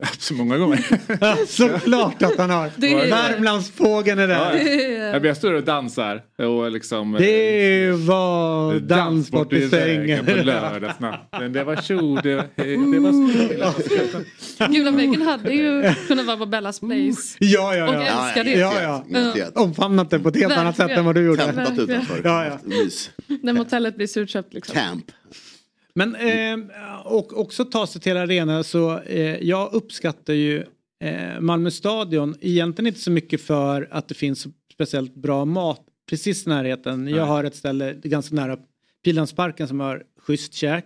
Så många gånger. Ja, Såklart att han har. Det är- Värmlandsfågeln är där. Det är- Jag jag står och dansar och liksom... Det var dans bort i vägen på sängen. lördagsnatten. Det var tjo, det, det var Gula väggen hade ju kunnat vara på Bellas Place. Ja, ja, Och ja. älskar det. Ja, ja. Omfamnat det på ett helt annat sätt än vad du gjorde. Campat utanför. Ja, ja. När motellet blir surköpt liksom. Camp. Men eh, och också ta sig till arena så eh, jag uppskattar ju eh, Malmö stadion egentligen inte så mycket för att det finns speciellt bra mat precis i närheten. Jag har ett ställe ganska nära Pilansparken som har schysst käk.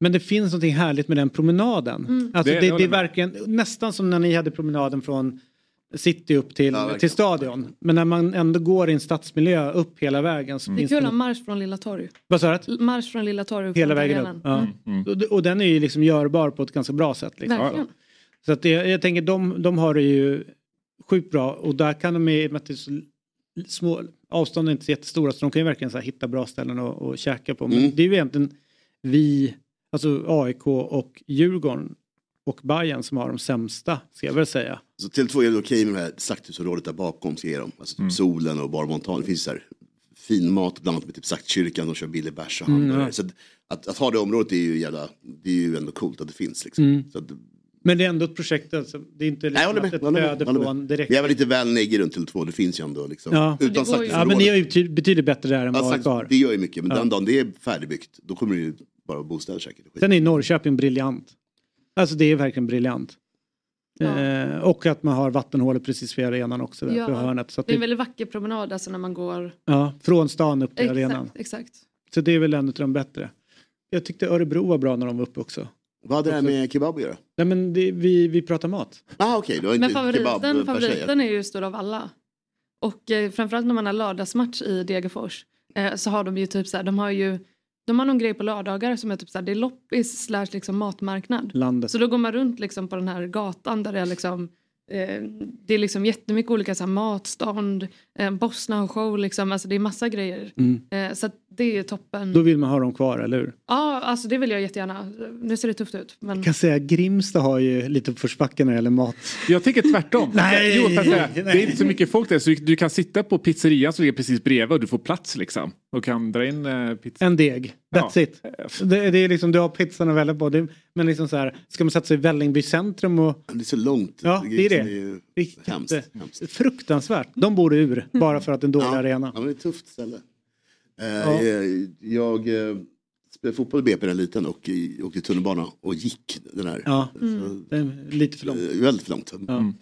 Men det finns något härligt med den promenaden. Mm. Alltså Det- det, det det, är verkligen nästan som när ni hade promenaden från city upp till, verkligen. till stadion. Men när man ändå går i en stadsmiljö upp hela vägen så Det är kul att marsch från Lilla Torg. Vad sa du? Marsch från Lilla Torg upp Hela vägen upp. Ja. Mm. Och, och den är ju liksom görbar på ett ganska bra sätt. Liksom. Verkligen. Så att det, jag tänker de, de har det ju sjukt bra och där kan de i och med att det är så små avstånden är inte så jättestora så de kan ju verkligen så här hitta bra ställen att och käka på. Men Mm. det är ju egentligen vi, alltså AIK och Djurgården och Bayern som har de sämsta, ska jag väl säga. Så Tele2 är det okej med det här slakthusområdet där bakom ska jag ge dem. Alltså Mm. typ solen och Bar Montan. Det finns så här fin mat bland annat med typ Slaktkyrkan. De kör billig bärs och Mm, hamburgare. ja. Så att, att, att ha det området är ju jävla, det är ju ändå coolt att det finns liksom. Mm. Så att, Men det är ändå ett projekt, alltså. det är inte Nej, liksom att med. ett flöde från direkt. Jag är väl lite väl neggig runt Tele2. Det finns ju ändå liksom. Ja. Utan ja, men ni är ju bety- betydligt bättre där än Ja, vad har. det gör ju mycket. Men Ja. den dagen det är färdigbyggt då kommer det ju bara bostäder säkert. Skit. Sen är Norrköping briljant. Alltså det är verkligen briljant. Eh, och att man har vattenhålet precis vid arenan också där Ja. på hörnet. Så att Det är en väldigt vacker promenad alltså när man går. ja, från stan upp till arenan. Exakt, exakt. Så det är väl en av de bättre. Jag tyckte Örebro var bra när de var uppe också. Vad hade det här med kebab att göra? Nej men det, vi, vi pratar mat. Ah, okej, det var inte Men favoriten, kebab favoriten är ju stor av alla. Och eh, framförallt när man har lördagsmatch i Degerfors eh, så har de ju typ så här, de har ju de har någon grej på lördagar som är typ så här, det är loppis slash liksom matmarknad. Landet. Så då går man runt liksom på den här gatan där det är liksom eh, det är liksom jättemycket olika så här, matstånd, eh, Bosna show liksom, alltså det är massa grejer. Mm. Eh, så att det är toppen. Då vill man ha dem kvar, eller hur? Ja, alltså det vill jag jättegärna. Nu ser det tufft ut. Men... Jag kan säga Grimsta har ju lite uppförsbacke när det gäller mat. Jag tycker tvärtom. Nej, jo, nej. det är inte så mycket folk där så du kan sitta på pizzerian som ligger precis bredvid och du får plats liksom. Och kan dra in eh, pizza. En deg, that's Ja. it. Det, det är liksom, du har pizzan att välja på. Det, men liksom så här, ska man sätta sig i Vällingby centrum och... Det är så långt. Ja, det är det. Det är ju Det är hemskt, hemskt. Fruktansvärt. De borde ur, bara för att det är en dålig Ja. arena. Ja, men det är ett tufft ställe. Eh, Ja. eh, Jag eh, spelade fotboll i BP när jag liten och i- åkte tunnelbana och gick den här. Ja, Mm. är lite för långt. Eh, Väldigt för långt. Ja.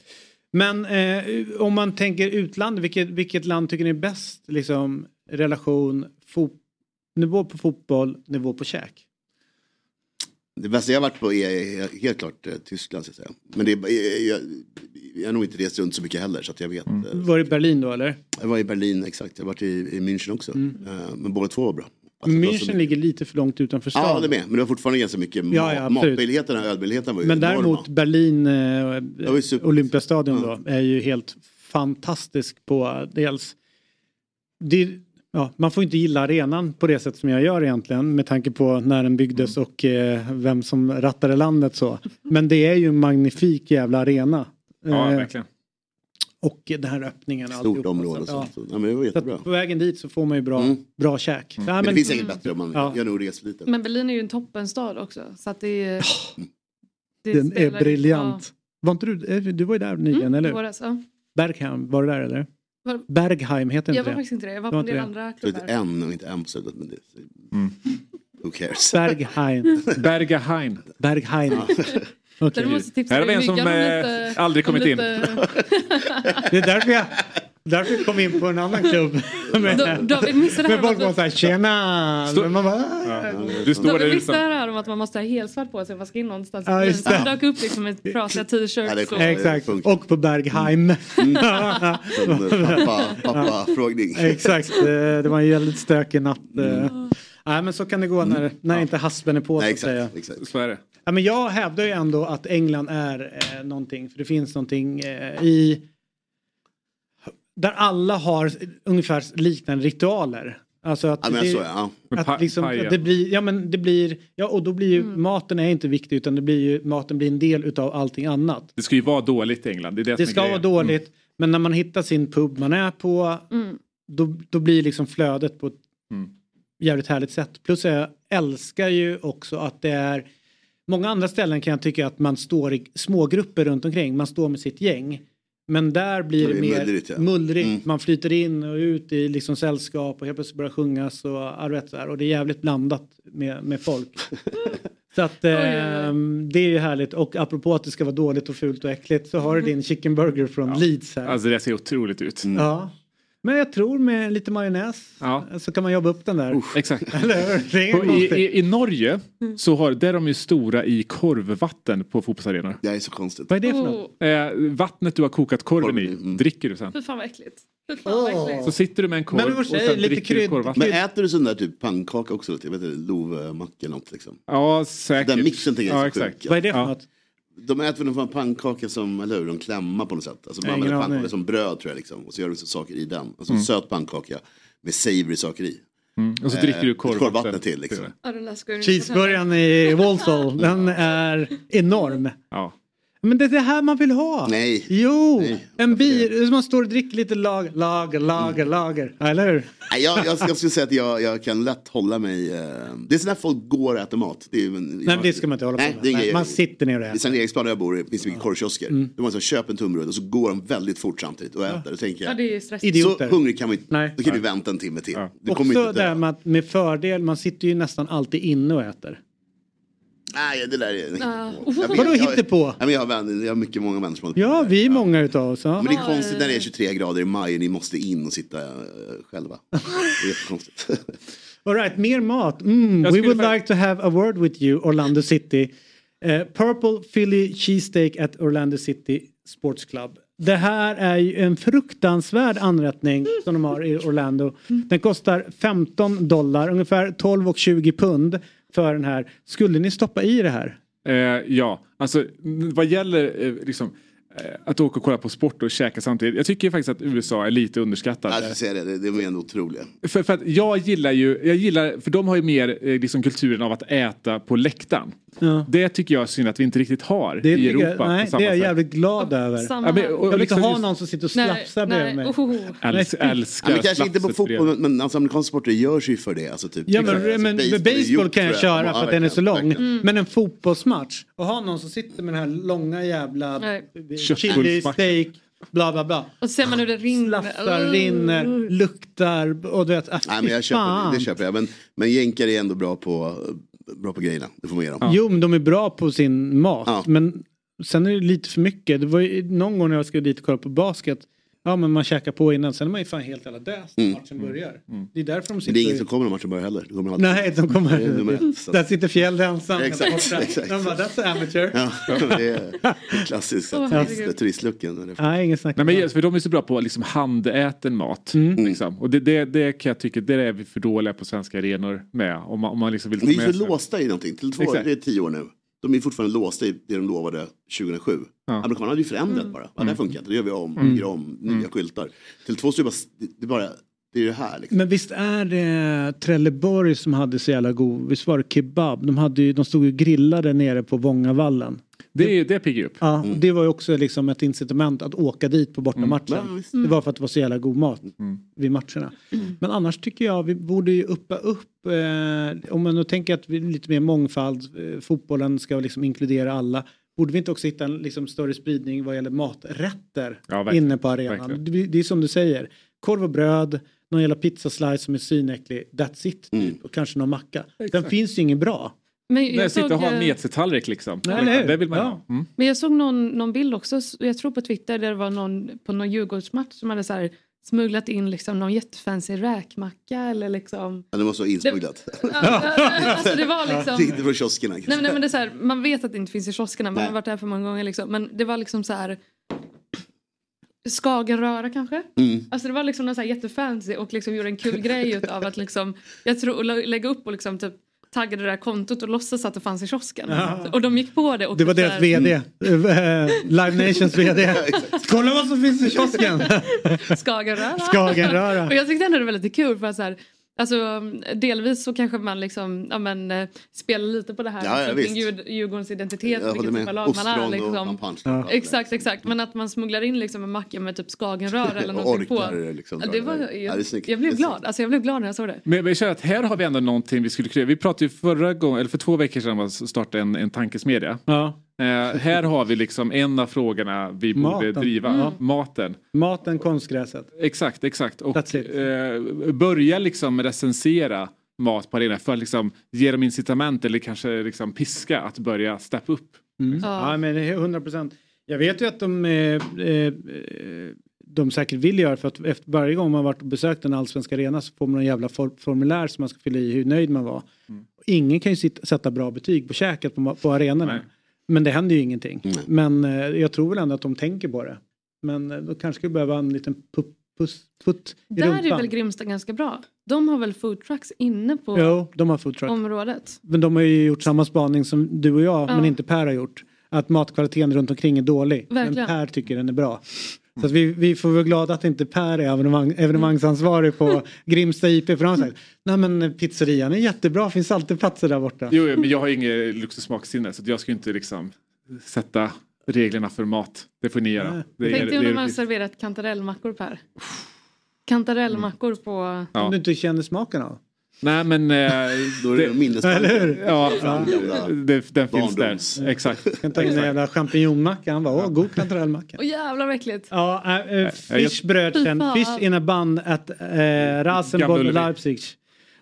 Men eh, om man tänker utland, vilket, vilket land tycker ni är bäst? Liksom, relation, nivå på fotboll, nivå på käk? Det bästa jag har varit på är helt klart eh, Tyskland. Så att säga. Men det är, jag, har nog inte rest runt så mycket heller så att jag vet. eh, Var det Berlin då eller? Jag var i Berlin, exakt. Jag har varit i, i München också. Mm. Eh, Men båda två var bra. Alltså, München ligger lite för långt utanför stan. Ja, det med. Men det var fortfarande ganska mycket Ja, ja, ja, absolut. matmöjligheterna, ölmöjligheterna var ju Men enorma. däremot Berlin, eh, Olympiastadion då, är ju helt fantastisk på dels... Det, ja, man får inte gilla arenan på det sätt som jag gör egentligen med tanke på när den byggdes Mm. och eh, vem som rattade landet så. Men det är ju en magnifik jävla arena. Ja, Eh, verkligen. och den här öppningen. och Stort alltihopa, område. så Så, så, ja, men det var Så jättebra. att på vägen dit så får man ju bra, bra käk. Ja, Men, det finns säkert bättre om man Ja. gör nog rest för lite. Men Berlin är ju en toppenstad också. Så att det är... det Den är briljant. Var inte du, eh, du var ju där nyligen, Mm, eller i våras, ja. Bergheim, var du där eller? Var- Bergheim heter Jag inte var det? faktiskt inte det. Jag var Det på var en del det. andra Så ett klubbar. N och inte M på slutet. Men det, who cares? Bergheim. Bergheim. Så tipsar Här har vi jag en som eh, lite- aldrig om kommit in. lite- Det är därför jag... Därför kom vi in på en annan klubb. med, Då- David missade med här folk var såhär tjena. Stå- Men man bara, "Ah." Du står David missade det här om att man måste ha helsvart på sig om man ska in någonstans. Ja, just det. det dök upp liksom med trasiga t-shirts. och- Exakt, och på Bergheim. Som, eh, pappa, pappa-frågning. Exakt, eh, det var en väldigt stökig natt. eh. Nej men så kan det gå när, när inte haspen är på så att säga. Så är det. Ja, men jag hävdar ju ändå att England är eh, någonting, för det finns någonting eh, i där alla har ungefär liknande ritualer. Alltså att, Ja, men det, så ja. att liksom, att det blir, ja men det blir, ja och då blir ju maten är inte viktig utan det blir ju, maten blir en del utav allting annat. Det ska ju vara dåligt i England. Det, är det, Det som ska är vara grejen. dåligt, men när man hittar sin pub man är på, Mm. då, då blir liksom flödet på ett Mm. jävligt härligt sätt. Plus jag älskar ju också att det är Många andra ställen kan jag tycka att man står i smågrupper runt omkring. Man står med sitt gäng. Men där blir det, Det mer mullrigt, ja. mullrigt. Mm. Man flyter in och ut i liksom sällskap och helt plötsligt börjar sjungas och, ja, här. och det är jävligt blandat med, med folk. så att eh, det är ju härligt och apropå att det ska vara dåligt och fult och äckligt så har du din chicken burger från Leeds här. Alltså det ser otroligt ut. Ja. Men jag tror med lite majonnäs Ja. så kan man jobba upp den där. Exakt. Inget På, i, i, I Norge så har, där är de ju stora i korvvatten på fotbollsarenor. Det är så konstigt. Vad är det för något? Oh, Eh, vattnet du har kokat korven i, mm. dricker du sen. fy fan vad äckligt. Äckligt. Så sitter du med en korv Men och sen lite dricker du krydd- korvvatten. Men äter du sån där typ pannkaka också? Jag vet inte, lovmacka eller något liksom? Ja, säkert. Den mixen tycker jag är ja, så sjuk. exakt. Vad är det för Ja. något? De äter väl av pannkaka som, eller hur, de klämma på något sätt. Alltså man använder pannkaka som bröd tror jag liksom. Och så gör de så saker i den. Alltså Mm. en söt pannkaka med savory saker i. Mm. Och så Eh, dricker du korvvatten. korvvatten till liksom. Cheeseburgaren i Walsall, den är enorm. Ja. Men det är det här man vill ha. Nej. Jo, Nej. en bil, man står och dricker lite lager, lager, lager, lager. Eller hur? Nej, jag, jag, jag skulle säga att jag, jag kan lätt hålla mig. Eh, det är sådär folk går och äter mat. Det är, Nej, men det ska man inte hålla på Nej, med. det Nej, man sitter ner och I äter. Sankt Eriksplan där jag bor det finns mycket korvkiosker. Mm. De har så köp en tunnbröd och så går de väldigt fort samtidigt och äter. Då tänker Ja, jag, det är stressigt. Idioter. så hungrig kan vi inte. Nej. Då kan vi vänta en timme till. Det kommer Också inte det här med med fördel, man sitter ju nästan alltid inne och äter. Nej, det där är... Jag vet- Vadå jag- hittepå? Nej, men jag, har vänner, jag har mycket många vänner som håller på Ja, vi är många utav oss. Ja. Men det är konstigt när det är 23 grader i maj och ni måste in och sitta eh, själva. Det är jättekonstigt. All right, mer mat. Mm, Jag we would like to have a word with you, Orlando City. Eh, Purple Philly Cheesesteak at Orlando City Sports Club. Det här är ju en fruktansvärd anrättning som de har i Orlando. Den kostar 15 dollar, ungefär 12 och 20 pund för den här. Skulle ni stoppa i det här? Eh, ja, alltså vad gäller eh, liksom, eh, att åka och kolla på sport och käka samtidigt. Jag tycker faktiskt att USA är lite underskattade. Jag säga det, det, det är ändå otroliga. För, för att jag gillar ju, jag gillar, för de har ju mer eh, liksom kulturen av att äta på läktaren. Ja. Det tycker jag är synd att vi inte riktigt har Det, i tycker Europa. jag, på nej, samma det är jag sätt. jävligt glad över. Samma Ja, men- och- Jag vill inte liksom ha någon som sitter och slafsar bredvid mig. nej. Oh. Äls, Ja, älskar men kanske inte på fotboll, bredvid. men, alltså, amerikanska sporter görs ju för det. Alltså, typ, Ja men, exempel, men alltså, baseball, baseball kan jag köra Ja, för att den är så lång. verkligen. Men en fotbollsmatch och ha någon som sitter med den här långa jävla Nej. Chili steak bla bla bla. Och ser man hur det rinner. Slafsar, Oh. rinner, luktar och du vet. Äh, Nej, men jag köper, det, det köper jag. Men, men jänkare är ändå bra på, bra på grejerna. Det får man ge dem. Jo men de är bra på sin mat. Ja. Men sen är det lite för mycket. Det var ju någon gång när jag skulle dit och kolla på basket. Ja men man käkar på innan. Sen är man ju fan helt jävla dös när Mm. matchen börjar. Det är därför de Men sitter det är ingen som kommer när matchen börjar heller. Kommer alltid- Nej, de kommer... Det är nummer ett, så. Där sitter Fjäll ensam. Exakt, borta. exakt. De bara, that's amateur. Ja, det är klassiskt. Åh, turist, turistlucken. Nej, ingen snack. Nej, men, för de är så bra på liksom handäten mat. Mm. Liksom. Och det, det, det kan jag tycka, det är vi för dåliga på svenska arenor med. Om man, om man liksom vill ta Vi är sig. låsta i någonting. Till två, Exakt. det är tio år nu. De är fortfarande låsta i det de lovade 2007. Ja. Amerikanerna hade ju förändrat bara. Ja, det här funkar inte, det gör vi om. Mm. Gör om, nya skyltar. Till två så är det bara, det är bara, det är det här liksom. Men visst är det Trelleborg som hade så jävla god, visst var det kebab? De, hade ju, de stod ju grillade nere på Vångavallen. Det, är- det piggar upp. Ja, det var ju också liksom ett incitament att åka dit på bortamatchen. Visst. Det var för att det var så jävla god mat Mm. vid matcherna. Men annars tycker jag vi borde ju uppa upp, eh, om man nu tänker att vi är lite mer mångfald, eh, fotbollen ska liksom inkludera alla. Borde vi inte också hitta en liksom, större spridning vad gäller maträtter Ja, inne på arenan? Det, det är som du säger, korv och bröd, någon jävla pizzaslice som är svinäcklig, that's it. Typ. Och kanske någon macka. Den Exakt. finns ju ingen bra. Men Nej, jag, sitta och ha en eh, mezetallrik liksom. Nej, hur? Det vill man Ja. ha. Mm. men jag såg någon, någon bild också, jag tror på Twitter, där det var någon på någon Djurgårdsmatch som hade så här smugglat in liksom någon jättefancy räkmacka eller liksom... Ja, det måste vara insmugglat. alltså det var liksom... Riktigt från kioskerna. Nej, nej, men det är så här, man vet att det inte finns i kioskerna, man Nej. har varit där för många gånger. Liksom. Men det var liksom så här... Skagenröra kanske? Mm. Alltså det var liksom något så här jättefancy och liksom gjorde en kul grej utav att liksom, jag tror, lägga upp och liksom typ taggade det där kontot och låtsas att det fanns i kiosken. Ja. Och de gick på det. Och Det var deras så vd. här- eh, Live Nations vd. Kolla vad som finns i kiosken. Skagenröra. Skagenröra. och jag tyckte ändå det var lite kul för att så här, Alltså, delvis så kanske man liksom, ja, men, eh, spelar lite på det här Ja, ja, kring visst. Djur- Djurgårdens identitet, Jag vilket håller typ med. av lag man är. Ostron och Liksom. Ja. Exakt, exakt. Men att man smugglar in liksom en macka med typ skagenröra eller någonting på. liksom det var, iväg. Ja, jag, det jag blev glad. Alltså, jag blev glad när jag såg det. Men vi känner att här har vi ändå någonting vi skulle kunna Vi pratade ju förra gången, eller för två veckor sedan om att starta en, en tankesmedja. Ja. Eh, här har vi liksom en av frågorna vi borde Maten. driva. Mm. Maten. Maten, konstgräset. Exakt, exakt. Och eh, börja liksom recensera mat på arenan för att liksom ge dem incitament eller kanske liksom piska att börja steppa upp. Mm. Ja. Ja. men det är 100 procent. Jag vet ju att de, eh, eh, de säkert vill göra för att efter varje gång man varit och besökt en allsvensk arena så får man en jävla for, formulär som man ska fylla i hur nöjd man var. Ingen kan ju sitta, sätta bra betyg på käket på, på arenorna. Men det händer ju ingenting. Men eh, jag tror väl ändå att de tänker på det. Men eh, då kanske skulle behöva en liten puss, putt i Där är rumpan. väl Grimsta ganska bra. De har väl food trucks inne på Jo, de har food truck. området. Men de har ju gjort samma spaning som du och jag, Ja. men inte Per har gjort. Att matkvaliteten runt omkring är dålig. Verkligen. Men Per tycker den är bra. Så att vi, vi får vara glada att inte Per är evenemang, evenemangsansvarig på Grimsta IP. För har sagt, nej men pizzerian är jättebra, finns alltid platser där borta. Jo, jo, men jag har inget luxussmaksinne så jag ska inte liksom sätta reglerna för mat. Det får ni göra. Det Tänk dig om de har uppgift. serverat kantarellmackor Per. Kantarellmackor på... Ja. Om du inte känner smaken av. Nej men... Eh, Då är det minnesbanken. Eller hur? Ja, det, den finns barndoms. där. Exakt. Kan ta in en jävla champinjonmacka. Han bara, åh, god kantarellmacka. Åh jävlar vad äckligt. Ja, äh, jag- Fish bröt sen. Fish in a bun at äh, Gamla Ullevi. Leipzig.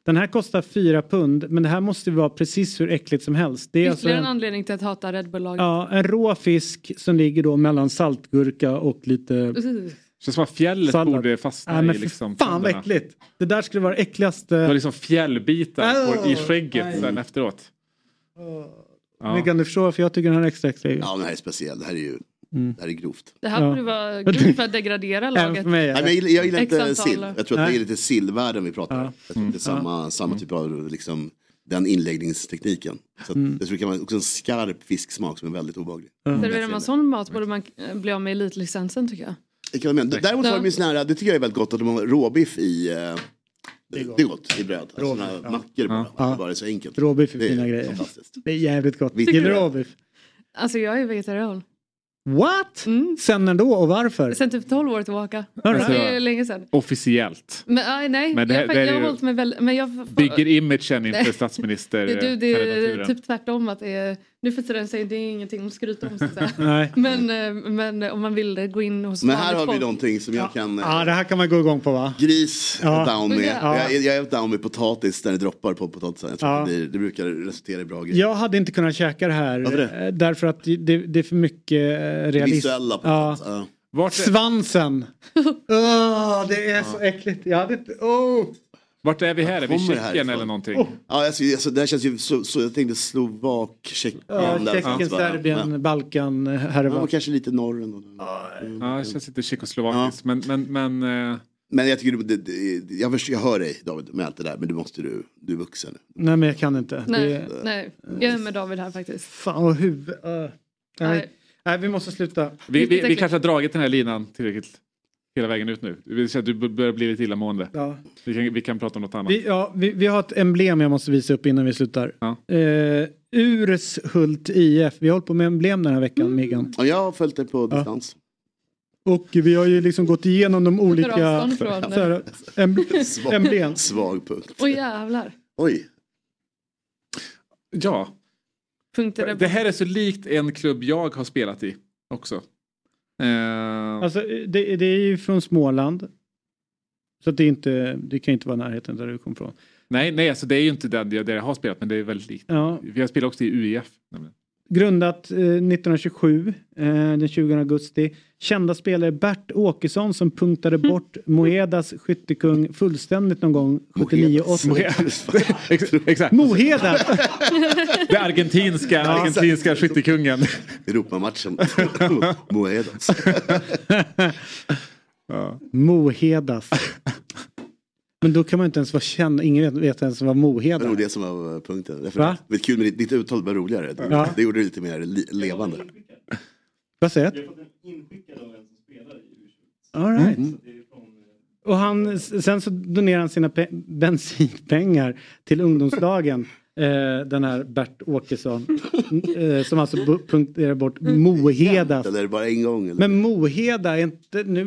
Den här kostar 4 pund, men det här måste ju vara precis hur äckligt som helst. Det är alltså Ytterligare en en, anledning till att hata Red Bull-laget. ja, en rå fisk som ligger då mellan saltgurka och lite Uh. Känns som att fjället Sallad. borde fastna Nej, men i liksom fan vad äckligt. Det där skulle vara det äckligaste. Det var liksom fjällbitar på, i skägget nej. sen efteråt. Ja. Men kan du förstå varför jag tycker den här är extra extra? Ja, det här är speciellt. Det här är ju Mm. det här är grovt. Det här Ja. borde vara grund för att degradera laget. för mig, Nej, men jag gillar, jag gillar inte sill. Jag tror att Nej. det är lite sillvärlden vi pratar om. Ja. Jag tror att det är samma, samma typ av liksom, den inläggningstekniken. Så att, Mm. Jag tror det kan vara också en skarp fisksmak som är väldigt obehaglig. Serverar man sån mat borde man eh, bli av med elitlicensen tycker jag. Det. Däremot har de ju sån här, det tycker jag är väldigt gott att de har råbiff i eh, det är gott. i bröd. Alltså, Råbiff, såna ja. mackor bara. Ja. Det bara är så enkelt. Råbiff är Det är fina grejer. fantastiskt. Det är jävligt gott. Gillar du råbiff? Alltså jag är vegetarian. What? Sen när då och varför? Sen typ 12 år tillbaka. All right. Det är länge sedan. Officiellt. Men aj, nej, Men det jag, det jag är har hållit mig väldigt... Men jag, Bygger imagen inför statsminister det, du, det är typ tvärtom att det är, nu för tiden säger det är ingenting att skryta om så att säga. Nej. Men, eh, men om man vill gå in hos Men här har vi folk. någonting som jag kan... eh, Ja, det här kan man gå igång på va? Gris Ja. down med. Ja. Jag, är- jag är down med potatis när det droppar på potatisen. Ja. det, det brukar resultera i bra grejer. Jag hade inte kunnat käka det här. Det? eh, Därför att det, det är för mycket eh, realism. Visuella Ja. potatis. Ja. Vart är, Svansen! Åh, det är så äckligt. Jag hade inte... Oh. Vart är vi här? Är vi i Tjeckien härifrån? eller någonting? Oh. Ja, alltså, alltså, det här känns ju så, så jag tänkte Slovak, Tjeckien. Ja, där Tjeckien? Serbien, Ja. Balkan, eh, Ja, härva. och kanske lite norr ändå. Ja, det känns lite tjeckoslovakiskt. Men, men, men eh, Men jag tycker du, det, det, jag, förstår, jag hör dig David med allt det där, men du måste du, du är vuxen. Nej, men jag kan inte. Nej, Det, nej, jag är med David här faktiskt. fan, och huvud... Uh. Nej. Nej. Nej, vi måste sluta. vi, vi, vi kanske har dragit den här linan tillräckligt hela vägen ut nu. Det vill säga att du börjar bli lite illamående. Ja. Vi, kan, vi kan prata om något annat. Vi, ja, vi, vi har ett emblem jag måste visa upp innan vi slutar. Ja. Eh, Urshult IF. Vi har hållit på med emblem den här veckan, Miggan. Ja, jag har följt dig på distans. Och vi har ju liksom gått igenom de olika här, em, Svag, emblem. svag punkt. Åh jävlar. Oj. Ja, Punkter det här är så likt en klubb jag har spelat i också. Eh, Alltså, det, det är ju från Småland. Så det, är inte, det kan inte vara närheten där du kom från. nej, nej, alltså det är ju inte den jag, där jag har spelat, men det är väldigt likt. Ja. Har spelat också i UEF. nämligen. Grundat eh, 1927, eh, den 20 augusti. Kända spelare Bert Åkesson som punktade bort Moedas skyttekung fullständigt någon gång 79-80. Exakt. Moheda! Det argentinska, argentinska skyttekungen. Europamatchen. Moedas. Mohedas. Men då kan man inte ens vara känd, ingen vet, vet ens vad Det Moheda var nog är. det som var eh, punkten. Därför Va? Det var kul med ditt, ditt uttal var roligare. Ja. Det gjorde det lite mer li, levande. Vad säger du? All right. Och han, sen så donerar han sina pe- bensinpengar till ungdomslagen. Eh, den här Bert Åkesson. eh, som alltså punkterar bort Mohedas. Eller är det bara en gång? Eller? Men Moheda är inte nu...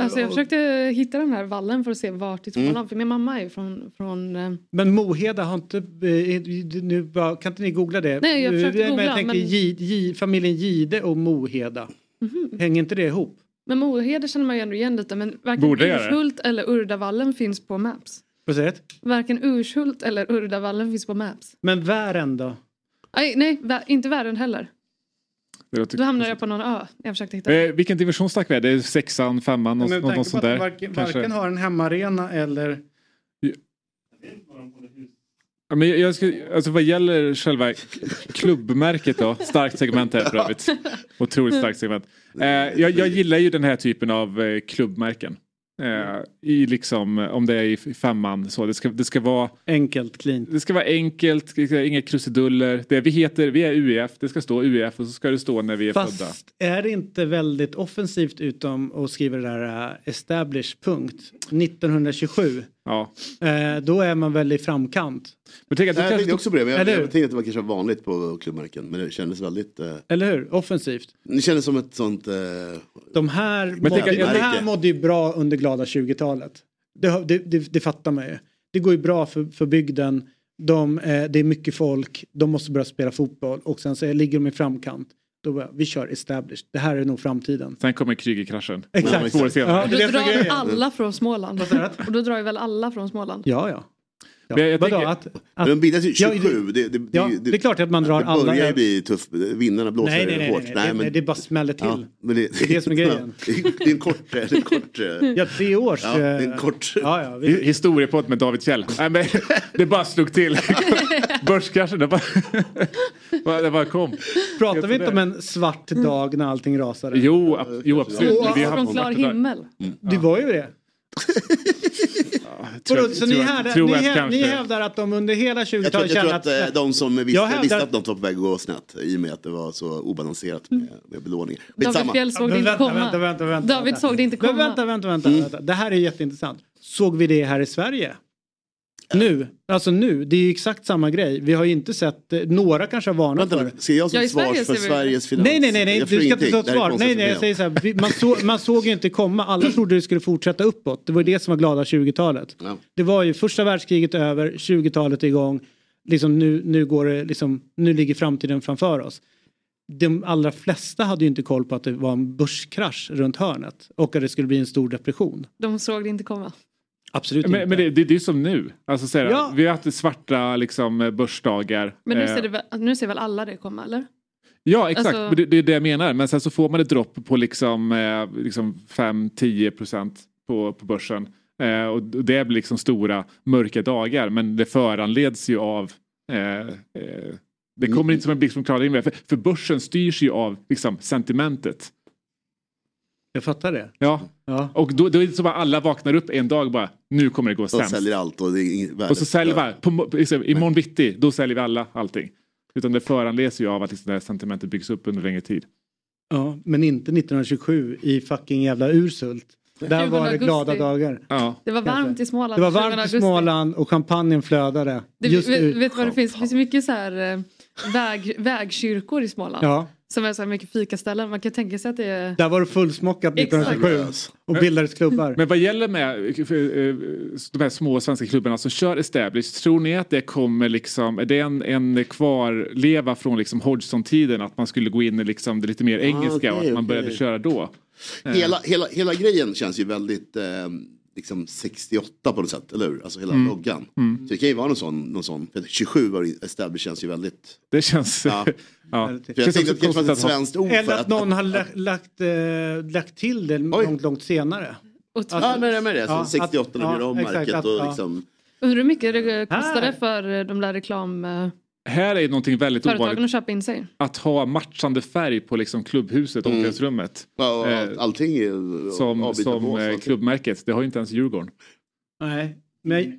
Alltså jag försökte hitta den här vallen för att se vart i Mm. För min mamma är ju från... från eh, Men Moheda har inte... eh, Nu, kan inte ni googla det? Nej, jag försökte Eh, googla, Jag tänker men- Gi- Gi- familjen Gide och Moheda. Mhm. Hänger inte det ihop? Men Mohede känner man ju ändå igen lite. Men varken Borde jag det? Urshult eller Urdavallen finns på Maps. Vad säger du? Varken Urshult eller Urdavallen finns på Maps. Men Vären då? Nej, nej Vä- inte Värön heller. Då hamnade jag på någon ö. Jag försökte hitta. Eh, vilken division snackar vi? Det är sexan, femman, något, något, sånt där. varken, kanske. varken har en hemmaarena eller... Ja, men jag, jag ska, alltså vad gäller själva klubbmärket då, starkt segment här för övrigt. Otroligt starkt segment. Eh, jag, jag gillar ju den här typen av eh, klubbmärken. Eh, I liksom, om det är i femman så. Det ska, det ska vara Enkelt, clean. Det ska vara enkelt, inga krusiduller. Det vi heter, vi är UEF, det ska stå UEF och så ska det stå när vi är födda. Fast är det inte väldigt offensivt utom att skriva det där uh, establish punkt 1927? Ja. Eh, då är man väl i framkant. Men tänk att Nej, jag tänkte också på det, men jag, jag hur? tänkte att det var kanske vanligt på klubbmärken. Men det kändes väldigt... Eh, Eller hur? Offensivt. det kändes som ett sånt... Eh, De här, Men mådde, tänk att- de här mådde ju bra under glada 20-talet. Det, det, det, det fattar man ju. Det går ju bra för, för bygden. De, eh, det är mycket folk. De måste börja spela fotboll. Och sen så ligger de i framkant. Då bara, vi kör established. Det här är nog framtiden. Sen kommer Krügerkraschen. Exakt. Två år senare. Ja, Och det då det drar grejen. alla från Småland. Och då drar ju väl alla från Småland. Ja, ja. ja. Men jag Vadå? tänker- Att, att, men de bildades ju Ja, 27. det, det, ja, det är klart att man drar det alla börjar ju bli tufft. Vinnarna blåser Nej, nej, nej, hårt. nej, nej, nej, det bara smäller till. Ja, men det, Det är det som är grejen. det är en kort... Det är en kort Ja, tre års... Ja, det är en eh, kort... Ja, ja, vi, Hi- Historiepodd med David Kjell. Nej, men, det bara slog till. Börskraschen, det bara, kom. pratar vi inte om en svart dag när allting rasade? Jo, ab- jo absolut. Och- Vi har Från klar himmel. Det var ju det. Tror Vadå, så ni, hävdar, ni, att häv, kanske- ni hävdar att de under hela Jag tror, 20-talet jag tror kände att att... eh, de som visste, hävdar- visste att något var på väg att gå snett i och med att det var så obalanserat med, med belåningen. David. Fjell såg det Men inte komma. vänta, vänta, vänta, David såg det inte Men komma. vänta, vänta, vänta, Mm. vänta. Det här är jätteintressant. Såg vi det här i Sverige? Nu, alltså nu, det är ju exakt samma grej. Vi har ju inte sett, eh, några kanske har varnat Vänta för det. ser jag som Ja, svars Sverige för Sveriges finans? Nej, nej, nej, nej du ska inte ta ett svar. Nej, nej, jag säger så här. vi- Man, så, man såg ju inte komma. Alla trodde det skulle fortsätta uppåt. Det var ju det som var glada 20-talet. Ja. Det var ju första världskriget över, 20-talet är igång. Liksom nu, nu går det, liksom, nu ligger framtiden framför oss. De allra flesta hade ju inte koll på att det var en börskrasch runt hörnet och att det skulle bli en stor depression. De såg det inte komma. Absolut Men, inte. men det, det, det är som nu. Alltså, så här, Ja. Vi har haft svarta liksom, börsdagar. Men nu Eh, ser, det väl, nu ser väl alla det komma eller? Ja exakt, Alltså- det, det är det jag menar. Men sen så får man ett dropp på liksom, eh, liksom 5-10 procent på, på börsen. Eh, och det blir liksom stora mörka dagar. Men det föranleds ju av eh, eh, det kommer inte som en blixt från klar himmel. För, för börsen styrs ju av liksom, sentimentet. Jag fattar det. Ja. Ja. Och då, då är det som att alla vaknar upp en dag och bara nu kommer det gå Och sämst. säljer allt och det är. Och så säljer vi, på, mo- liksom, imorgon bitti, då säljer vi alla allting. Utan det föranleds ju av att liksom det här sentimentet byggs upp under längre tid. Ja, men inte 1927 i fucking jävla Ursult. Där 20 var det glada augusti. dagar. Ja. Det var varmt i Småland. Det var 20 varmt i. Småland och champagnen flödade. Det, Just vet, ur- vet du vad det finns? Det finns mycket så här eh, väg, vägkyrkor i Småland. Ja. Som är så här mycket fikaställen. Man kan tänka sig att det är... Där var det fullsmockat Exakt. 1927 och bildades klubbar. Men vad gäller med eh, de här små svenska klubbarna som kör established, tror ni att det kommer liksom, är det en, en kvarleva från liksom Hodgson-tiden att man skulle gå in i liksom det lite mer engelska och okej, att man började okej. köra då? Eh, Hela, hela, hela grejen känns ju väldigt... Eh, liksom 68 på något sätt, eller hur? Alltså hela Mm. loggan. Mm. Så det kan ju vara någon sån, någon sån. För 27 var det- established känns ju väldigt... Det känns... Ja. ja. För jag tänkte att det kanske var ett svenskt ord Eller att att... någon har lagt, lagt, eh, lagt till det långt, långt senare. Ja, men det är med det. Så 68 när de gör om märket och liksom... Undrar hur mycket det kostade för eh, de där reklamföretagen Här är någonting väldigt ovanligt. att köpa in sig. Att ha matchande färg på liksom klubbhuset, Mm. omklädningsrummet. Ja, Eh, allting är Som, som eh, klubbmärket. Det har ju inte ens Djurgården. Nej, men jag,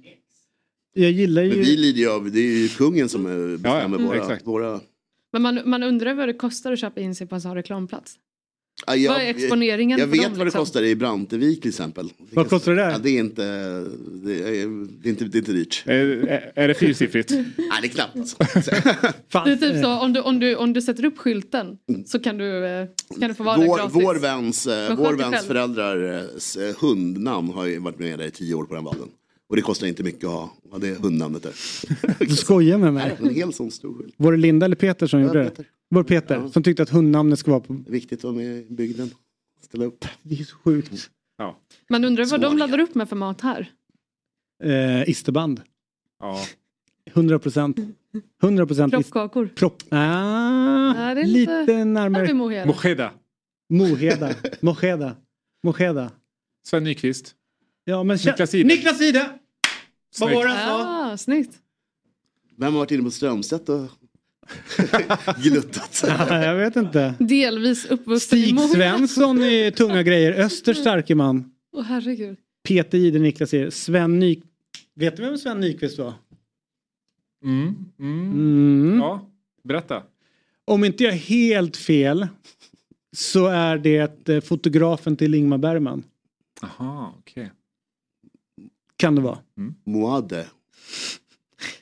jag gillar ju... Men vi lider ju av, det är ju kungen som bestämmer Mm. våra... exakt. våra... Men man, man undrar vad det kostar att köpa in sig på en sån reklamplats. Ja, jag, Vad är exponeringen Jag vet dem, vad det liksom? kostar i Brantevik till exempel. Vad kostar det där? Ja, det är inte, det är, det är inte, det är inte dyrt. Är, är det fyrsiffrigt? Nej, det är knappt alltså. Det är typ så om du, om du, om du sätter upp skylten så kan du, eh, kan du få vara där Vår, gratis. vår väns, eh, vår väns föräldrars eh, hundnamn har ju varit med där i tio år på den vallen. Och det kostar inte mycket att ha, ha det hundnamnet där. Du skojar med mig. En hel sån stor skylt. Var det Linda eller Peter som gjorde Peter. det? Var Peter som tyckte att hundnamnet ska vara på... Viktigt att med bygden. Ställa upp. Det är så sjukt. Ja. Man undrar vad de laddar upp med för mat här. Eh, isterband. Ja. 100 procent. 100 procent. Kroppkakor. Kropp. Ah, Ja, det är lite, lite- närmare. Mojeda. Moheda. Mojeda. Mojeda. Sven Nyqvist. Ja, men Niklas Ide. Niklas Ide! Vad var det han sa? Ah, snyggt. Vem har varit inne på Strömstedt och gluttat? Ja, jag vet inte. Delvis uppvuxen i Stig. Svensson är tunga grejer. Östers starke man. Åh herregud. Peter Ide, Niklas Ide. Sven Ny... Vet du vem Sven Nyqvist var? Mm. Mm. Mm. Ja, berätta. Om inte jag är helt fel så är det eh, fotografen till Ingmar Bergman. Aha, okej. Kan det vara. Moade.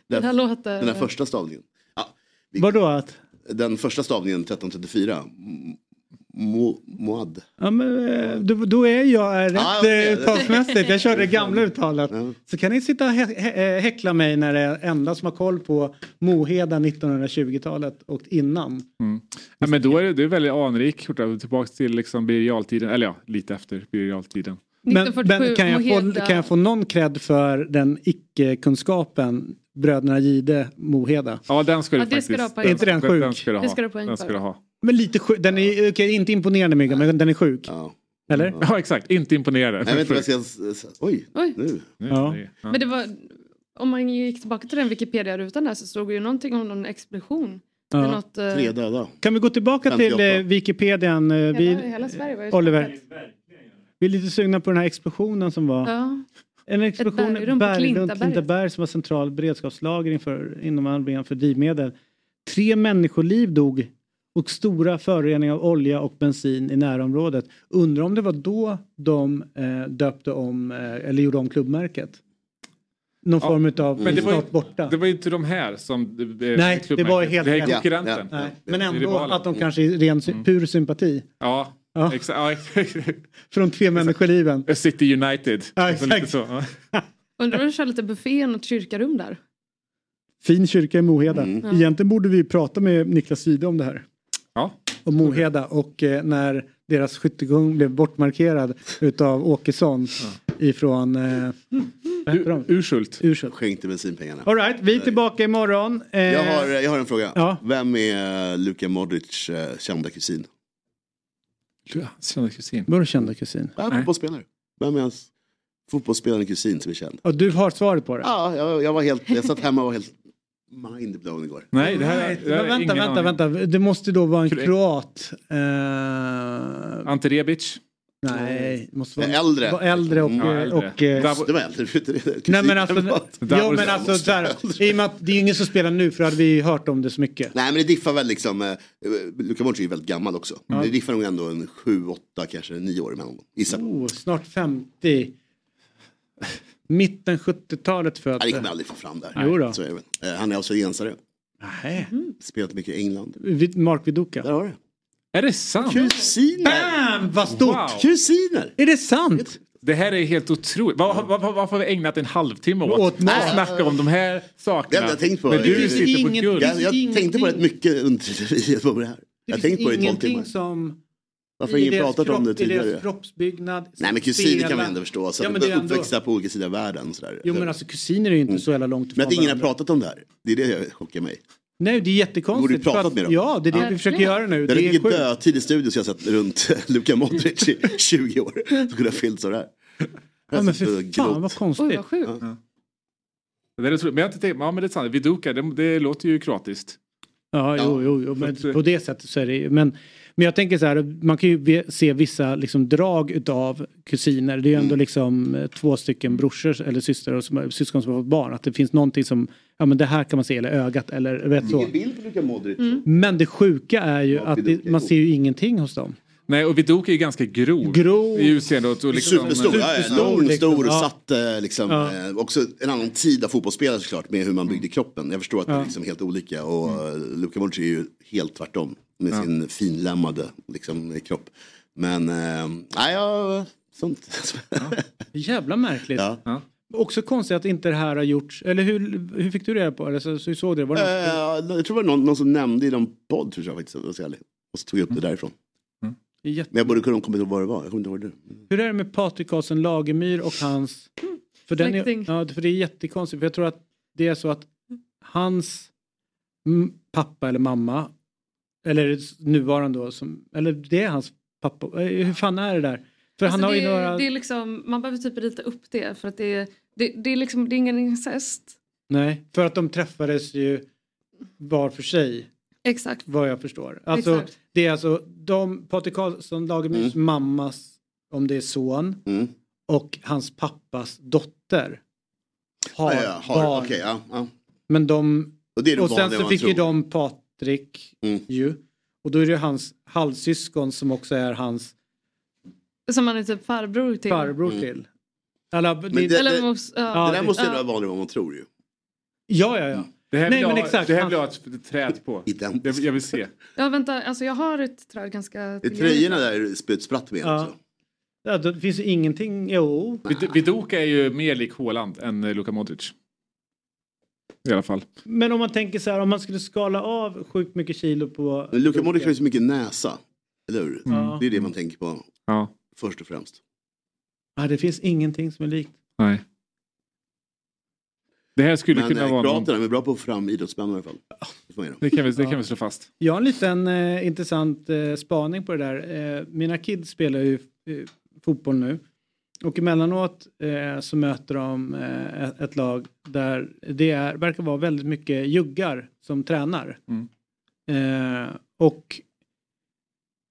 Det här låter... Den här första stavningen. Ja, Vadå att? Den första stavningen 1334. Mo, moad. Ja, men, eh, då, då är jag rätt Ja, ja, okej. uttalsmässigt. Jag kör det gamla uttalet. Så kan ni sitta och hä- hä- eh, häckla mig när det är enda som har koll på Moheda 1920-talet och innan. Mm. Ja, men då är det, det är väldigt anrikt. Tillbaka till liksom Birger Jarl-tiden. Eller ja, lite efter Birger Jarl-tiden. Men, 1947, men kan, jag få, kan jag få någon cred för den icke-kunskapen bröderna Gide Moheda? Ja, den ska du Ja, det ska faktiskt. du poäng Är inte den sjuk? Den ska du ha. Det ska du ha poäng den ska du ha. Men lite sjuk. Den är okej, inte imponerande Myggan, men den är sjuk. Eller? Ja, exakt. Inte imponerande. Jag vet inte vad jag ska... Oj, Oj. nu. Ja. Men det var... Om man gick tillbaka till den Wikipedia-rutan där så stod det ju någonting om någon explosion. Ja. något, eh, Tre döda. Kan vi gå tillbaka till 58. eh, Wikipedian? eh, Vi, hela, hela Sverige var ju Oliver. Vi är lite sugna på den här explosionen som var. Ja. En explosion bergrum Berglund, Klintaberget. Klintaberg som var central beredskapslager inför, inom armén för drivmedel. Tre människoliv dog och stora föroreningar av olja och bensin i närområdet. Undrar om det var då de eh, döpte om, eh, eller gjorde om klubbmärket? Någon Ja, form av Men det var, ju, borta. det var ju inte de här som... eh, Nej, det var ju helt Det är rätt. konkurrenten. Ja, ja. Men Det är ändå att de kanske är ren sy- pur sympati. Ja, Ja. Ja. För de tre människoliven. City United. Ja, Så lite exakt. så, ja. Undrar om de kör lite buffé i något kyrkarum där. Fin kyrka i Moheda. Mm. Egentligen borde vi prata med Niklas Wide om det här. Ja. Om Moheda och eh, när deras skyttegång blev bortmarkerad utav Åkesson ifrån eh, de? Urshult. Urshult. Skänkte bensinpengarna. All right, vi är tillbaka imorgon. Eh, Jag har, jag har en fråga. Ja. Vem är Luka Modric eh, kända kusin? Kända kusin. Vadå kända kusin? Ja, fotbollsspelare. Vem är hans fotbollsspelande kusin som är känd? Och du har svaret på det? Ja, jag, jag var helt, jag satt hemma och var helt mindblown igår. Nej, det här, Nej, det här är vänta, vänta, aning. vänta. Det måste då vara en kroat. Eh, Ante Rebic. Nej, det måste vara Äldre. vara äldre och... Mm. Ja, äldre. och eh, Davo- Det var äldre. Nej men alltså, Där ja, var det men så. alltså så här, i och med att det är ingen som spelar nu för hade vi hört om det så mycket. Nej men det diffar väl liksom, eh, Luka Modric är ju väldigt gammal också. Det diffar nog ändå en sju, åtta, kanske nio år emellan. Gissar på. Oh, snart 50. Mitten 70-talet född. Nej, det kommer jag aldrig få fram där. Jo då. Så är det. Eh, Han är australiensare. Nej. Spelat mycket i England. Mark Viduka. Där har du Är det sant? Kusiner! Bam! Vad stort! Wow. Kusiner! Är det sant? Det här är helt otroligt. Varför har vi ägnat en halvtimme åt, Åt att snacka om de här Det sakerna? jag tänkt på. Men Det du finns sitter på inget- guld. Jag, jag tänkte på rätt mycket under på det här. Det Jag har finns tänkt på det i tolv timmar. som... Varför har ingen pratat om det kropp- I tidigare? deras kroppsbyggnad. Nej men kusiner kan man ändå förstå. Så Ja, att men de det är ändå- uppväxta på olika sidor av världen. Sådär. Jo men alltså kusiner är ju inte så jävla långt Men att ingen har pratat om det här. Det är det som chockar mig. Nej det är jättekonstigt. Borde att- med dem? Ja det är det vi försöker göra nu. Det Det är mycket sjukt. dödtid i studion så jag sett runt Luka Modric i 20 år. Som kunde ha fyllt sådär. Ja men för fan vad konstigt. Oj vad sjukt. Ja. Det är men jag har inte tänkt, ja men det är sant, Viduka det, det låter ju kroatiskt. Ja, jo, jo, jo men på det sättet så är det ju- men, men jag tänker så här, man kan ju se vissa liksom drag utav kusiner. Det är ju ändå liksom eh, två stycken brorsor eller systrar och som, syskon som har fått barn. Att det finns någonting som, ja men det här kan man se, eller ögat eller vet så. Ingen bild på Luka Modric. Mm. Men det sjuka är ju att det, man ser ju ingenting hos dem. Nej och Viduka är ju ganska grov. Grov. I utseendet och liksom... Superstor, ja, ja, lång, liksom. stor och Ja. satt eh, liksom, Ja. eh, också en annan tid av fotbollsspelare såklart med hur man byggde kroppen. Jag förstår att det är Ja. liksom helt olika och mm. Luka Modric är ju helt tvärtom med Ja. sin finlämmade liksom, kropp. Men eh, nej, ja, sånt. Jävla märkligt. Ja. Också konstigt att inte det här har gjorts. Eller hur, hur fick du reda på det? Så, så såg det? Var det? Eh, jag tror det var någon, någon som nämnde i någon podd tror jag faktiskt. jag ska. Och så tog jag upp det därifrån. Det är jätte- Men jag borde kunna komma ihåg vad det var. Jag kommer inte ihåg det. Hur är det med Patrik Karlsson Lagemyr och hans... För, den är, ja, för det är jättekonstigt. För jag tror att det är så att hans mm, pappa eller mamma, eller nuvarande då, som, eller det är hans pappa. Eh, Hur fan är det där? För Alltså, han har det, ju några... det är liksom, man behöver typ rita upp det för att det är, det, det är liksom, det är ingen incest. Nej, för att de träffades ju var för sig. Exakt. Vad jag förstår. Alltså, Exakt. det är alltså de, Patrik Karlsson Lagemyrs Mm. mammas, om det är son, Mm. och hans pappas dotter har, Ja, ja, har, barn. okej, ja, ja. Men de... Och det är det och sen så fick ju tror. de Patrik ju. Och då är det hans halvsyskon som också är hans Som man är typ farbror till. farbror till. Alla, Men det, Eller det, mos- ja. det där måste ju Ja. vara vanligare än vad man tror ju. Ja, ja, ja. Det här Nej, vill men jag, exakt. Det här Han- vill jag ha ett träd på. Jag, jag vill se. Ja vänta, alltså jag har ett träd ganska Det är tröjorna där sprutt spratt med Ja. också. Ja, det finns ju ingenting, jo. Vid- Viduka är ju mer lik Haaland än eh, Luka Modric. I alla fall. Men om man tänker så här, om man skulle skala av sjukt mycket kilo på... Men Luka Modric har ju så mycket näsa. Eller hur? Mm. Det är det man tänker på Ja. först och främst. Ja, det finns ingenting som är likt. Nej. Det här skulle Men kunna eh, vara någon... kroaterna är bra på att få fram idrottsmän i alla fall. Det kan vi, det kan vi slå fast. Jag har en liten eh, intressant eh, spaning på det där. Eh, mina kids spelar ju eh, fotboll nu. Och emellanåt eh, så möter de eh, ett, ett lag där det är, verkar vara väldigt mycket juggar som tränar. Mm. Eh, och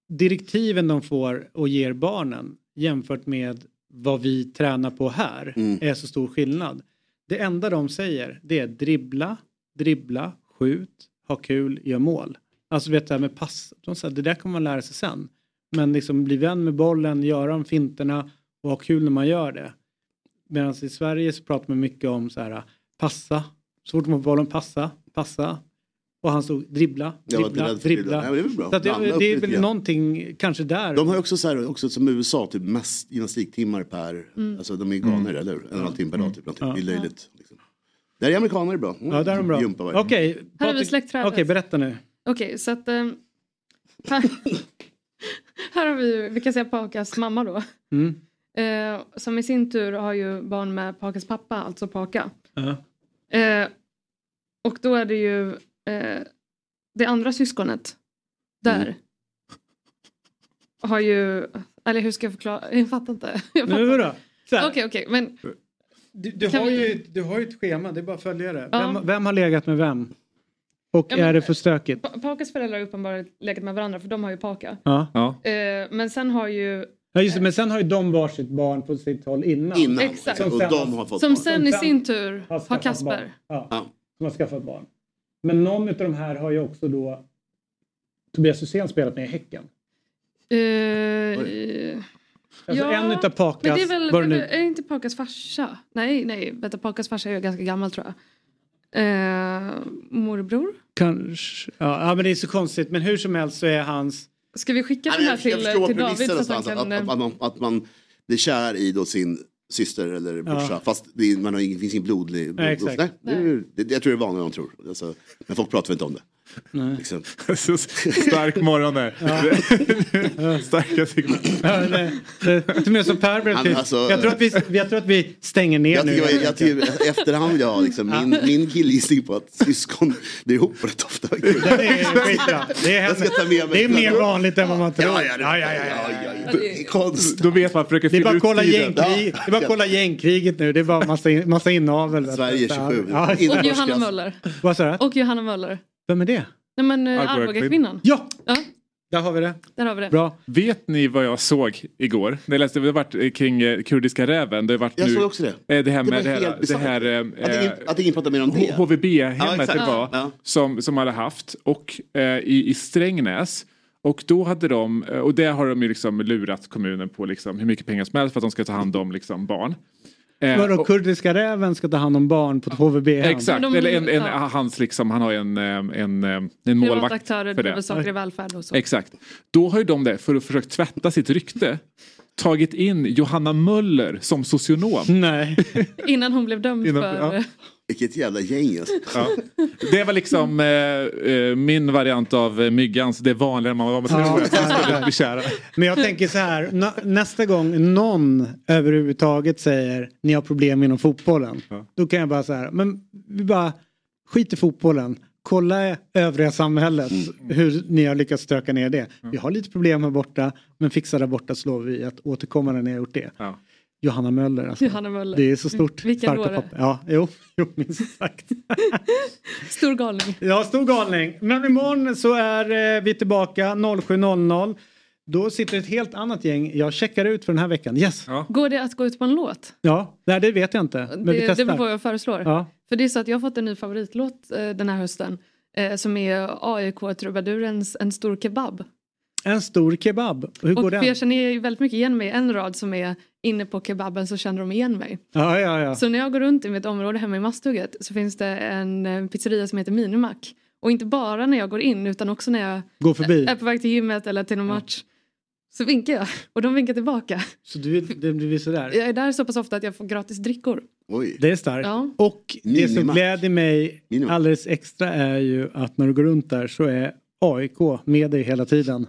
direktiven de får och ger barnen jämfört med vad vi tränar på här Mm. är så stor skillnad. Det enda de säger det är dribbla, dribbla, skjut, ha kul, gör mål. Alltså vet det här med pass, de säger, det där kommer man lära sig sen. Men liksom bli vän med bollen, göra de finterna och ha kul när man gör det. Medan i Sverige så pratar man mycket om så här passa. Så fort man får bollen passa, passa. Och han stod dribbla, dribbla, för dribbla. dribbla. Nej, det är väl bra. Så det, det är väl någonting kanske där. De har också, så här, också som USA, typ mest gymnastiktimmar per... Mm. Alltså de är ju galna eller? En och en halv timme per dag typ. någonting. Det är löjligt. Liksom. Där är amerikaner bra. Mm. Ja, där är de bra. Okej, Här har vi Patrik-. Okej, berätta nu. Okej, så att... ehm, här, här har vi ju, vi kan säga Pakas mamma då. Mm. Eh, som i sin tur har ju barn med Pakas pappa, alltså Paka. Ja. Eh, och då är det ju eh, det andra syskonet där. Mm. Har ju, eller hur ska jag förklara? Jag fattar inte. Jag fattar då? Okej, okej, men Du, du, har vi- ju, du har ju ett schema, det är bara att följa det. Ja. Vem, vem har legat med vem? Och Ja, men- är det för stökigt? Pa- Pakas föräldrar har uppenbarligen legat med varandra för de har ju Paka. Ja. Ja. Eh, men sen har ju Ja, just det, men sen har ju de varsitt barn på sitt håll innan. Innan. Exakt. Som Och sen de har fått som barn. sen i sin tur har har Kasper. Ja, Ja. som har skaffat barn. Men någon av de här har ju också då Tobias Hysén spelat med i Häcken. Eh, Alltså Ja, en utav Pakas... men det är väl, det nu- är inte Pakas farsa? Nej, nej, vänta, Pakas farsa är ju ganska gammal tror jag. Eh, morbror? Kanske. Ja, ja, men det är så konstigt. Men hur som helst så är hans... Ska vi skicka Nej, den här till, till David så att han kan... Att, att, att, man, att man blir kär i då sin syster eller brorsa. Ja. Fast det, är- man har ingen, finns ingen blodlig... Nej, blod- exakt. Nej, det, är- det, jag tror det är vanligare än man tror. Alltså, men folk pratar väl inte om det. Liksom. Så stark morgon där. Starka signaler. Ja, mer som Per tyst. alltså- jag, tror att vi, jag tror att vi stänger ner Jag nu. jag, jag tycker, efterhand vill jag ha liksom, min, min killgissning på att syskon blir ihop rätt ofta. Det är skitbra. Det är, det är mer vanligt än vad man tror. Ja, ja, det- ja, ja, ja, ja, ja. Det är. Då vet man är fylla ut kolla, tiden. gängkrig, det är bara att kolla gängkriget nu. Det är bara massa, in- massa inavel. Sverige 27. Ja, Och Johanna Möller. Vad sa du? Och Johanna Möller. Vem är det? Nej men eh, Arboga-kvinnan. Ja, Ja, där har vi det. där har vi det. Bra. Vet ni vad jag såg igår? Jag läste, det har varit eh, kring eh, kurdiska räven. Det har varit Jag nu, såg också det. Det här Det med det här, det Att ingen, att ingen pratar mer om det. HVB-hemmet Ja, det var Ja. som, som hade haft och eh, i, i Strängnäs och då hade de, och där har de ju liksom lurat kommunen på liksom hur mycket pengar som helst för att de ska ta hand om liksom barn. Eh, Vadå, och- kurdiska räven ska ta hand om barn på ett HVB-hem? Exakt, de- eller en, en, ja. hans liksom, han har en, eh, en, en, en målvakt aktörer för det. saker i välfärd och så. Exakt. Då har ju de det, för att försöka tvätta sitt rykte, tagit in Johanna Möller som socionom. Nej. Innan hon blev dömd Innan- för... ja. Vilket jävla gäng alltså. Ja. Det var liksom eh, eh, min variant av eh, Myggans, det vanliga man var med Ja. ja. bli kära. Men jag tänker så här, nä- nästa gång någon överhuvudtaget säger ni har problem inom fotbollen. Då kan jag bara så här, men vi bara skit i fotbollen. Kolla övriga samhället hur ni har lyckats stöka ner det. Vi har lite problem här borta men fixa där borta så lovar vi att återkomma när ni har gjort det. Ja. Johanna Möller alltså. Johanna Möller. Det är så stort. Vilken starka dåre. Ja, jo, jo minst sagt. Stor galning. Ja, stor galning. Men imorgon så är eh, vi tillbaka 07.00. Då sitter ett helt annat gäng. Jag checkar ut för den här veckan. Yes. Ja. Går det att gå ut på en låt? Ja, nej, det vet jag inte. Men vi det, testar. det beror på vad jag föreslår. Ja. För det är så att jag har fått en ny favoritlåt eh, den här hösten. Eh, som är AIK-trubadurens En stor kebab. En stor kebab. Hur Och går för den? jag känner ju väldigt mycket igen mig i en rad som är inne på kebaben så känner de igen mig. Ja, ja, ja. Så när jag går runt i mitt område hemma i Masthugget så finns det en eh, pizzeria som heter Minimack. Och inte bara när jag går in utan också när jag Går förbi. är på väg till gymmet eller till någon match. Så vinkar jag och de vinkar tillbaka. Så du, det blir sådär. Jag är där så pass ofta att jag får gratis drickor. Oj. Det är starkt. Ja. Och det som gläder mig alldeles extra är ju att när du går runt där så är AIK med dig hela tiden.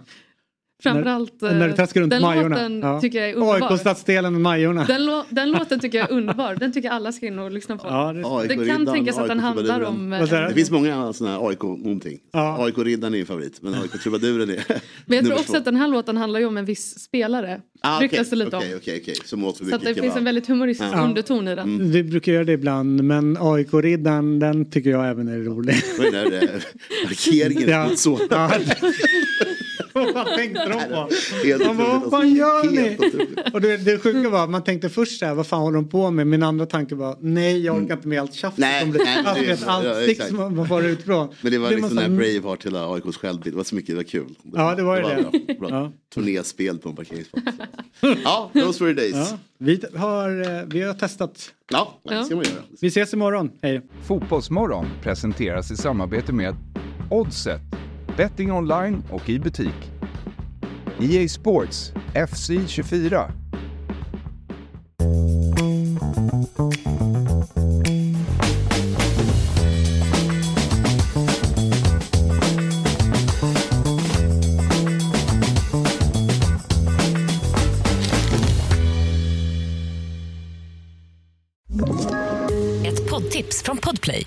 Framförallt när, när du eh, traskar runt den Majorna. låten tycker jag är underbar. AIK-stadsdelen med Majorna. Den, lå- den låten tycker jag är underbar. Den tycker jag alla ska in och lyssna på. Ja, det- det kan tänkas att den handlar om... eh, Det finns många sådana här AIK någonting. Ja. AIK-riddaren är ju favorit, men AIK-trubaduren är Men jag tror också två. att den här låten handlar ju om en viss spelare. Ah, Ryktas det lite om. Som åt för Så att det finns en väldigt humoristisk Ja. underton i den. Vi brukar göra det ibland men AIK-riddaren den tycker jag även är rolig. Eh, markeringen Ja. mot så. Vad tänkte de på? Helt Man bara, vad fan gör ni? Och det, det sjuka var, man tänkte först så här, vad fan håller de på med? Min andra tanke var, nej jag orkar inte med allt tjafs Nej, som blir. nej, allt stick som man får utifrån. Men det var liksom den så- här Braveheart till AIKs självbild. Det var så mycket, det var kul. Ja, det var ju det. Turnéspel på en parkeringsplats. ja, those were days. Ja, vi, har, eh, vi har testat. Ja, det ska man göra. Vi ses imorgon. Hej. Fotbollsmorgon presenteras i samarbete med Oddset, betting online och i butik. EA Sports, FC 24. Ett poddtips från Podplay.